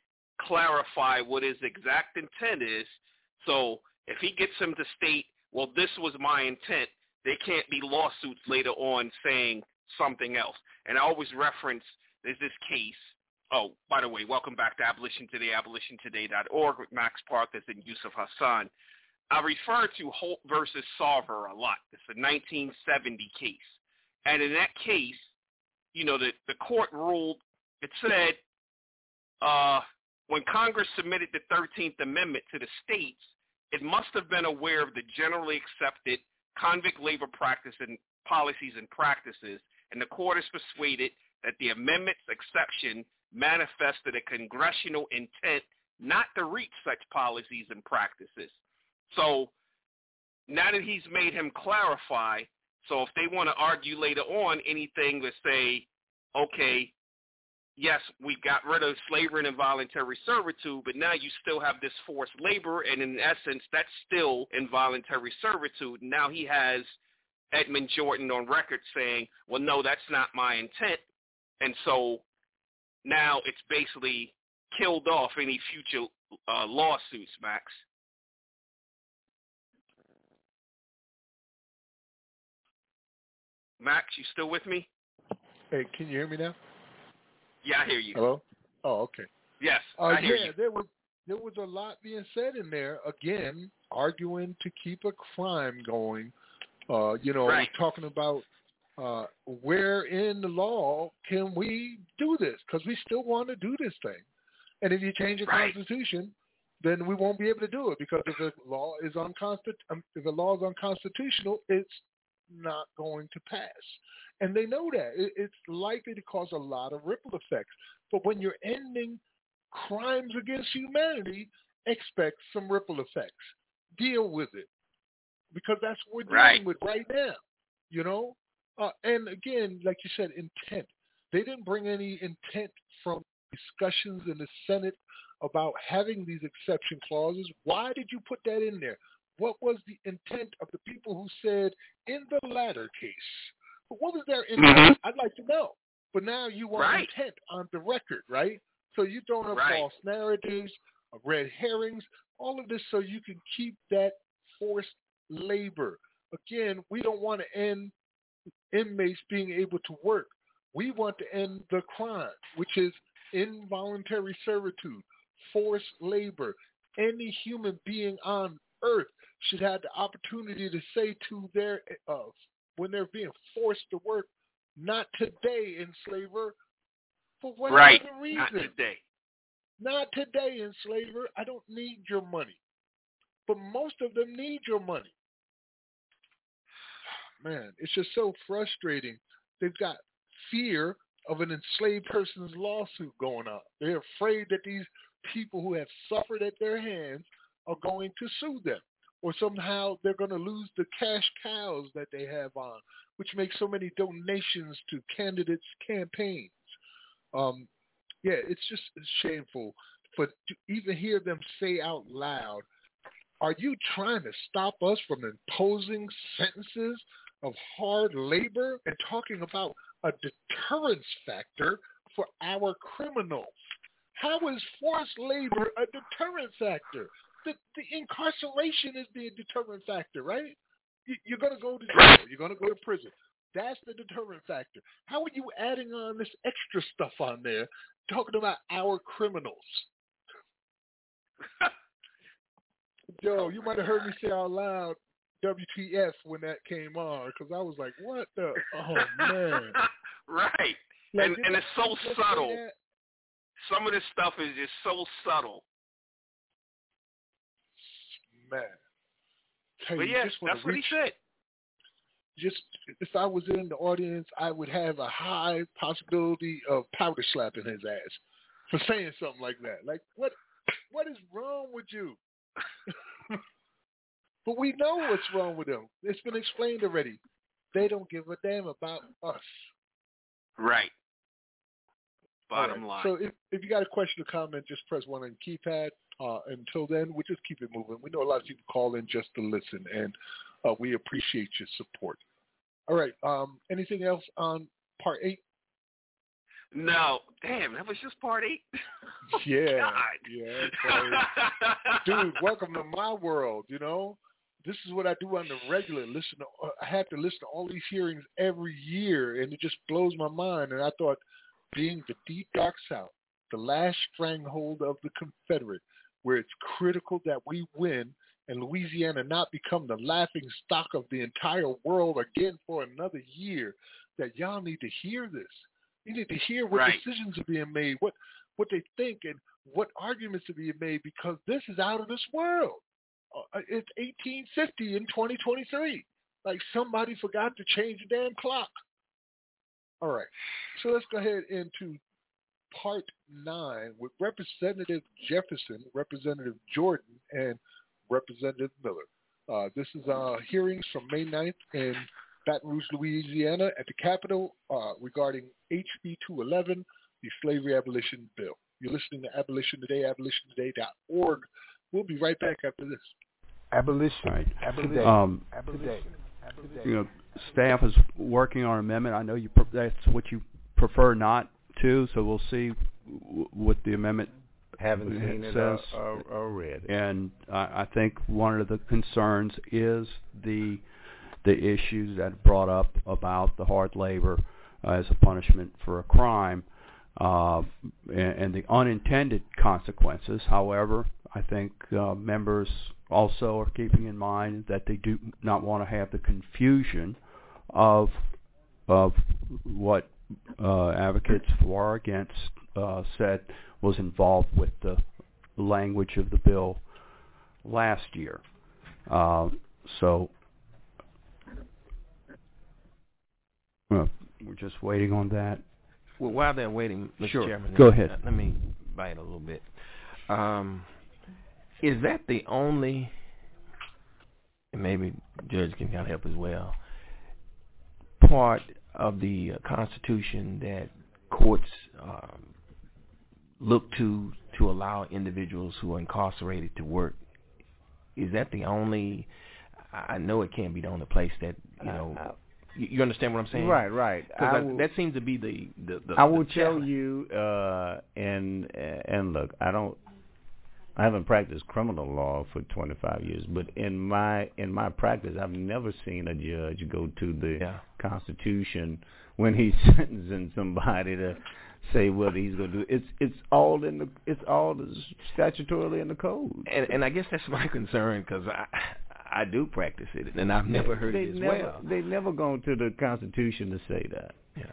S4: clarify what his exact intent is. So if he gets him to state, well, this was my intent, there can't be lawsuits later on saying something else. And I always reference there's this case Oh, by the way, welcome back to Abolition Today, abolitiontoday.org with Max Parthas and Yusuf Hassan. I refer to Holt versus Sarver a lot. It's a 1970 case. And in that case, you know, the, the court ruled, it said, uh, when Congress submitted the 13th Amendment to the states, it must have been aware of the generally accepted convict labor practice and policies and practices, and the court is persuaded that the amendment's exception manifested a congressional intent not to reach such policies and practices. So now that he's made him clarify, so if they want to argue later on anything to say, okay, yes, we got rid of slavery and involuntary servitude, but now you still have this forced labor, and in essence, that's still involuntary servitude. Now he has Edmond Jordan on record saying, well, no, that's not my intent. And so now it's basically killed off any future uh, lawsuits, Max. Max, you still with me?
S5: Hey, can you hear me now?
S4: Yeah, I hear you.
S5: Hello. Oh, okay.
S4: Yes,
S5: uh, I hear
S4: yeah, you. There was
S5: there was a lot being said in there. Again, arguing to keep a crime going. Uh, you know, right. talking about uh, where in the law can we do this? Because we still want to do this thing. And if you change the right. constitution, then we won't be able to do it because if the law is unconstitutional, um, if the law is unconstitutional, it's not going to pass. And they know that it's likely to cause a lot of ripple effects. But when you're ending crimes against humanity, expect some ripple effects. Deal with it because that's what we're dealing right. with right now. You know, uh, and again, like you said, intent. They didn't bring any intent from discussions in the Senate about having these exception clauses. Why did you put that in there? What was the intent of the people who said in the latter case? What was their intent? Mm-hmm. I'd like to know. But now you want right. intent on the record, right? So you're throwing up right. false narratives, uh, red herrings, all of this so you can keep that forced labor. Again, we don't want to end inmates being able to work. We want to end the crime, which is involuntary servitude, forced labor. Any human being on earth should have the opportunity to say to their, uh, when they're being forced to work, not today, enslaver, for whatever right. reason. Not
S4: today.
S5: Not today, enslaver. I don't need your money. But most of them need your money man, it's just so frustrating. They've got fear of an enslaved person's lawsuit going up. They're afraid that these people who have suffered at their hands are going to sue them or somehow they're going to lose the cash cows that they have on, which makes so many donations to candidates' campaigns. Um, yeah, it's just shameful. But to even hear them say out loud, are you trying to stop us from imposing sentences of hard labor and talking about a deterrence factor for our criminals. How is forced labor a deterrent factor? The, the incarceration is the deterrent factor, right? You, are going to go to jail. You're going to go to prison. That's the deterrent factor. How are you adding on this extra stuff on there, talking about our criminals? [laughs] Yo, you might have heard me say out loud WTF when that came on because I was like, what the? [laughs]
S4: Oh man! right, like, and and it's so [laughs] subtle. Some of this stuff is just so subtle. Man,
S5: but yeah, that's what he said. Just if I was in the audience, I would have a high possibility of powder slapping his ass for saying something like that. Like what? What is wrong with you? [laughs] But we know what's wrong with them. It's been explained already. They don't give a damn about us.
S4: Right. Bottom right. line.
S5: So if, if you got a question or comment, just press one on the keypad. Uh, until then, we just keep it moving. We know a lot of people call in just to listen, and uh, we appreciate your support. All right. Um, anything else on part eight?
S4: No. Damn, that was just part eight? oh, [laughs] yeah. God. Yeah. [laughs]
S5: Dude, welcome to my world, you know? this is what I do on the regular. Listen, to, uh, I have to listen to all these hearings every year, and it just blows my mind. And I thought, being the deep dark South, the last stranglehold of the Confederate, where it's critical that we win and Louisiana not become the laughing stock of the entire world again for another year, that y'all need to hear this. You need to hear what right. decisions are being made, what what they think, and what arguments are being made, because this is out of this world. Uh, it's 1850 in 2023. Like somebody forgot to change the damn clock. All right. So let's go ahead into part nine with Representative Jefferson, Representative Jordan, and Representative Miller. Uh, this is uh, hearings from May 9th in Baton Rouge, Louisiana at the Capitol uh, regarding HB 211, the Slavery Abolition Bill. You're listening to Abolition Today, abolitiontoday.org. We'll be right back after this.
S31: Abolition. Right. Abolition. Um,
S24: Abolition. You know, staff is working on amendment. I know you. Pre- that's what you prefer not to. So we'll see w- what the amendment haven't seen it uh, says, or, uh,
S32: or, uh, read it. And uh, I think one of the concerns is the the issues that brought up about the hard labor uh, as a punishment for a crime uh, and, and the unintended consequences. However, I think uh, members also are keeping in mind that they do not want to have the confusion of of what uh, advocates for or against uh, said was involved with the language of the bill last year. Uh, so well, we're just waiting on that.
S29: Well, while they're waiting, Mr.
S32: Sure.
S29: Chairman,
S32: go ahead.
S29: Let me bite a little bit. Um, is that the only? maybe Judge can kind of help as well. Part of the uh, Constitution that courts um, look to to allow individuals who are incarcerated to work. Is that the only? I know it can't be the only place that you uh, know. Uh, you understand what I'm saying?
S32: Right, right.
S29: I I, will, that seems to be the the. the I will the
S32: tell you, uh, and and look, I don't I haven't practiced criminal law for 25 years, but in my in my practice, I've never seen a judge go to the yeah. Constitution when he's [laughs] sentencing somebody to say whether he's going to do it. it's it's all in the it's all statutorily in the code.
S29: And and I guess that's my concern because I I do practice it and I've never heard they, it as
S32: never,
S29: well.
S32: They've never gone to the Constitution to say that. Yeah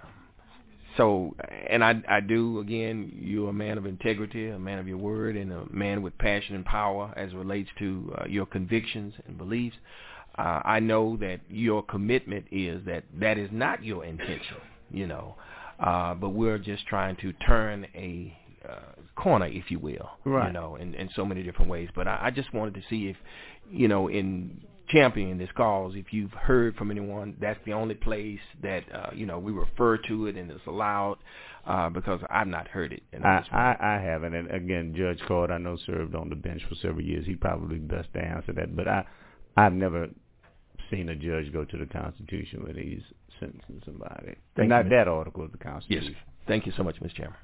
S29: so and I I do again. You're a man of integrity, a man of your word, and a man with passion and power as relates to uh, your convictions and beliefs. Uh, I know that your commitment is that that is not your intention, you know. Uh, but we're just trying to turn a uh, corner, if you will, right. you know, in, in so many different ways. But I, I just wanted to see if, you know, in champion this cause. If you've heard from anyone, that's the only place that uh, you know we refer to it and it's allowed uh, because I've not heard it.
S32: I, I, I haven't. And again, Judge Card, I know served on the bench for several years. He probably best to answer that, but I I've never seen a judge go to the Constitution when he's sentencing somebody. Thank not you, that article of the Constitution.
S29: Yes. Thank you so much, Mr. Chairman.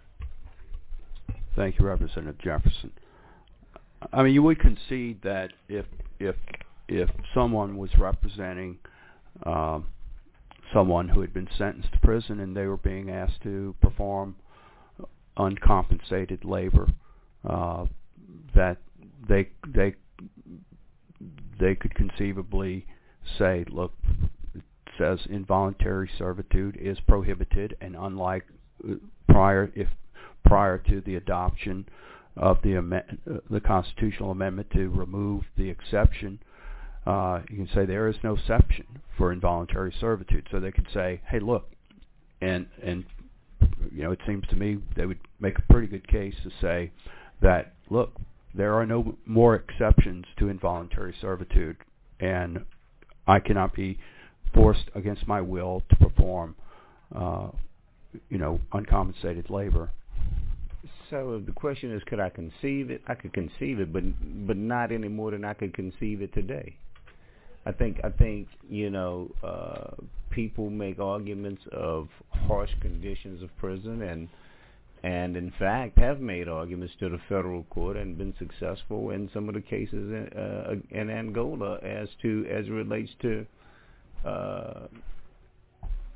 S33: Thank you, Representative Jefferson. I mean, you would concede that if if if someone was representing uh, someone who had been sentenced to prison and they were being asked to perform uncompensated labor uh, that they they they could conceivably say look it says involuntary servitude is prohibited and unlike uh, prior if prior to the adoption of the uh, the constitutional amendment to remove the exception uh, you can say there is no exception for involuntary servitude. So they could say, hey, look, and and you know, it seems to me they would make a pretty good case to say that look, there are no more exceptions to involuntary servitude, and I cannot be forced against my will to perform, uh, you know, uncompensated labor.
S32: So the question is, could I conceive it? I could conceive it, but but not any more than I could conceive it today. I think I think you know uh, people make arguments of harsh conditions of prison and and in fact have made arguments to the federal court and been successful in some of the cases in, uh, in Angola as to as it relates to uh,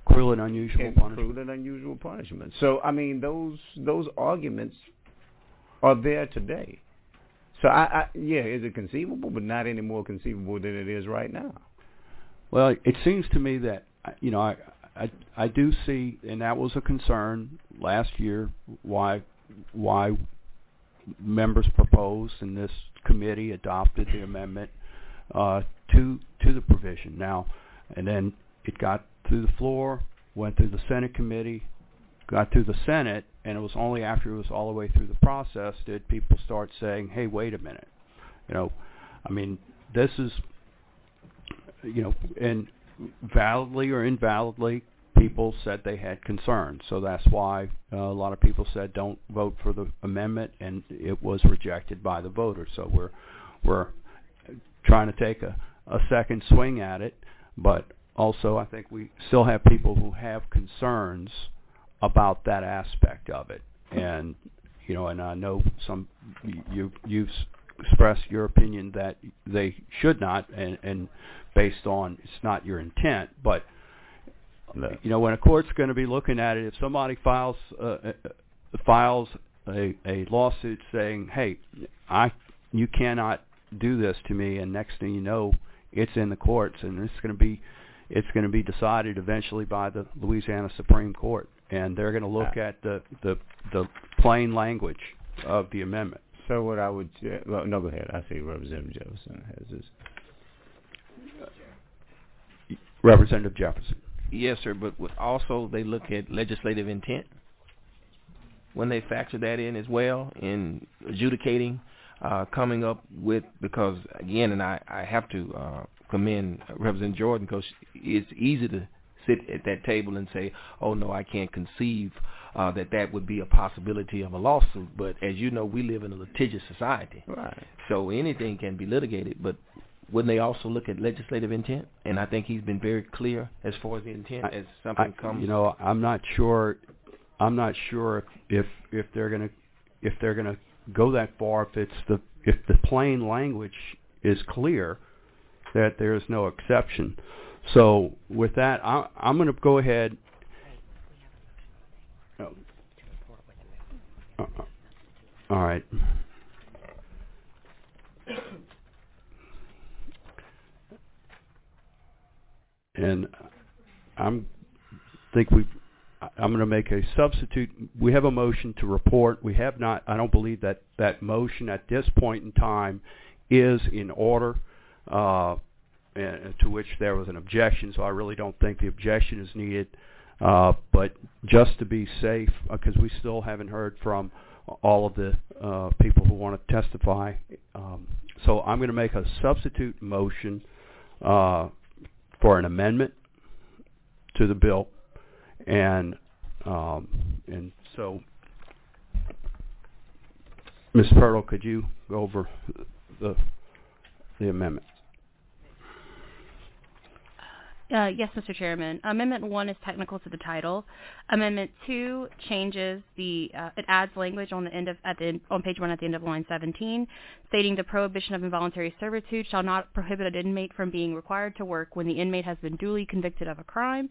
S24: cruel and unusual and punishment.
S32: Cruel and unusual punishment. So I mean those those arguments are there today. So I, I yeah, is it conceivable, but not any more conceivable than it is right now.
S33: Well, it seems to me that you know I I, I do see, and that was a concern last year why why members proposed and this committee adopted the amendment uh, to to the provision now, and then it got through the floor, went through the Senate committee, got through the Senate, and it was only after it was all the way through the process did people start saying, "Hey, wait a minute." You know, I mean, this is you know, and validly or invalidly, people said they had concerns. So that's why uh, a lot of people said don't vote for the amendment, and it was rejected by the voters. So we're we're trying to take a, a second swing at it, but also I think we still have people who have concerns about that aspect of it. And you know, and I know some you you've expressed your opinion that they should not, and and based on it's not your intent, but no. you know when a court's going to be looking at it, if somebody files uh, uh, uh, files a, a lawsuit saying, hey, I you cannot do this to me, and next thing you know, it's in the courts, and it's going to be it's going to be decided eventually by the Louisiana Supreme Court and they're going to look uh. at the, the, the plain language of the amendment.
S32: So what I would say, uh, well, no go ahead. I see Representative Jefferson has his.
S33: Representative Jefferson.
S29: Yes, sir. But also they look at legislative intent when they factor that in as well in adjudicating, uh, coming up with because again, and I I have to uh, commend Representative Jordan because it's easy to sit at that table and say, oh no, I can't conceive uh, that that would be a possibility of a lawsuit. But as you know, we live in a litigious society.
S32: Right.
S29: So anything can be litigated, but wouldn't they also look at legislative intent? And I think he's been very clear as far as the intent I, as something I, comes.
S33: You know, I'm not sure. I'm not sure if if they're gonna if they're gonna go that far if it's the if the plain language is clear that there is no exception. So with that, I, am going to go ahead. Oh. Uh, uh, all right. And I'm think we I'm going to make a substitute. We have a motion to report. We have not. I don't believe that that motion at this point in time is in order. Uh, and to which there was an objection. So I really don't think the objection is needed. Uh, but just to be safe, because uh, we still haven't heard from all of the uh, people who want to testify, um, so I'm going to make a substitute motion uh, for an amendment to the bill, and um, and so. Ms. Pirtle, could you go over the the amendment?
S34: Uh, yes, Mr. Chairman. Amendment 1 is technical to the title. Amendment 2 changes the, uh, it adds language on the end of, at the end, on page 1 at the end of line 17, stating the prohibition of involuntary servitude shall not prohibit an inmate from being required to work when the inmate has been duly convicted of a crime.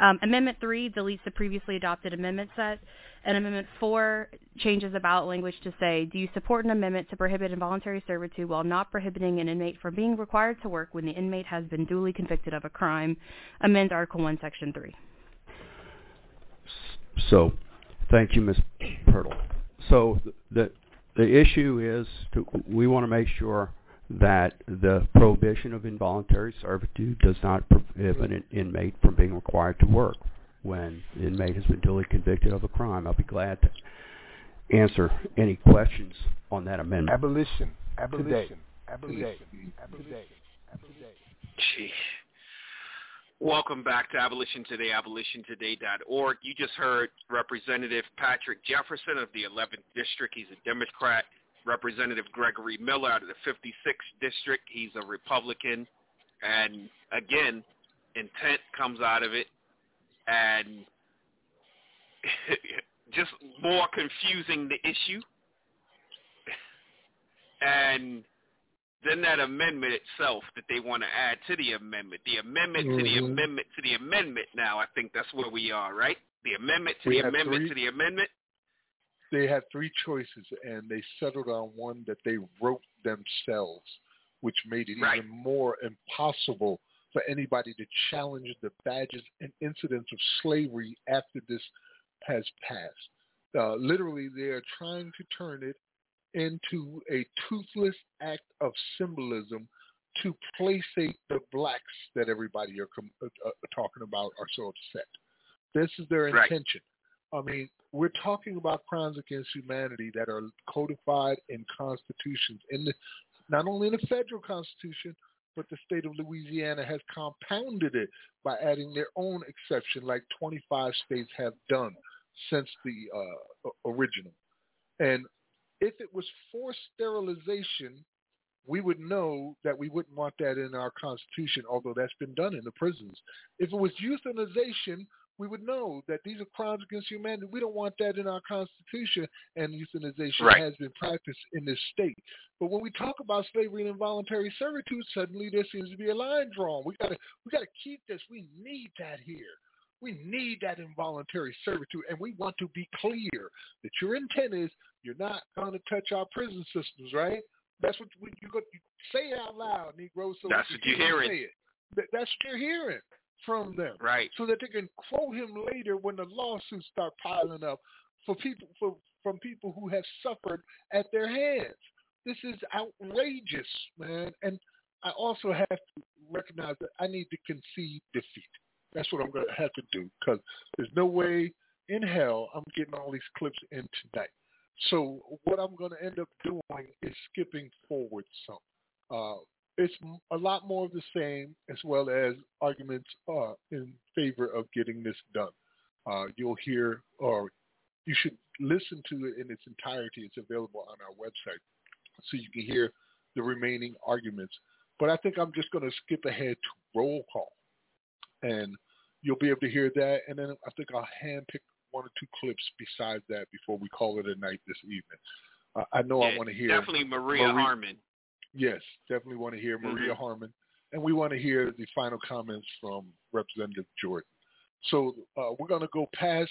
S34: Um, amendment 3 deletes the previously adopted amendment set and Amendment 4 changes the ballot language to say, do you support an amendment to prohibit involuntary servitude while not prohibiting an inmate from being required to work when the inmate has been duly convicted of a crime? Amend Article 1, Section 3.
S33: So, thank you, Ms. Pirtle. So, the, the issue is to, we want to make sure that the prohibition of involuntary servitude does not prohibit an inmate from being required to work when an inmate has been duly convicted of a crime. I'll be glad to answer any questions on that amendment.
S29: Abolition. Abolition. Today. Abolition. Abolition.
S35: Abolition. Welcome back to Abolition Today, abolitiontoday.org. You just heard Representative Patrick Jefferson of the 11th District. He's a Democrat. Representative Gregory Miller out of the 56th District. He's a Republican. And again, intent comes out of it and [laughs] just more confusing the issue. And then that amendment itself that they want to add to the amendment, the amendment mm-hmm. to the mm-hmm. amendment to the amendment. Now I think that's where we are, right? The amendment to they the amendment three, to the amendment.
S5: They had three choices, and they settled on one that they wrote themselves, which made it right. even more impossible for anybody to challenge the badges and incidents of slavery after this has passed. Uh, literally, they are trying to turn it into a toothless act of symbolism to placate the blacks that everybody are com- uh, uh, talking about are so upset. This is their right. intention. I mean, we're talking about crimes against humanity that are codified in constitutions, in the, not only in the federal constitution, but the state of Louisiana has compounded it by adding their own exception like 25 states have done since the uh, original. And if it was forced sterilization, we would know that we wouldn't want that in our constitution, although that's been done in the prisons. If it was euthanization, we would know that these are crimes against humanity. We don't want that in our Constitution, and euthanization right. has been practiced in this state. But when we talk about slavery and involuntary servitude, suddenly there seems to be a line drawn. We gotta we gotta keep this. We need that here. We need that involuntary servitude, and we want to be clear that your intent is you're not going to touch our prison systems, right? That's what you go, you say out loud, Negro. So
S35: that's what you're
S5: hearing. that's what you're
S35: hearing
S5: from them.
S35: Right.
S5: So that they can quote him later when the lawsuits start piling up for people for, from people who have suffered at their hands. This is outrageous, man. And I also have to recognize that I need to concede defeat. That's what I'm going to have to do because there's no way in hell I'm getting all these clips in tonight. So what I'm going to end up doing is skipping forward some. Uh, it's a lot more of the same, as well as arguments uh, in favor of getting this done. Uh, you'll hear, or you should listen to it in its entirety. It's available on our website, so you can hear the remaining arguments. But I think I'm just going to skip ahead to roll call, and you'll be able to hear that. And then I think I'll handpick one or two clips besides that before we call it a night this evening. Uh, I know yeah, I want to hear
S35: definitely Maria Harmon.
S5: Yes, definitely want to hear mm-hmm. Maria mm-hmm. Harmon, and we want to hear the final comments from Representative Jordan. So uh, we're going to go past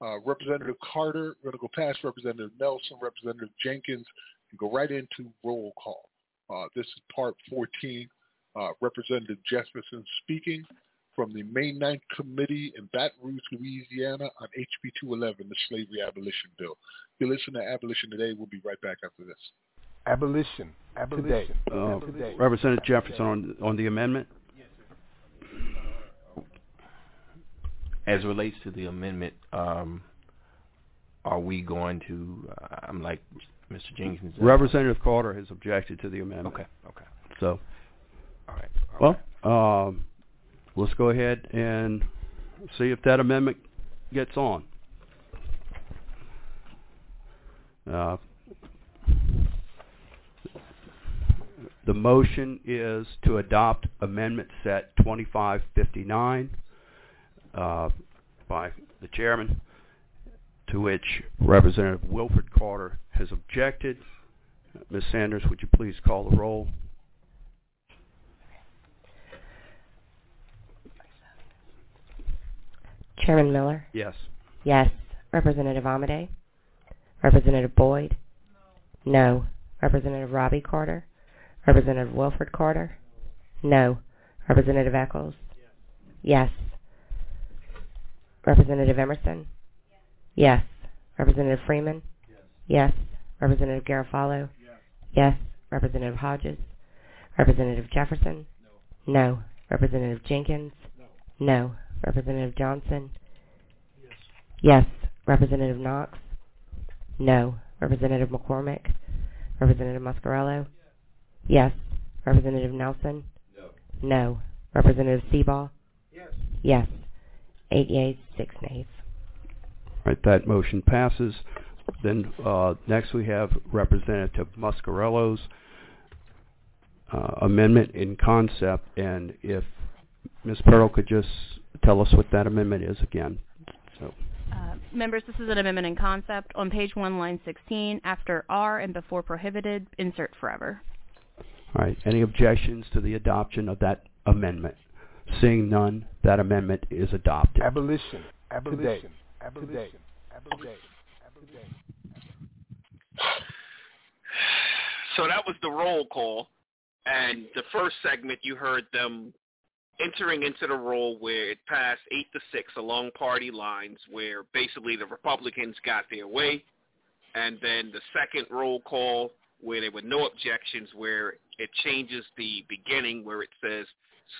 S5: uh, Representative Carter. We're going to go past Representative Nelson, Representative Jenkins, and go right into roll call. Uh, this is part 14. Uh, Representative Jefferson speaking from the May 9th Committee in Baton Rouge, Louisiana on HB 211, the Slavery Abolition Bill. If you listen to Abolition Today. We'll be right back after this.
S29: Abolition. Abolition. Today.
S33: Uh, Representative Jefferson on on the amendment.
S29: As relates to the amendment, um, are we going to? Uh, I'm like Mr. Jenkins.
S33: Representative Carter has objected to the amendment. Okay. Okay.
S29: So. All right. All well,
S33: right. Um, let's go ahead and see if that amendment gets on. Uh, The motion is to adopt Amendment Set 2559 uh, by the chairman, to which Representative Wilford Carter has objected. Ms. Sanders, would you please call the roll?
S36: Chairman Miller?
S33: Yes.
S36: Yes. Representative Amedée? Representative Boyd? No. Representative Robbie Carter? Representative Wilford Carter? No. Representative Echols? Yes. Representative Emerson? Yes. Representative Frieman? Yes. Representative Garofalo? Yes. Representative Hodges? Representative Jefferson? No. Representative Jenkins? No. Representative Johnson? Yes. Representative Knox? No. Representative McCormick? Representative Muscarello? Yes. Representative Nelson? No. No. Representative Seabaugh? Yes. Yes. Eight yeas, six nays.
S33: All right, that motion passes. Then uh, next we have Representative Muscarello's uh, amendment in concept, and if Ms. Pearl could just tell us what that amendment is again. So.
S34: Uh, members, this is an amendment in concept. On page 1, line 16, after are and before prohibited, insert forever.
S33: All right. Any objections to the adoption of that amendment? Seeing none, that amendment is adopted.
S29: Abolition. Abolition. Today. Abolition. Today. Abolition. Abolition.
S35: So that was the roll call. And the first segment, you heard them entering into the role where it passed eight to six along party lines, where basically the Republicans got their way, and then the second roll call where there were no objections, where it changes the beginning where it says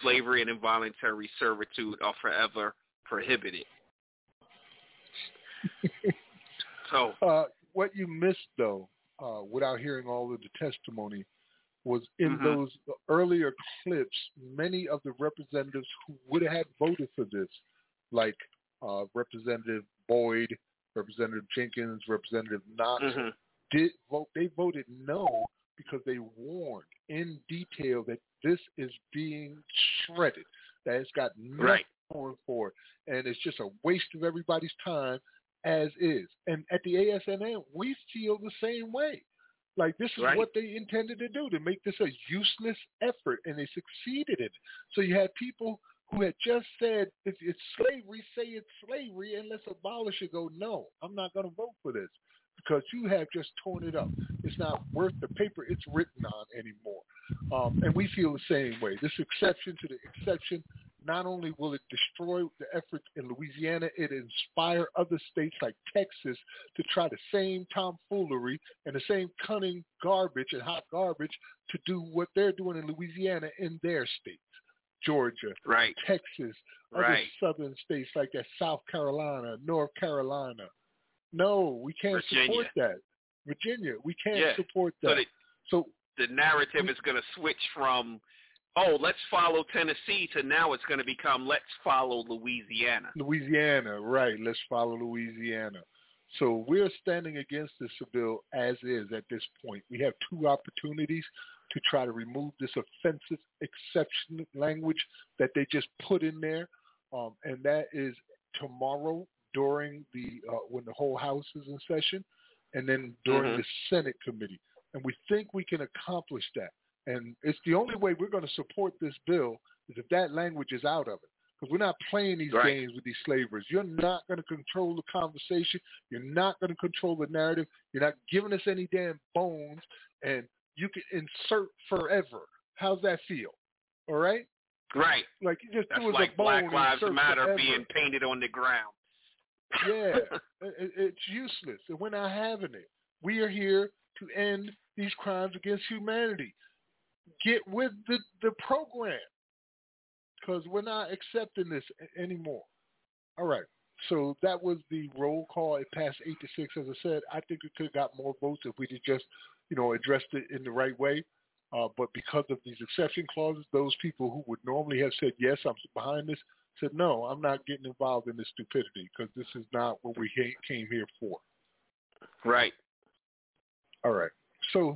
S35: slavery and involuntary servitude are forever prohibited. [laughs]
S5: so uh, what you missed though, uh, without hearing all of the testimony, was in mm-hmm. those earlier clips, many of the representatives who would have voted for this, like uh, Representative Boyd, Representative Jenkins, Representative Knox, mm-hmm did vote. They voted no because they warned in detail that this is being shredded, that it's got nothing right. going for it, and it's just a waste of everybody's time as is. And at the ASNN, we feel the same way. Like this is right. what they intended to do to make this a useless effort, and they succeeded in it. So you had people who had just said, it's slavery. Say it's slavery, and let's abolish it." Go, no, I'm not going to vote for this because you have just torn it up. It's not worth the paper it's written on anymore. Um, and we feel the same way. This exception to the exception, not only will it destroy the effort in Louisiana, it inspire other states like Texas to try the same tomfoolery and the same cunning garbage and hot garbage to do what they're doing in Louisiana in their states. Georgia,
S35: right.
S5: Texas, other right. southern states like that, South Carolina, North Carolina, no, we can't Virginia. support that. Virginia, we can't yeah. support that. So, the, so
S35: the narrative we, is going to switch from, oh, let's follow Tennessee to now it's going to become let's follow Louisiana.
S5: Louisiana, right. Let's follow Louisiana. So we're standing against this bill as is at this point. We have two opportunities to try to remove this offensive exception language that they just put in there. Um, and that is tomorrow during the uh, when the whole House is in session, and then during mm-hmm. the Senate committee. And we think we can accomplish that. And it's the only way we're going to support this bill is if that language is out of it. Because we're not playing these right. games with these slavers. You're not going to control the conversation. You're not going to control the narrative. You're not giving us any damn bones. And you can insert forever. How's that feel? All right?
S35: Right.
S5: Like you just That's threw like a
S35: bone Black Lives Matter
S5: forever.
S35: being painted on the ground.
S5: Yeah, [laughs] it, it's useless, and we're not having it. We are here to end these crimes against humanity. Get with the, the program because we're not accepting this anymore. All right. So that was the roll call. It passed eight to six. As I said, I think it could have got more votes if we had just, you know, addressed it in the right way. Uh, but because of these exception clauses, those people who would normally have said yes, I'm behind this, said, no, I'm not getting involved in this stupidity because this is not what we came here for.
S35: Right.
S5: All right. So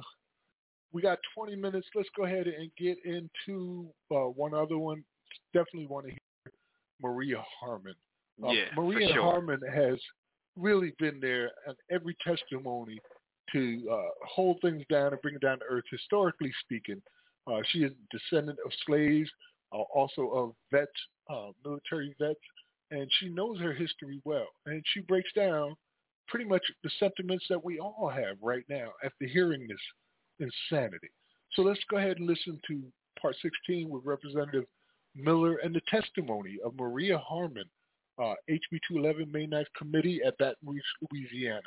S5: we got 20 minutes. Let's go ahead and get into uh, one other one. Definitely want to hear Maria Harmon.
S35: Uh, yeah,
S5: Maria
S35: sure.
S5: Harmon has really been there on every testimony to uh, hold things down and bring it down to earth, historically speaking. Uh, she is a descendant of slaves uh, also of vets, uh, military vets, and she knows her history well. And she breaks down pretty much the sentiments that we all have right now after hearing this insanity. So let's go ahead and listen to part 16 with Representative Miller and the testimony of Maria Harmon, uh, HB 211 May 9th committee at Baton Rouge, Louisiana.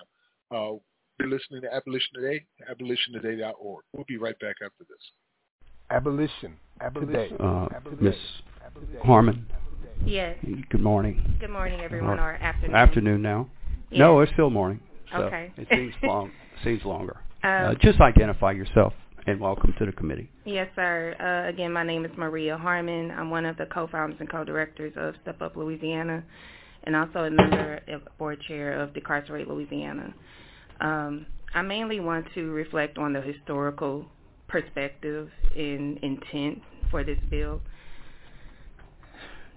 S5: Uh, you're listening to Abolition Today, abolitiontoday.org. We'll be right back after this.
S29: Abolition.
S33: Abolition. Today. Uh, Miss Harmon.
S37: Yes.
S33: Good morning.
S37: Good morning, everyone, or, or afternoon.
S33: Afternoon now. Yes. No, it's still morning. So
S37: okay.
S33: it seems [laughs] long. seems longer. Um, uh, just identify yourself and welcome to the committee.
S37: Yes, sir. Uh, again, my name is Maria Harmon. I'm one of the co-founders and co-directors of Step Up Louisiana, and also a member of board chair of Decarcerate Louisiana. Um, I mainly want to reflect on the historical perspective and intent for this bill.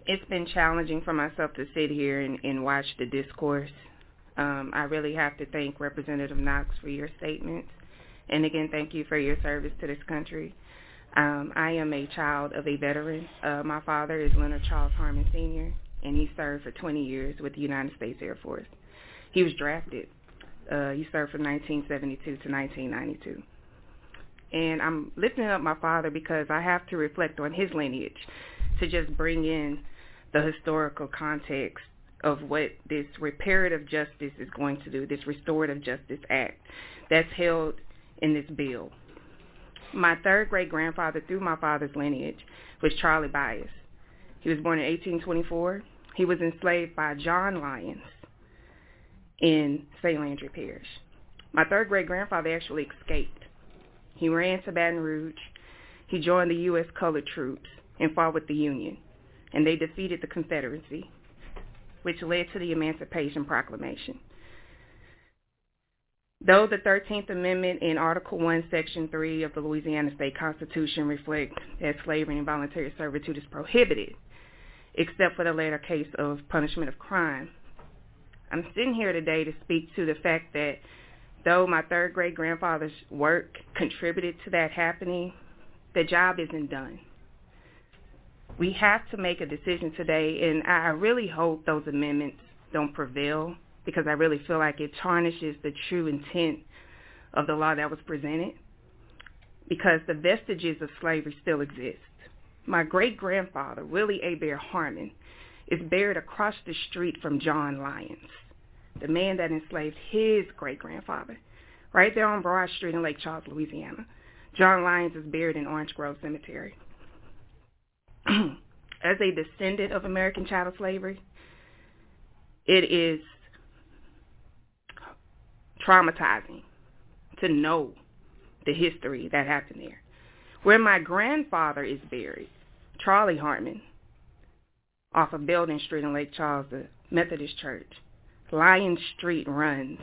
S37: It's been challenging for myself to sit here and, and watch the discourse. Um, I really have to thank Representative Knox for your statements. And again, thank you for your service to this country. Um, I am a child of a veteran. Uh, my father is Leonard Charles Harmon Sr., and he served for 20 years with the United States Air Force. He was drafted. Uh, he served from 1972 to 1992 and I'm lifting up my father because I have to reflect on his lineage to just bring in the historical context of what this reparative justice is going to do, this restorative justice act that's held in this bill. My third great grandfather through my father's lineage was Charlie Bias. He was born in 1824. He was enslaved by John Lyons in St. Landry Parish. My third great grandfather actually escaped he ran to Baton Rouge. He joined the U.S. colored troops and fought with the Union, and they defeated the Confederacy, which led to the Emancipation Proclamation. Though the 13th Amendment and Article 1, Section 3 of the Louisiana State Constitution reflect that slavery and voluntary servitude is prohibited, except for the latter case of punishment of crime, I'm sitting here today to speak to the fact that Though my third great grandfather's work contributed to that happening, the job isn't done. We have to make a decision today, and I really hope those amendments don't prevail because I really feel like it tarnishes the true intent of the law that was presented because the vestiges of slavery still exist. My great-grandfather, Willie A. Bear Harmon, is buried across the street from John Lyons the man that enslaved his great-grandfather, right there on Broad Street in Lake Charles, Louisiana. John Lyons is buried in Orange Grove Cemetery. [clears throat] As a descendant of American chattel slavery, it is traumatizing to know the history that happened there. Where my grandfather is buried, Charlie Hartman, off of Building Street in Lake Charles, the Methodist Church, Lion Street runs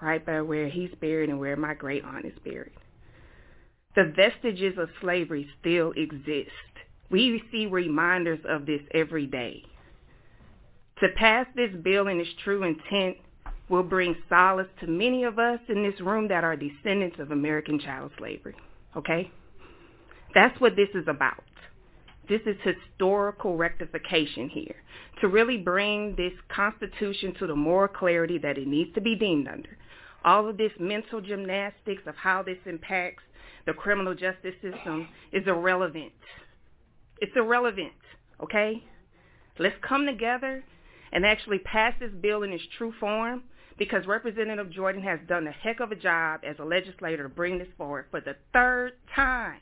S37: right by where he's buried and where my great aunt is buried. The vestiges of slavery still exist. We see reminders of this every day. To pass this bill in its true intent will bring solace to many of us in this room that are descendants of American chattel slavery. Okay? That's what this is about. This is historical rectification here to really bring this Constitution to the moral clarity that it needs to be deemed under. All of this mental gymnastics of how this impacts the criminal justice system is irrelevant. It's irrelevant, okay? Let's come together and actually pass this bill in its true form because Representative Jordan has done a heck of a job as a legislator to bring this forward for the third time.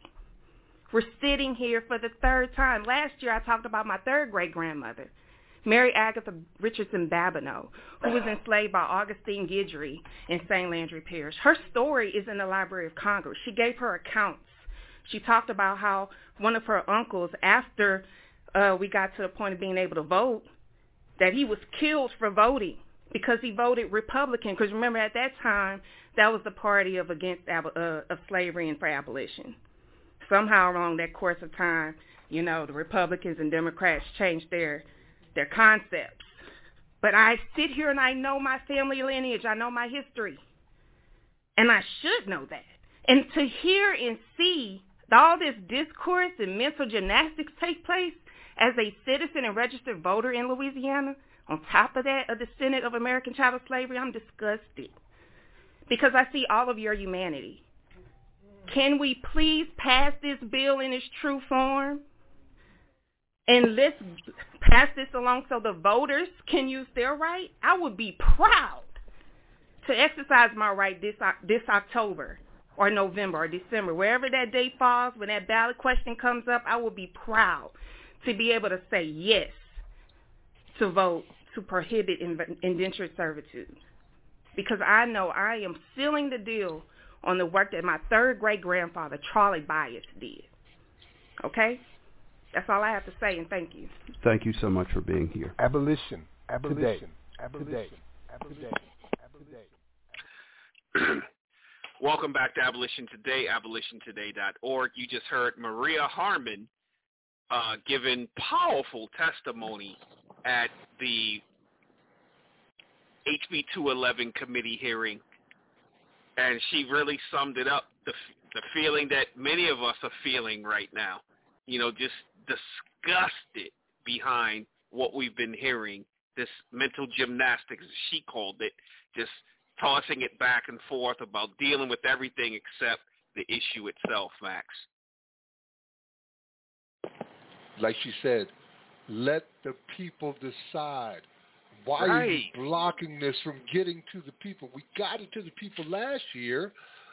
S37: We're sitting here for the third time. Last year I talked about my third great grandmother, Mary Agatha Richardson Babineau, who was enslaved by Augustine Guidry in St. Landry Parish. Her story is in the Library of Congress. She gave her accounts. She talked about how one of her uncles, after uh, we got to the point of being able to vote, that he was killed for voting because he voted Republican. Because remember, at that time, that was the party of against uh, of slavery and for abolition somehow along that course of time, you know, the Republicans and Democrats changed their their concepts. But I sit here and I know my family lineage. I know my history. And I should know that. And to hear and see all this discourse and mental gymnastics take place as a citizen and registered voter in Louisiana, on top of that, of the Senate of American chattel slavery, I'm disgusted because I see all of your humanity. Can we please pass this bill in its true form? And let's pass this along so the voters can use their right. I would be proud to exercise my right this uh, this October or November or December, wherever that day falls, when that ballot question comes up, I will be proud to be able to say yes to vote to prohibit indentured servitude. Because I know I am sealing the deal on the work that my third great grandfather, Charlie Byers, did. Okay? That's all I have to say, and thank you.
S33: Thank you so much for being here.
S29: Abolition. Abolition. Today. Abolition. Today. Abolition.
S35: Abolition. [clears throat] Welcome back to Abolition Today, abolitiontoday.org. You just heard Maria Harmon uh, giving powerful testimony at the HB 211 committee hearing and she really summed it up the the feeling that many of us are feeling right now. You know, just disgusted behind what we've been hearing. This mental gymnastics, she called it, just tossing it back and forth about dealing with everything except the issue itself, Max.
S5: Like she said, let the people decide why right. are you blocking this from getting to the people? We got it to the people last year,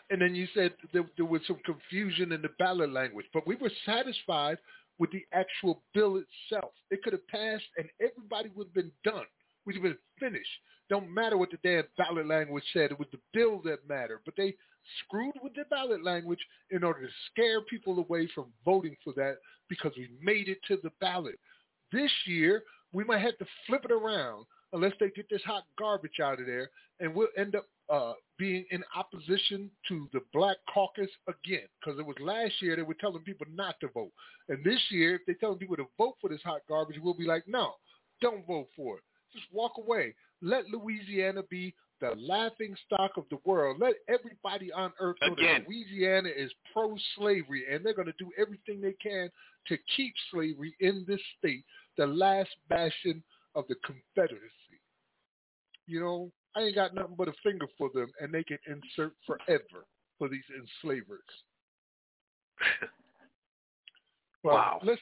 S5: and then you said there, there was some confusion in the ballot language, but we were satisfied with the actual bill itself. It could have passed, and everybody would have been done. We'd have been finished. Don't matter what the damn ballot language said. It was the bill that mattered. But they screwed with the ballot language in order to scare people away from voting for that because we made it to the ballot. This year, we might have to flip it around unless they get this hot garbage out of there, and we'll end up uh, being in opposition to the black caucus again. Because it was last year they were telling people not to vote, and this year if they're telling people to vote for this hot garbage, we'll be like, no, don't vote for it. Just walk away. Let Louisiana be the laughing stock of the world. Let everybody on earth know Again. that Louisiana is pro slavery and they're going to do everything they can to keep slavery in this state, the last bastion of the Confederacy you know, I ain't got nothing but a finger for them, and they can insert forever for these enslavers. [laughs] well, wow. Let's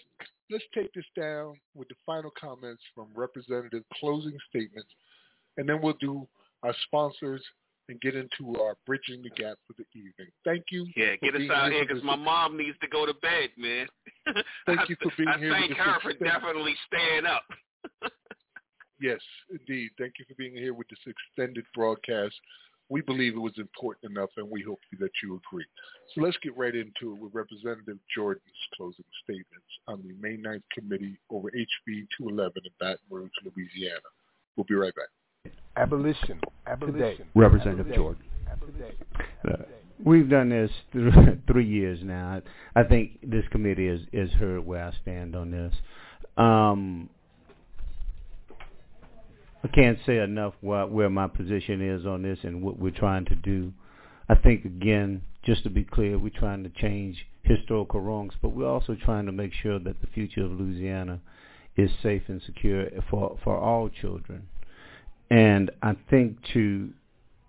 S5: let's take this down with the final comments from representative closing statements, and then we'll do our sponsors and get into our bridging the gap for the evening. Thank you.
S35: Yeah, get us out here because my mom needs to go to bed, man.
S5: [laughs] Thank you for being
S35: I
S5: here.
S35: I thank her for definitely staying up.
S5: Yes, indeed. Thank you for being here with this extended broadcast. We believe it was important enough, and we hope that you agree. So let's get right into it with Representative Jordan's closing statements on the May 9th committee over HB 211 in Baton Rouge, Louisiana. We'll be right back.
S29: Abolition. Abolition. Today.
S33: Representative Abolition. Jordan. Abolition.
S38: Uh, we've done this th- [laughs] three years now. I think this committee has, has heard where I stand on this. Um, I can't say enough what, where my position is on this and what we're trying to do. I think, again, just to be clear, we're trying to change historical wrongs, but we're also trying to make sure that the future of Louisiana is safe and secure for, for all children. And I think to,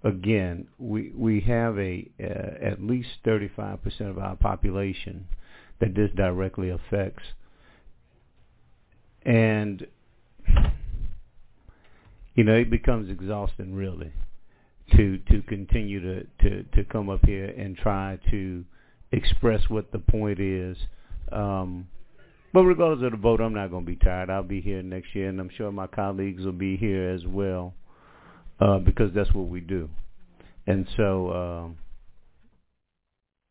S38: again, we, we have a uh, at least 35% of our population that this directly affects. And you know, it becomes exhausting really to to continue to, to, to come up here and try to express what the point is. Um, but regardless of the vote, I'm not going to be tired. I'll be here next year, and I'm sure my colleagues will be here as well uh, because that's what we do. And so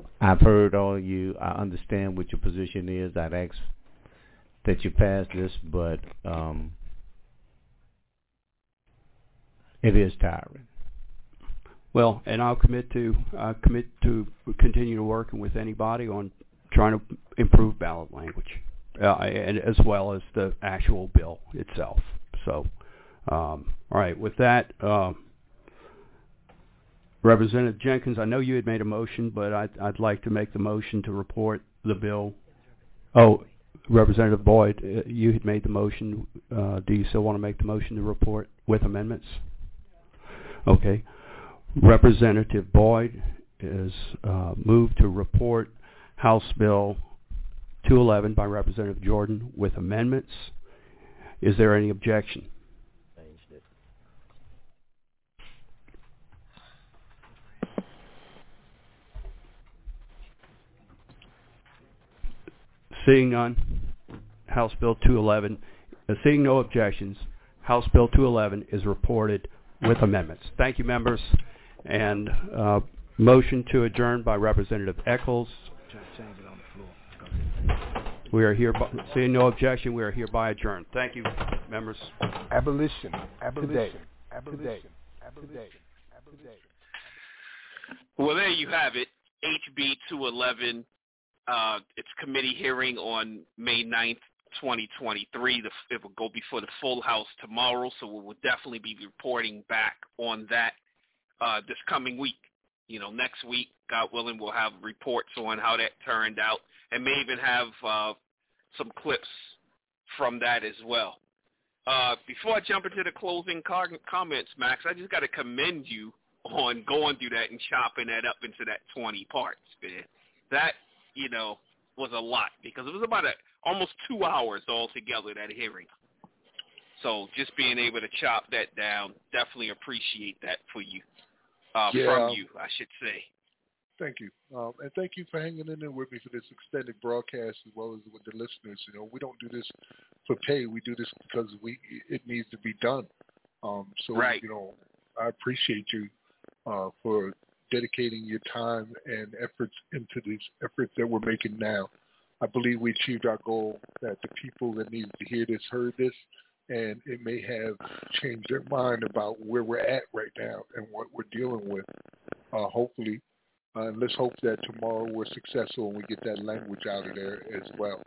S38: um, I've heard all you. I understand what your position is. I'd ask that you pass this, but um, it is tiring.
S33: Well, and I'll commit to uh, commit to continue working with anybody on trying to improve ballot language, uh, and as well as the actual bill itself. So, um, all right. With that, uh, Representative Jenkins, I know you had made a motion, but I'd, I'd like to make the motion to report the bill. Oh, Representative Boyd, uh, you had made the motion. Uh, do you still want to make the motion to report with amendments? Okay. Representative Boyd is uh, moved to report House Bill 211 by Representative Jordan with amendments. Is there any objection? Seeing none, House Bill 211, uh, seeing no objections, House Bill 211 is reported with amendments. Thank you, members. And uh, motion to adjourn by Representative Echols. We are here, seeing no objection, we are hereby adjourned. Thank you, members.
S5: Abolition. Abolition. Today. Abolition. Today. Abolition. Today.
S35: Abolition. Well, there you have it. HB 211. Uh, it's committee hearing on May 9th, 2023. The, it will go before the full house tomorrow, so we will definitely be reporting back on that uh, this coming week. You know, next week, God willing, we'll have reports on how that turned out, and may even have uh, some clips from that as well. Uh, before I jump into the closing comments, Max, I just got to commend you on going through that and chopping that up into that 20 parts, man. That, you know, was a lot because it was about a almost two hours altogether that hearing. So just being uh-huh. able to chop that down, definitely appreciate that for you, uh, yeah. from you, I should say.
S5: Thank you, um, and thank you for hanging in there with me for this extended broadcast as well as with the listeners. You know, we don't do this for pay; we do this because we it needs to be done. Um, so,
S35: right.
S5: you know, I appreciate you uh, for dedicating your time and efforts into these efforts that we're making now I believe we achieved our goal that the people that needed to hear this heard this, and it may have changed their mind about where we're at right now and what we're dealing with. Uh, hopefully, uh, let's hope that tomorrow we're successful and we get that language out of there as well.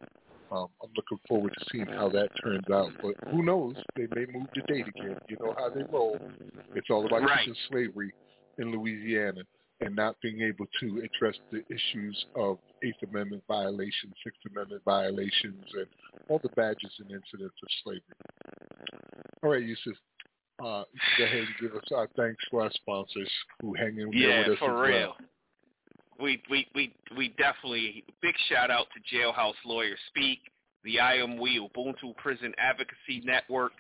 S5: Um, I'm looking forward to seeing how that turns out. But who knows? They may move the date again. You know how they roll. It's all about right. slavery in Louisiana and not being able to address the issues of Eighth Amendment violations, Sixth Amendment violations, and all the badges and incidents of slavery. All right, Yusuf, uh, go ahead and give us our thanks for our sponsors who hang in yeah, there with
S35: us. Yeah,
S5: for real.
S35: Well. We, we, we, we definitely, big shout out to Jailhouse Lawyer Speak, the I Am Ubuntu Prison Advocacy Network,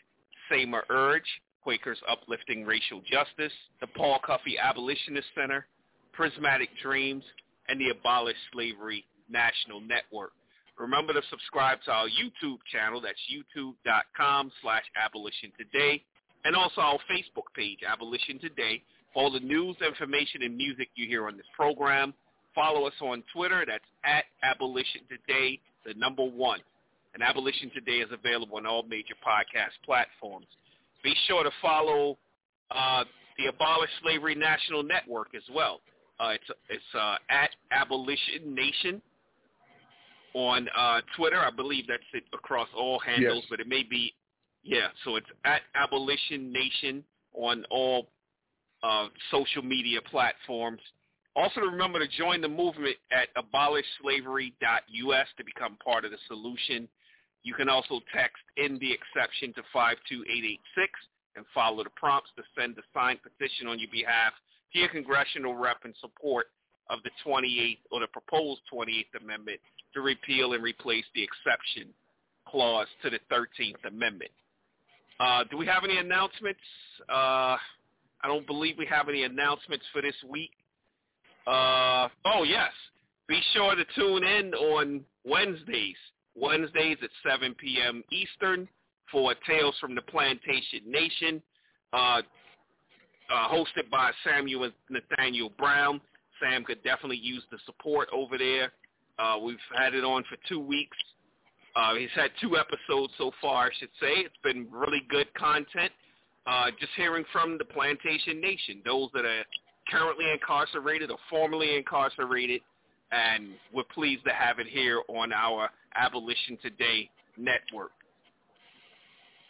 S35: SAMA Urge, Quakers Uplifting Racial Justice, the Paul Cuffe Abolitionist Center, Prismatic Dreams, and the Abolish Slavery National Network. Remember to subscribe to our YouTube channel. That's youtube.com slash abolition today. And also our Facebook page, Abolition Today, for all the news, information, and music you hear on this program. Follow us on Twitter. That's at Abolition Today, the number one. And Abolition Today is available on all major podcast platforms. Be sure to follow uh, the Abolish Slavery National Network as well. Uh, it's it's uh, at Abolition Nation on uh, Twitter. I believe that's it across all handles, yes. but it may be yeah. So it's at Abolition Nation on all uh, social media platforms. Also, remember to join the movement at abolishslavery.us to become part of the solution. You can also text in the exception to 52886 and follow the prompts to send a signed petition on your behalf be a congressional rep in support of the 28th or the proposed 28th Amendment to repeal and replace the exception clause to the 13th Amendment. Uh, do we have any announcements? Uh, I don't believe we have any announcements for this week. Uh, oh, yes. Be sure to tune in on Wednesdays. Wednesdays at 7 p.m. Eastern for Tales from the Plantation Nation. Uh, uh, hosted by Samuel and Nathaniel Brown. Sam could definitely use the support over there. Uh, we've had it on for two weeks. Uh, he's had two episodes so far, I should say. It's been really good content. Uh, just hearing from the Plantation Nation, those that are currently incarcerated or formerly incarcerated, and we're pleased to have it here on our Abolition Today network.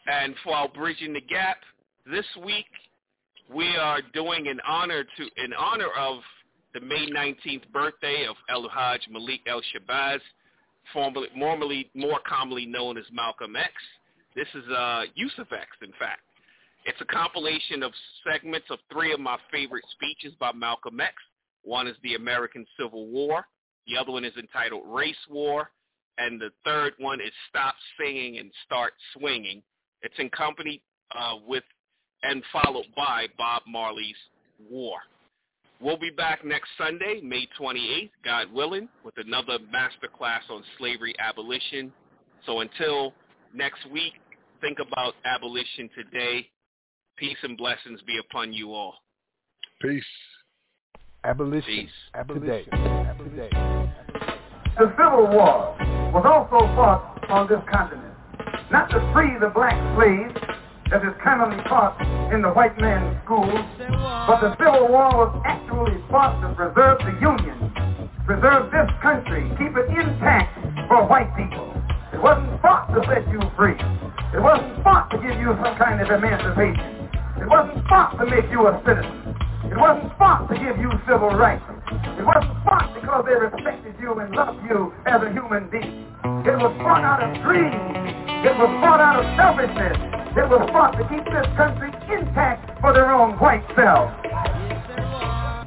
S35: And for our Bridging the Gap, this week we are doing in honor to in honor of the May 19th birthday of El Hajj Malik El Shabazz, formerly, more commonly known as Malcolm X. This is uh, Yusuf X, in fact. It's a compilation of segments of three of my favorite speeches by Malcolm X. One is the American Civil War. The other one is entitled Race War. And the third one is Stop Singing and Start Swinging. It's accompanied uh, with and followed by Bob Marley's War. We'll be back next Sunday, May 28th, God willing, with another masterclass on slavery abolition. So until next week, think about abolition today. Peace and blessings be upon you all.
S5: Peace. Abolition. Peace. Abolition.
S39: Today. The Civil War was also fought on this continent, not to free the black slaves, that is commonly taught in the white man's schools, but the Civil War was actually fought to preserve the Union, preserve this country, keep it intact for white people. It wasn't fought to set you free. It wasn't fought to give you some kind of emancipation. It wasn't fought to make you a citizen. It wasn't fought to give you civil rights. It wasn't fought because they respected you and loved you as a human being. It was fought out of greed. It was fought out of selfishness that will fought to keep this country intact for their own white selves.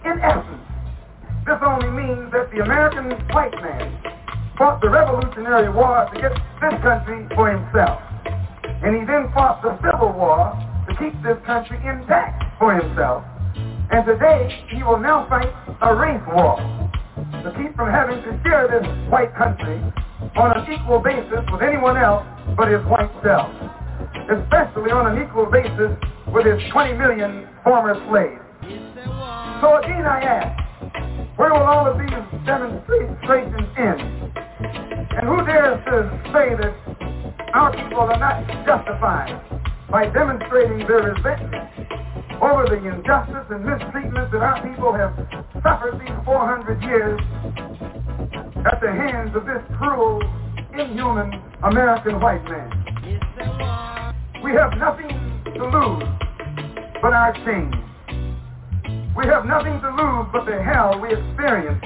S39: In essence, this only means that the American white man fought the Revolutionary War to get this country for himself. And he then fought the Civil War to keep this country intact for himself. And today, he will now fight a race war to keep from having to share this white country on an equal basis with anyone else but his white self especially on an equal basis with his 20 million former slaves. So again I ask, where will all of these demonstrations end? And who dares to say that our people are not justified by demonstrating their resentment over the injustice and mistreatment that our people have suffered these 400 years at the hands of this cruel, inhuman American white man? We have nothing to lose but our chains. We have nothing to lose but the hell we experience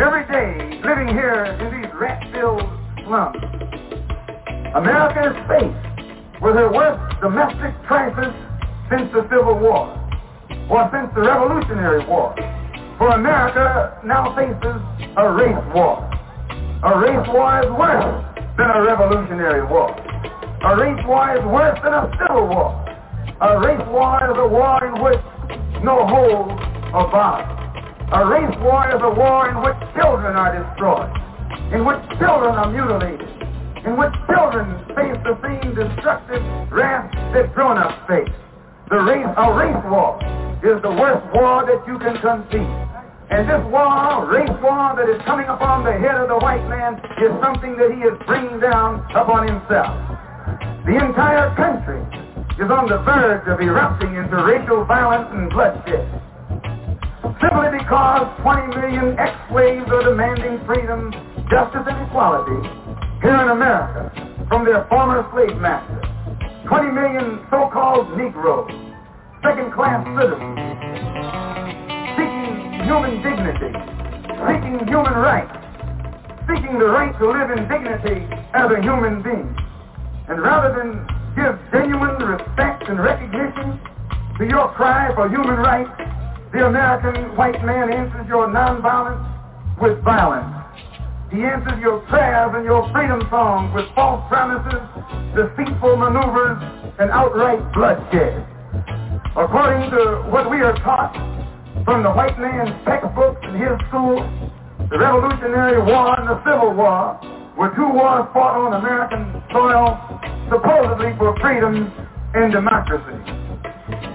S39: every day living here in these rat-filled slums. America is faced with her worst domestic crisis since the Civil War or since the Revolutionary War. For America now faces a race war. A race war is worse than a revolutionary war. A race war is worse than a civil war. A race war is a war in which no hold or bond. A race war is a war in which children are destroyed, in which children are mutilated, in which children face the same destructive wrath that grown-ups face. The race, a race war is the worst war that you can conceive. And this war, race war that is coming upon the head of the white man is something that he is bringing down upon himself. The entire country is on the verge of erupting into racial violence and bloodshed simply because 20 million ex-slaves are demanding freedom, justice, and equality here in America from their former slave masters. 20 million so-called Negroes, second-class citizens, seeking human dignity, seeking human rights, seeking the right to live in dignity as a human being. And rather than give genuine respect and recognition to your cry for human rights, the American white man answers your nonviolence with violence. He answers your prayers and your freedom songs with false promises, deceitful maneuvers, and outright bloodshed. According to what we are taught from the white man's textbooks and his school, the Revolutionary War and the Civil War where two wars fought on American soil supposedly for freedom and democracy.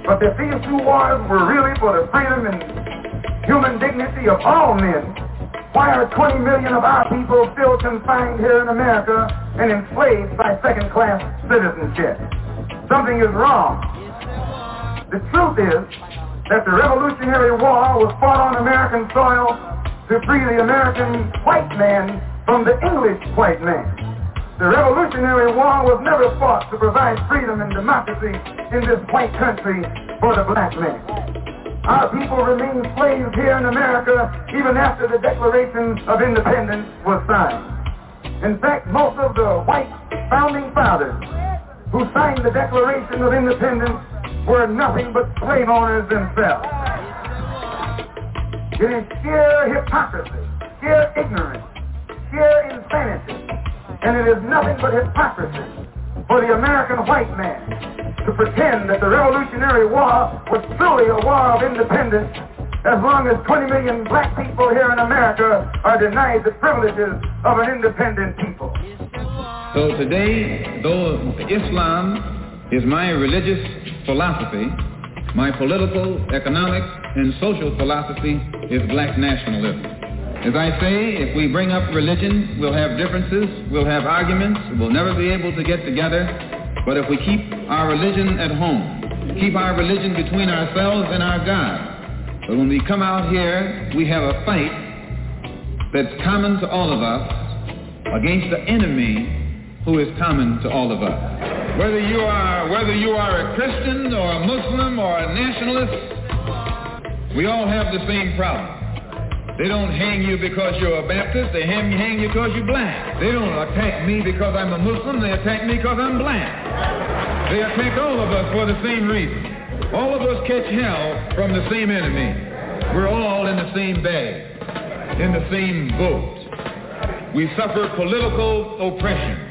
S39: But if these two wars were really for the freedom and human dignity of all men, why are 20 million of our people still confined here in America and enslaved by second-class citizenship? Something is wrong. The truth is that the Revolutionary War was fought on American soil to free the American white man from the English white man. The Revolutionary War was never fought to provide freedom and democracy in this white country for the black man. Our people remained slaves here in America even after the Declaration of Independence was signed. In fact, most of the white founding fathers who signed the Declaration of Independence were nothing but slave owners themselves. It is sheer hypocrisy, sheer ignorance, sheer insanity, and it is nothing but hypocrisy for the American white man to pretend that the Revolutionary War was truly a war of independence as long as 20 million black people here in America are denied the privileges of an independent people.
S40: So today, though Islam is my religious philosophy, my political, economic, and social philosophy is black nationalism. As I say, if we bring up religion, we'll have differences, we'll have arguments, we'll never be able to get together. But if we keep our religion at home, keep our religion between ourselves and our God, but when we come out here, we have a fight that's common to all of us against the enemy who is common to all of us. Whether you are, whether you are a Christian or a Muslim or a nationalist, we all have the same problem. They don't hang you because you're a Baptist. They hang, hang you because you're black. They don't attack me because I'm a Muslim. They attack me because I'm black. They attack all of us for the same reason. All of us catch hell from the same enemy. We're all in the same bag, in the same boat. We suffer political oppression,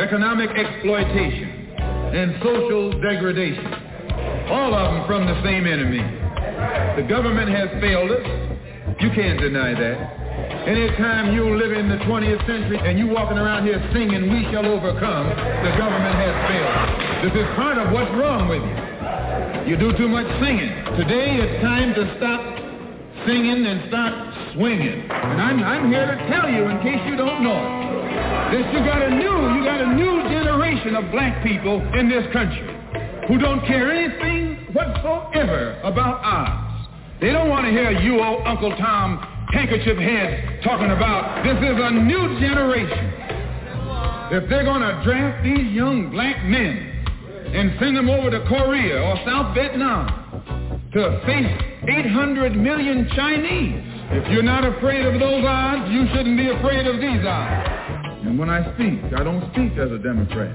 S40: economic exploitation, and social degradation. All of them from the same enemy. The government has failed us. You can't deny that. Anytime you live in the 20th century and you walking around here singing, we shall overcome, the government has failed. This is part of what's wrong with you. You do too much singing. Today it's time to stop singing and start swinging. And I'm, I'm here to tell you, in case you don't know it, that you got a new, you got a new generation of black people in this country who don't care anything whatsoever about us. They don't want to hear you old Uncle Tom handkerchief head talking about this is a new generation. If they're going to draft these young black men and send them over to Korea or South Vietnam to face 800 million Chinese, if you're not afraid of those odds, you shouldn't be afraid of these odds. And when I speak, I don't speak as a Democrat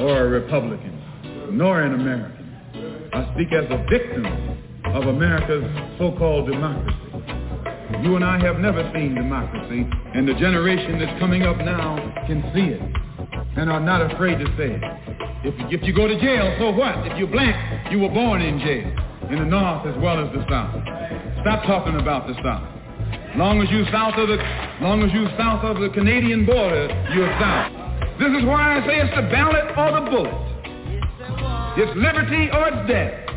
S40: or a Republican, nor an American. I speak as a victim of America's so-called democracy. You and I have never seen democracy, and the generation that's coming up now can see it and are not afraid to say it. If, if you go to jail, so what? If you're black, you were born in jail, in the North as well as the South. Stop talking about the South. Long as you south of the, long as you south of the Canadian border, you're south. This is why I say it's the ballot or the bullet. It's liberty or death.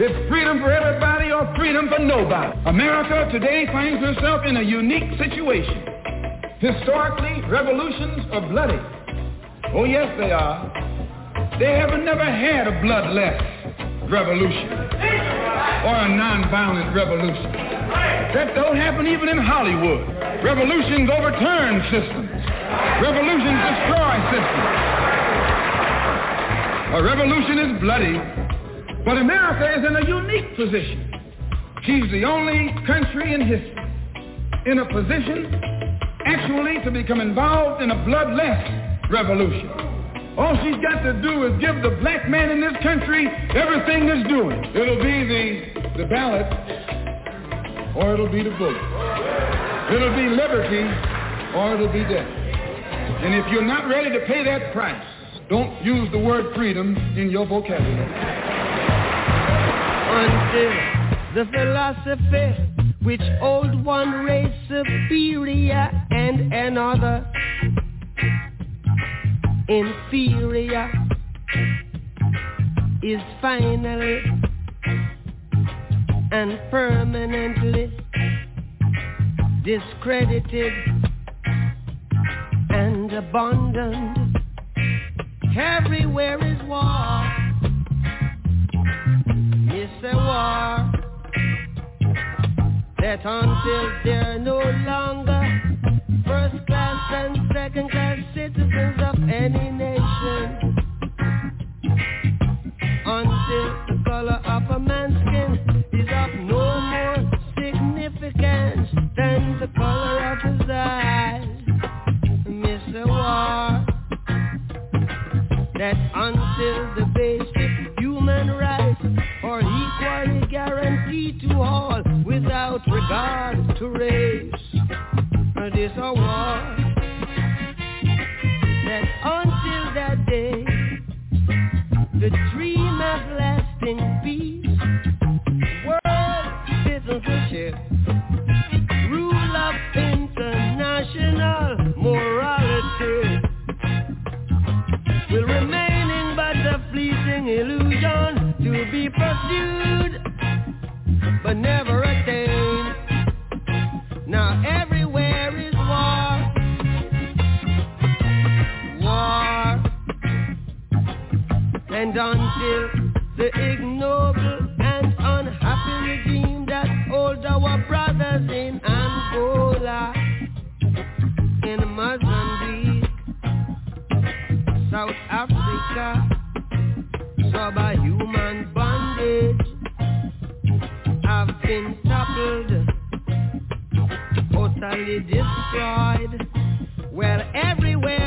S40: Is freedom for everybody or freedom for nobody? America today finds herself in a unique situation. Historically, revolutions are bloody. Oh yes, they are. They haven't never had a bloodless revolution or a nonviolent revolution. That don't happen even in Hollywood. Revolutions overturn systems. Revolutions destroy systems. A revolution is bloody but America is in a unique position. She's the only country in history in a position actually to become involved in a bloodless revolution. All she's got to do is give the black man in this country everything that's doing. It'll be the, the ballot or it'll be the bullet. It'll be liberty or it'll be death. And if you're not ready to pay that price, don't use the word freedom in your vocabulary
S41: until the philosophy which old one raised superior and another inferior is finally and permanently discredited and abandoned. Everywhere is war it's a war That until they're no longer First class and second class citizens of any nation Until the color of a man's skin Is of no more significance Than the color of his eyes Miss a war That until war without regard to race. And it's a war that until that day, the dream of lasting peace, world citizenship, rule of international morality will remain in but a fleeting illusion to be pursued but never a Now everywhere is war, war, and until the ignoble and unhappy regime that hold our brothers in Angola, in Mozambique, South Africa, subhuman. destroyed. Well, everywhere.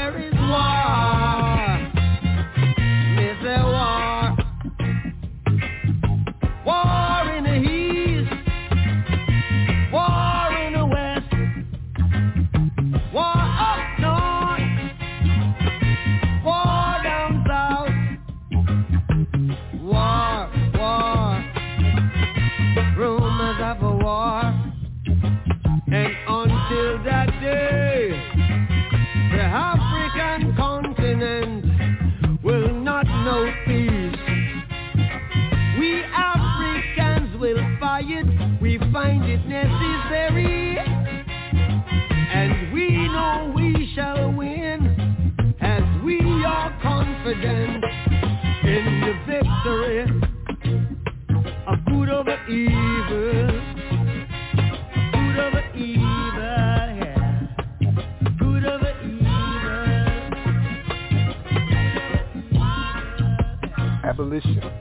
S5: coalition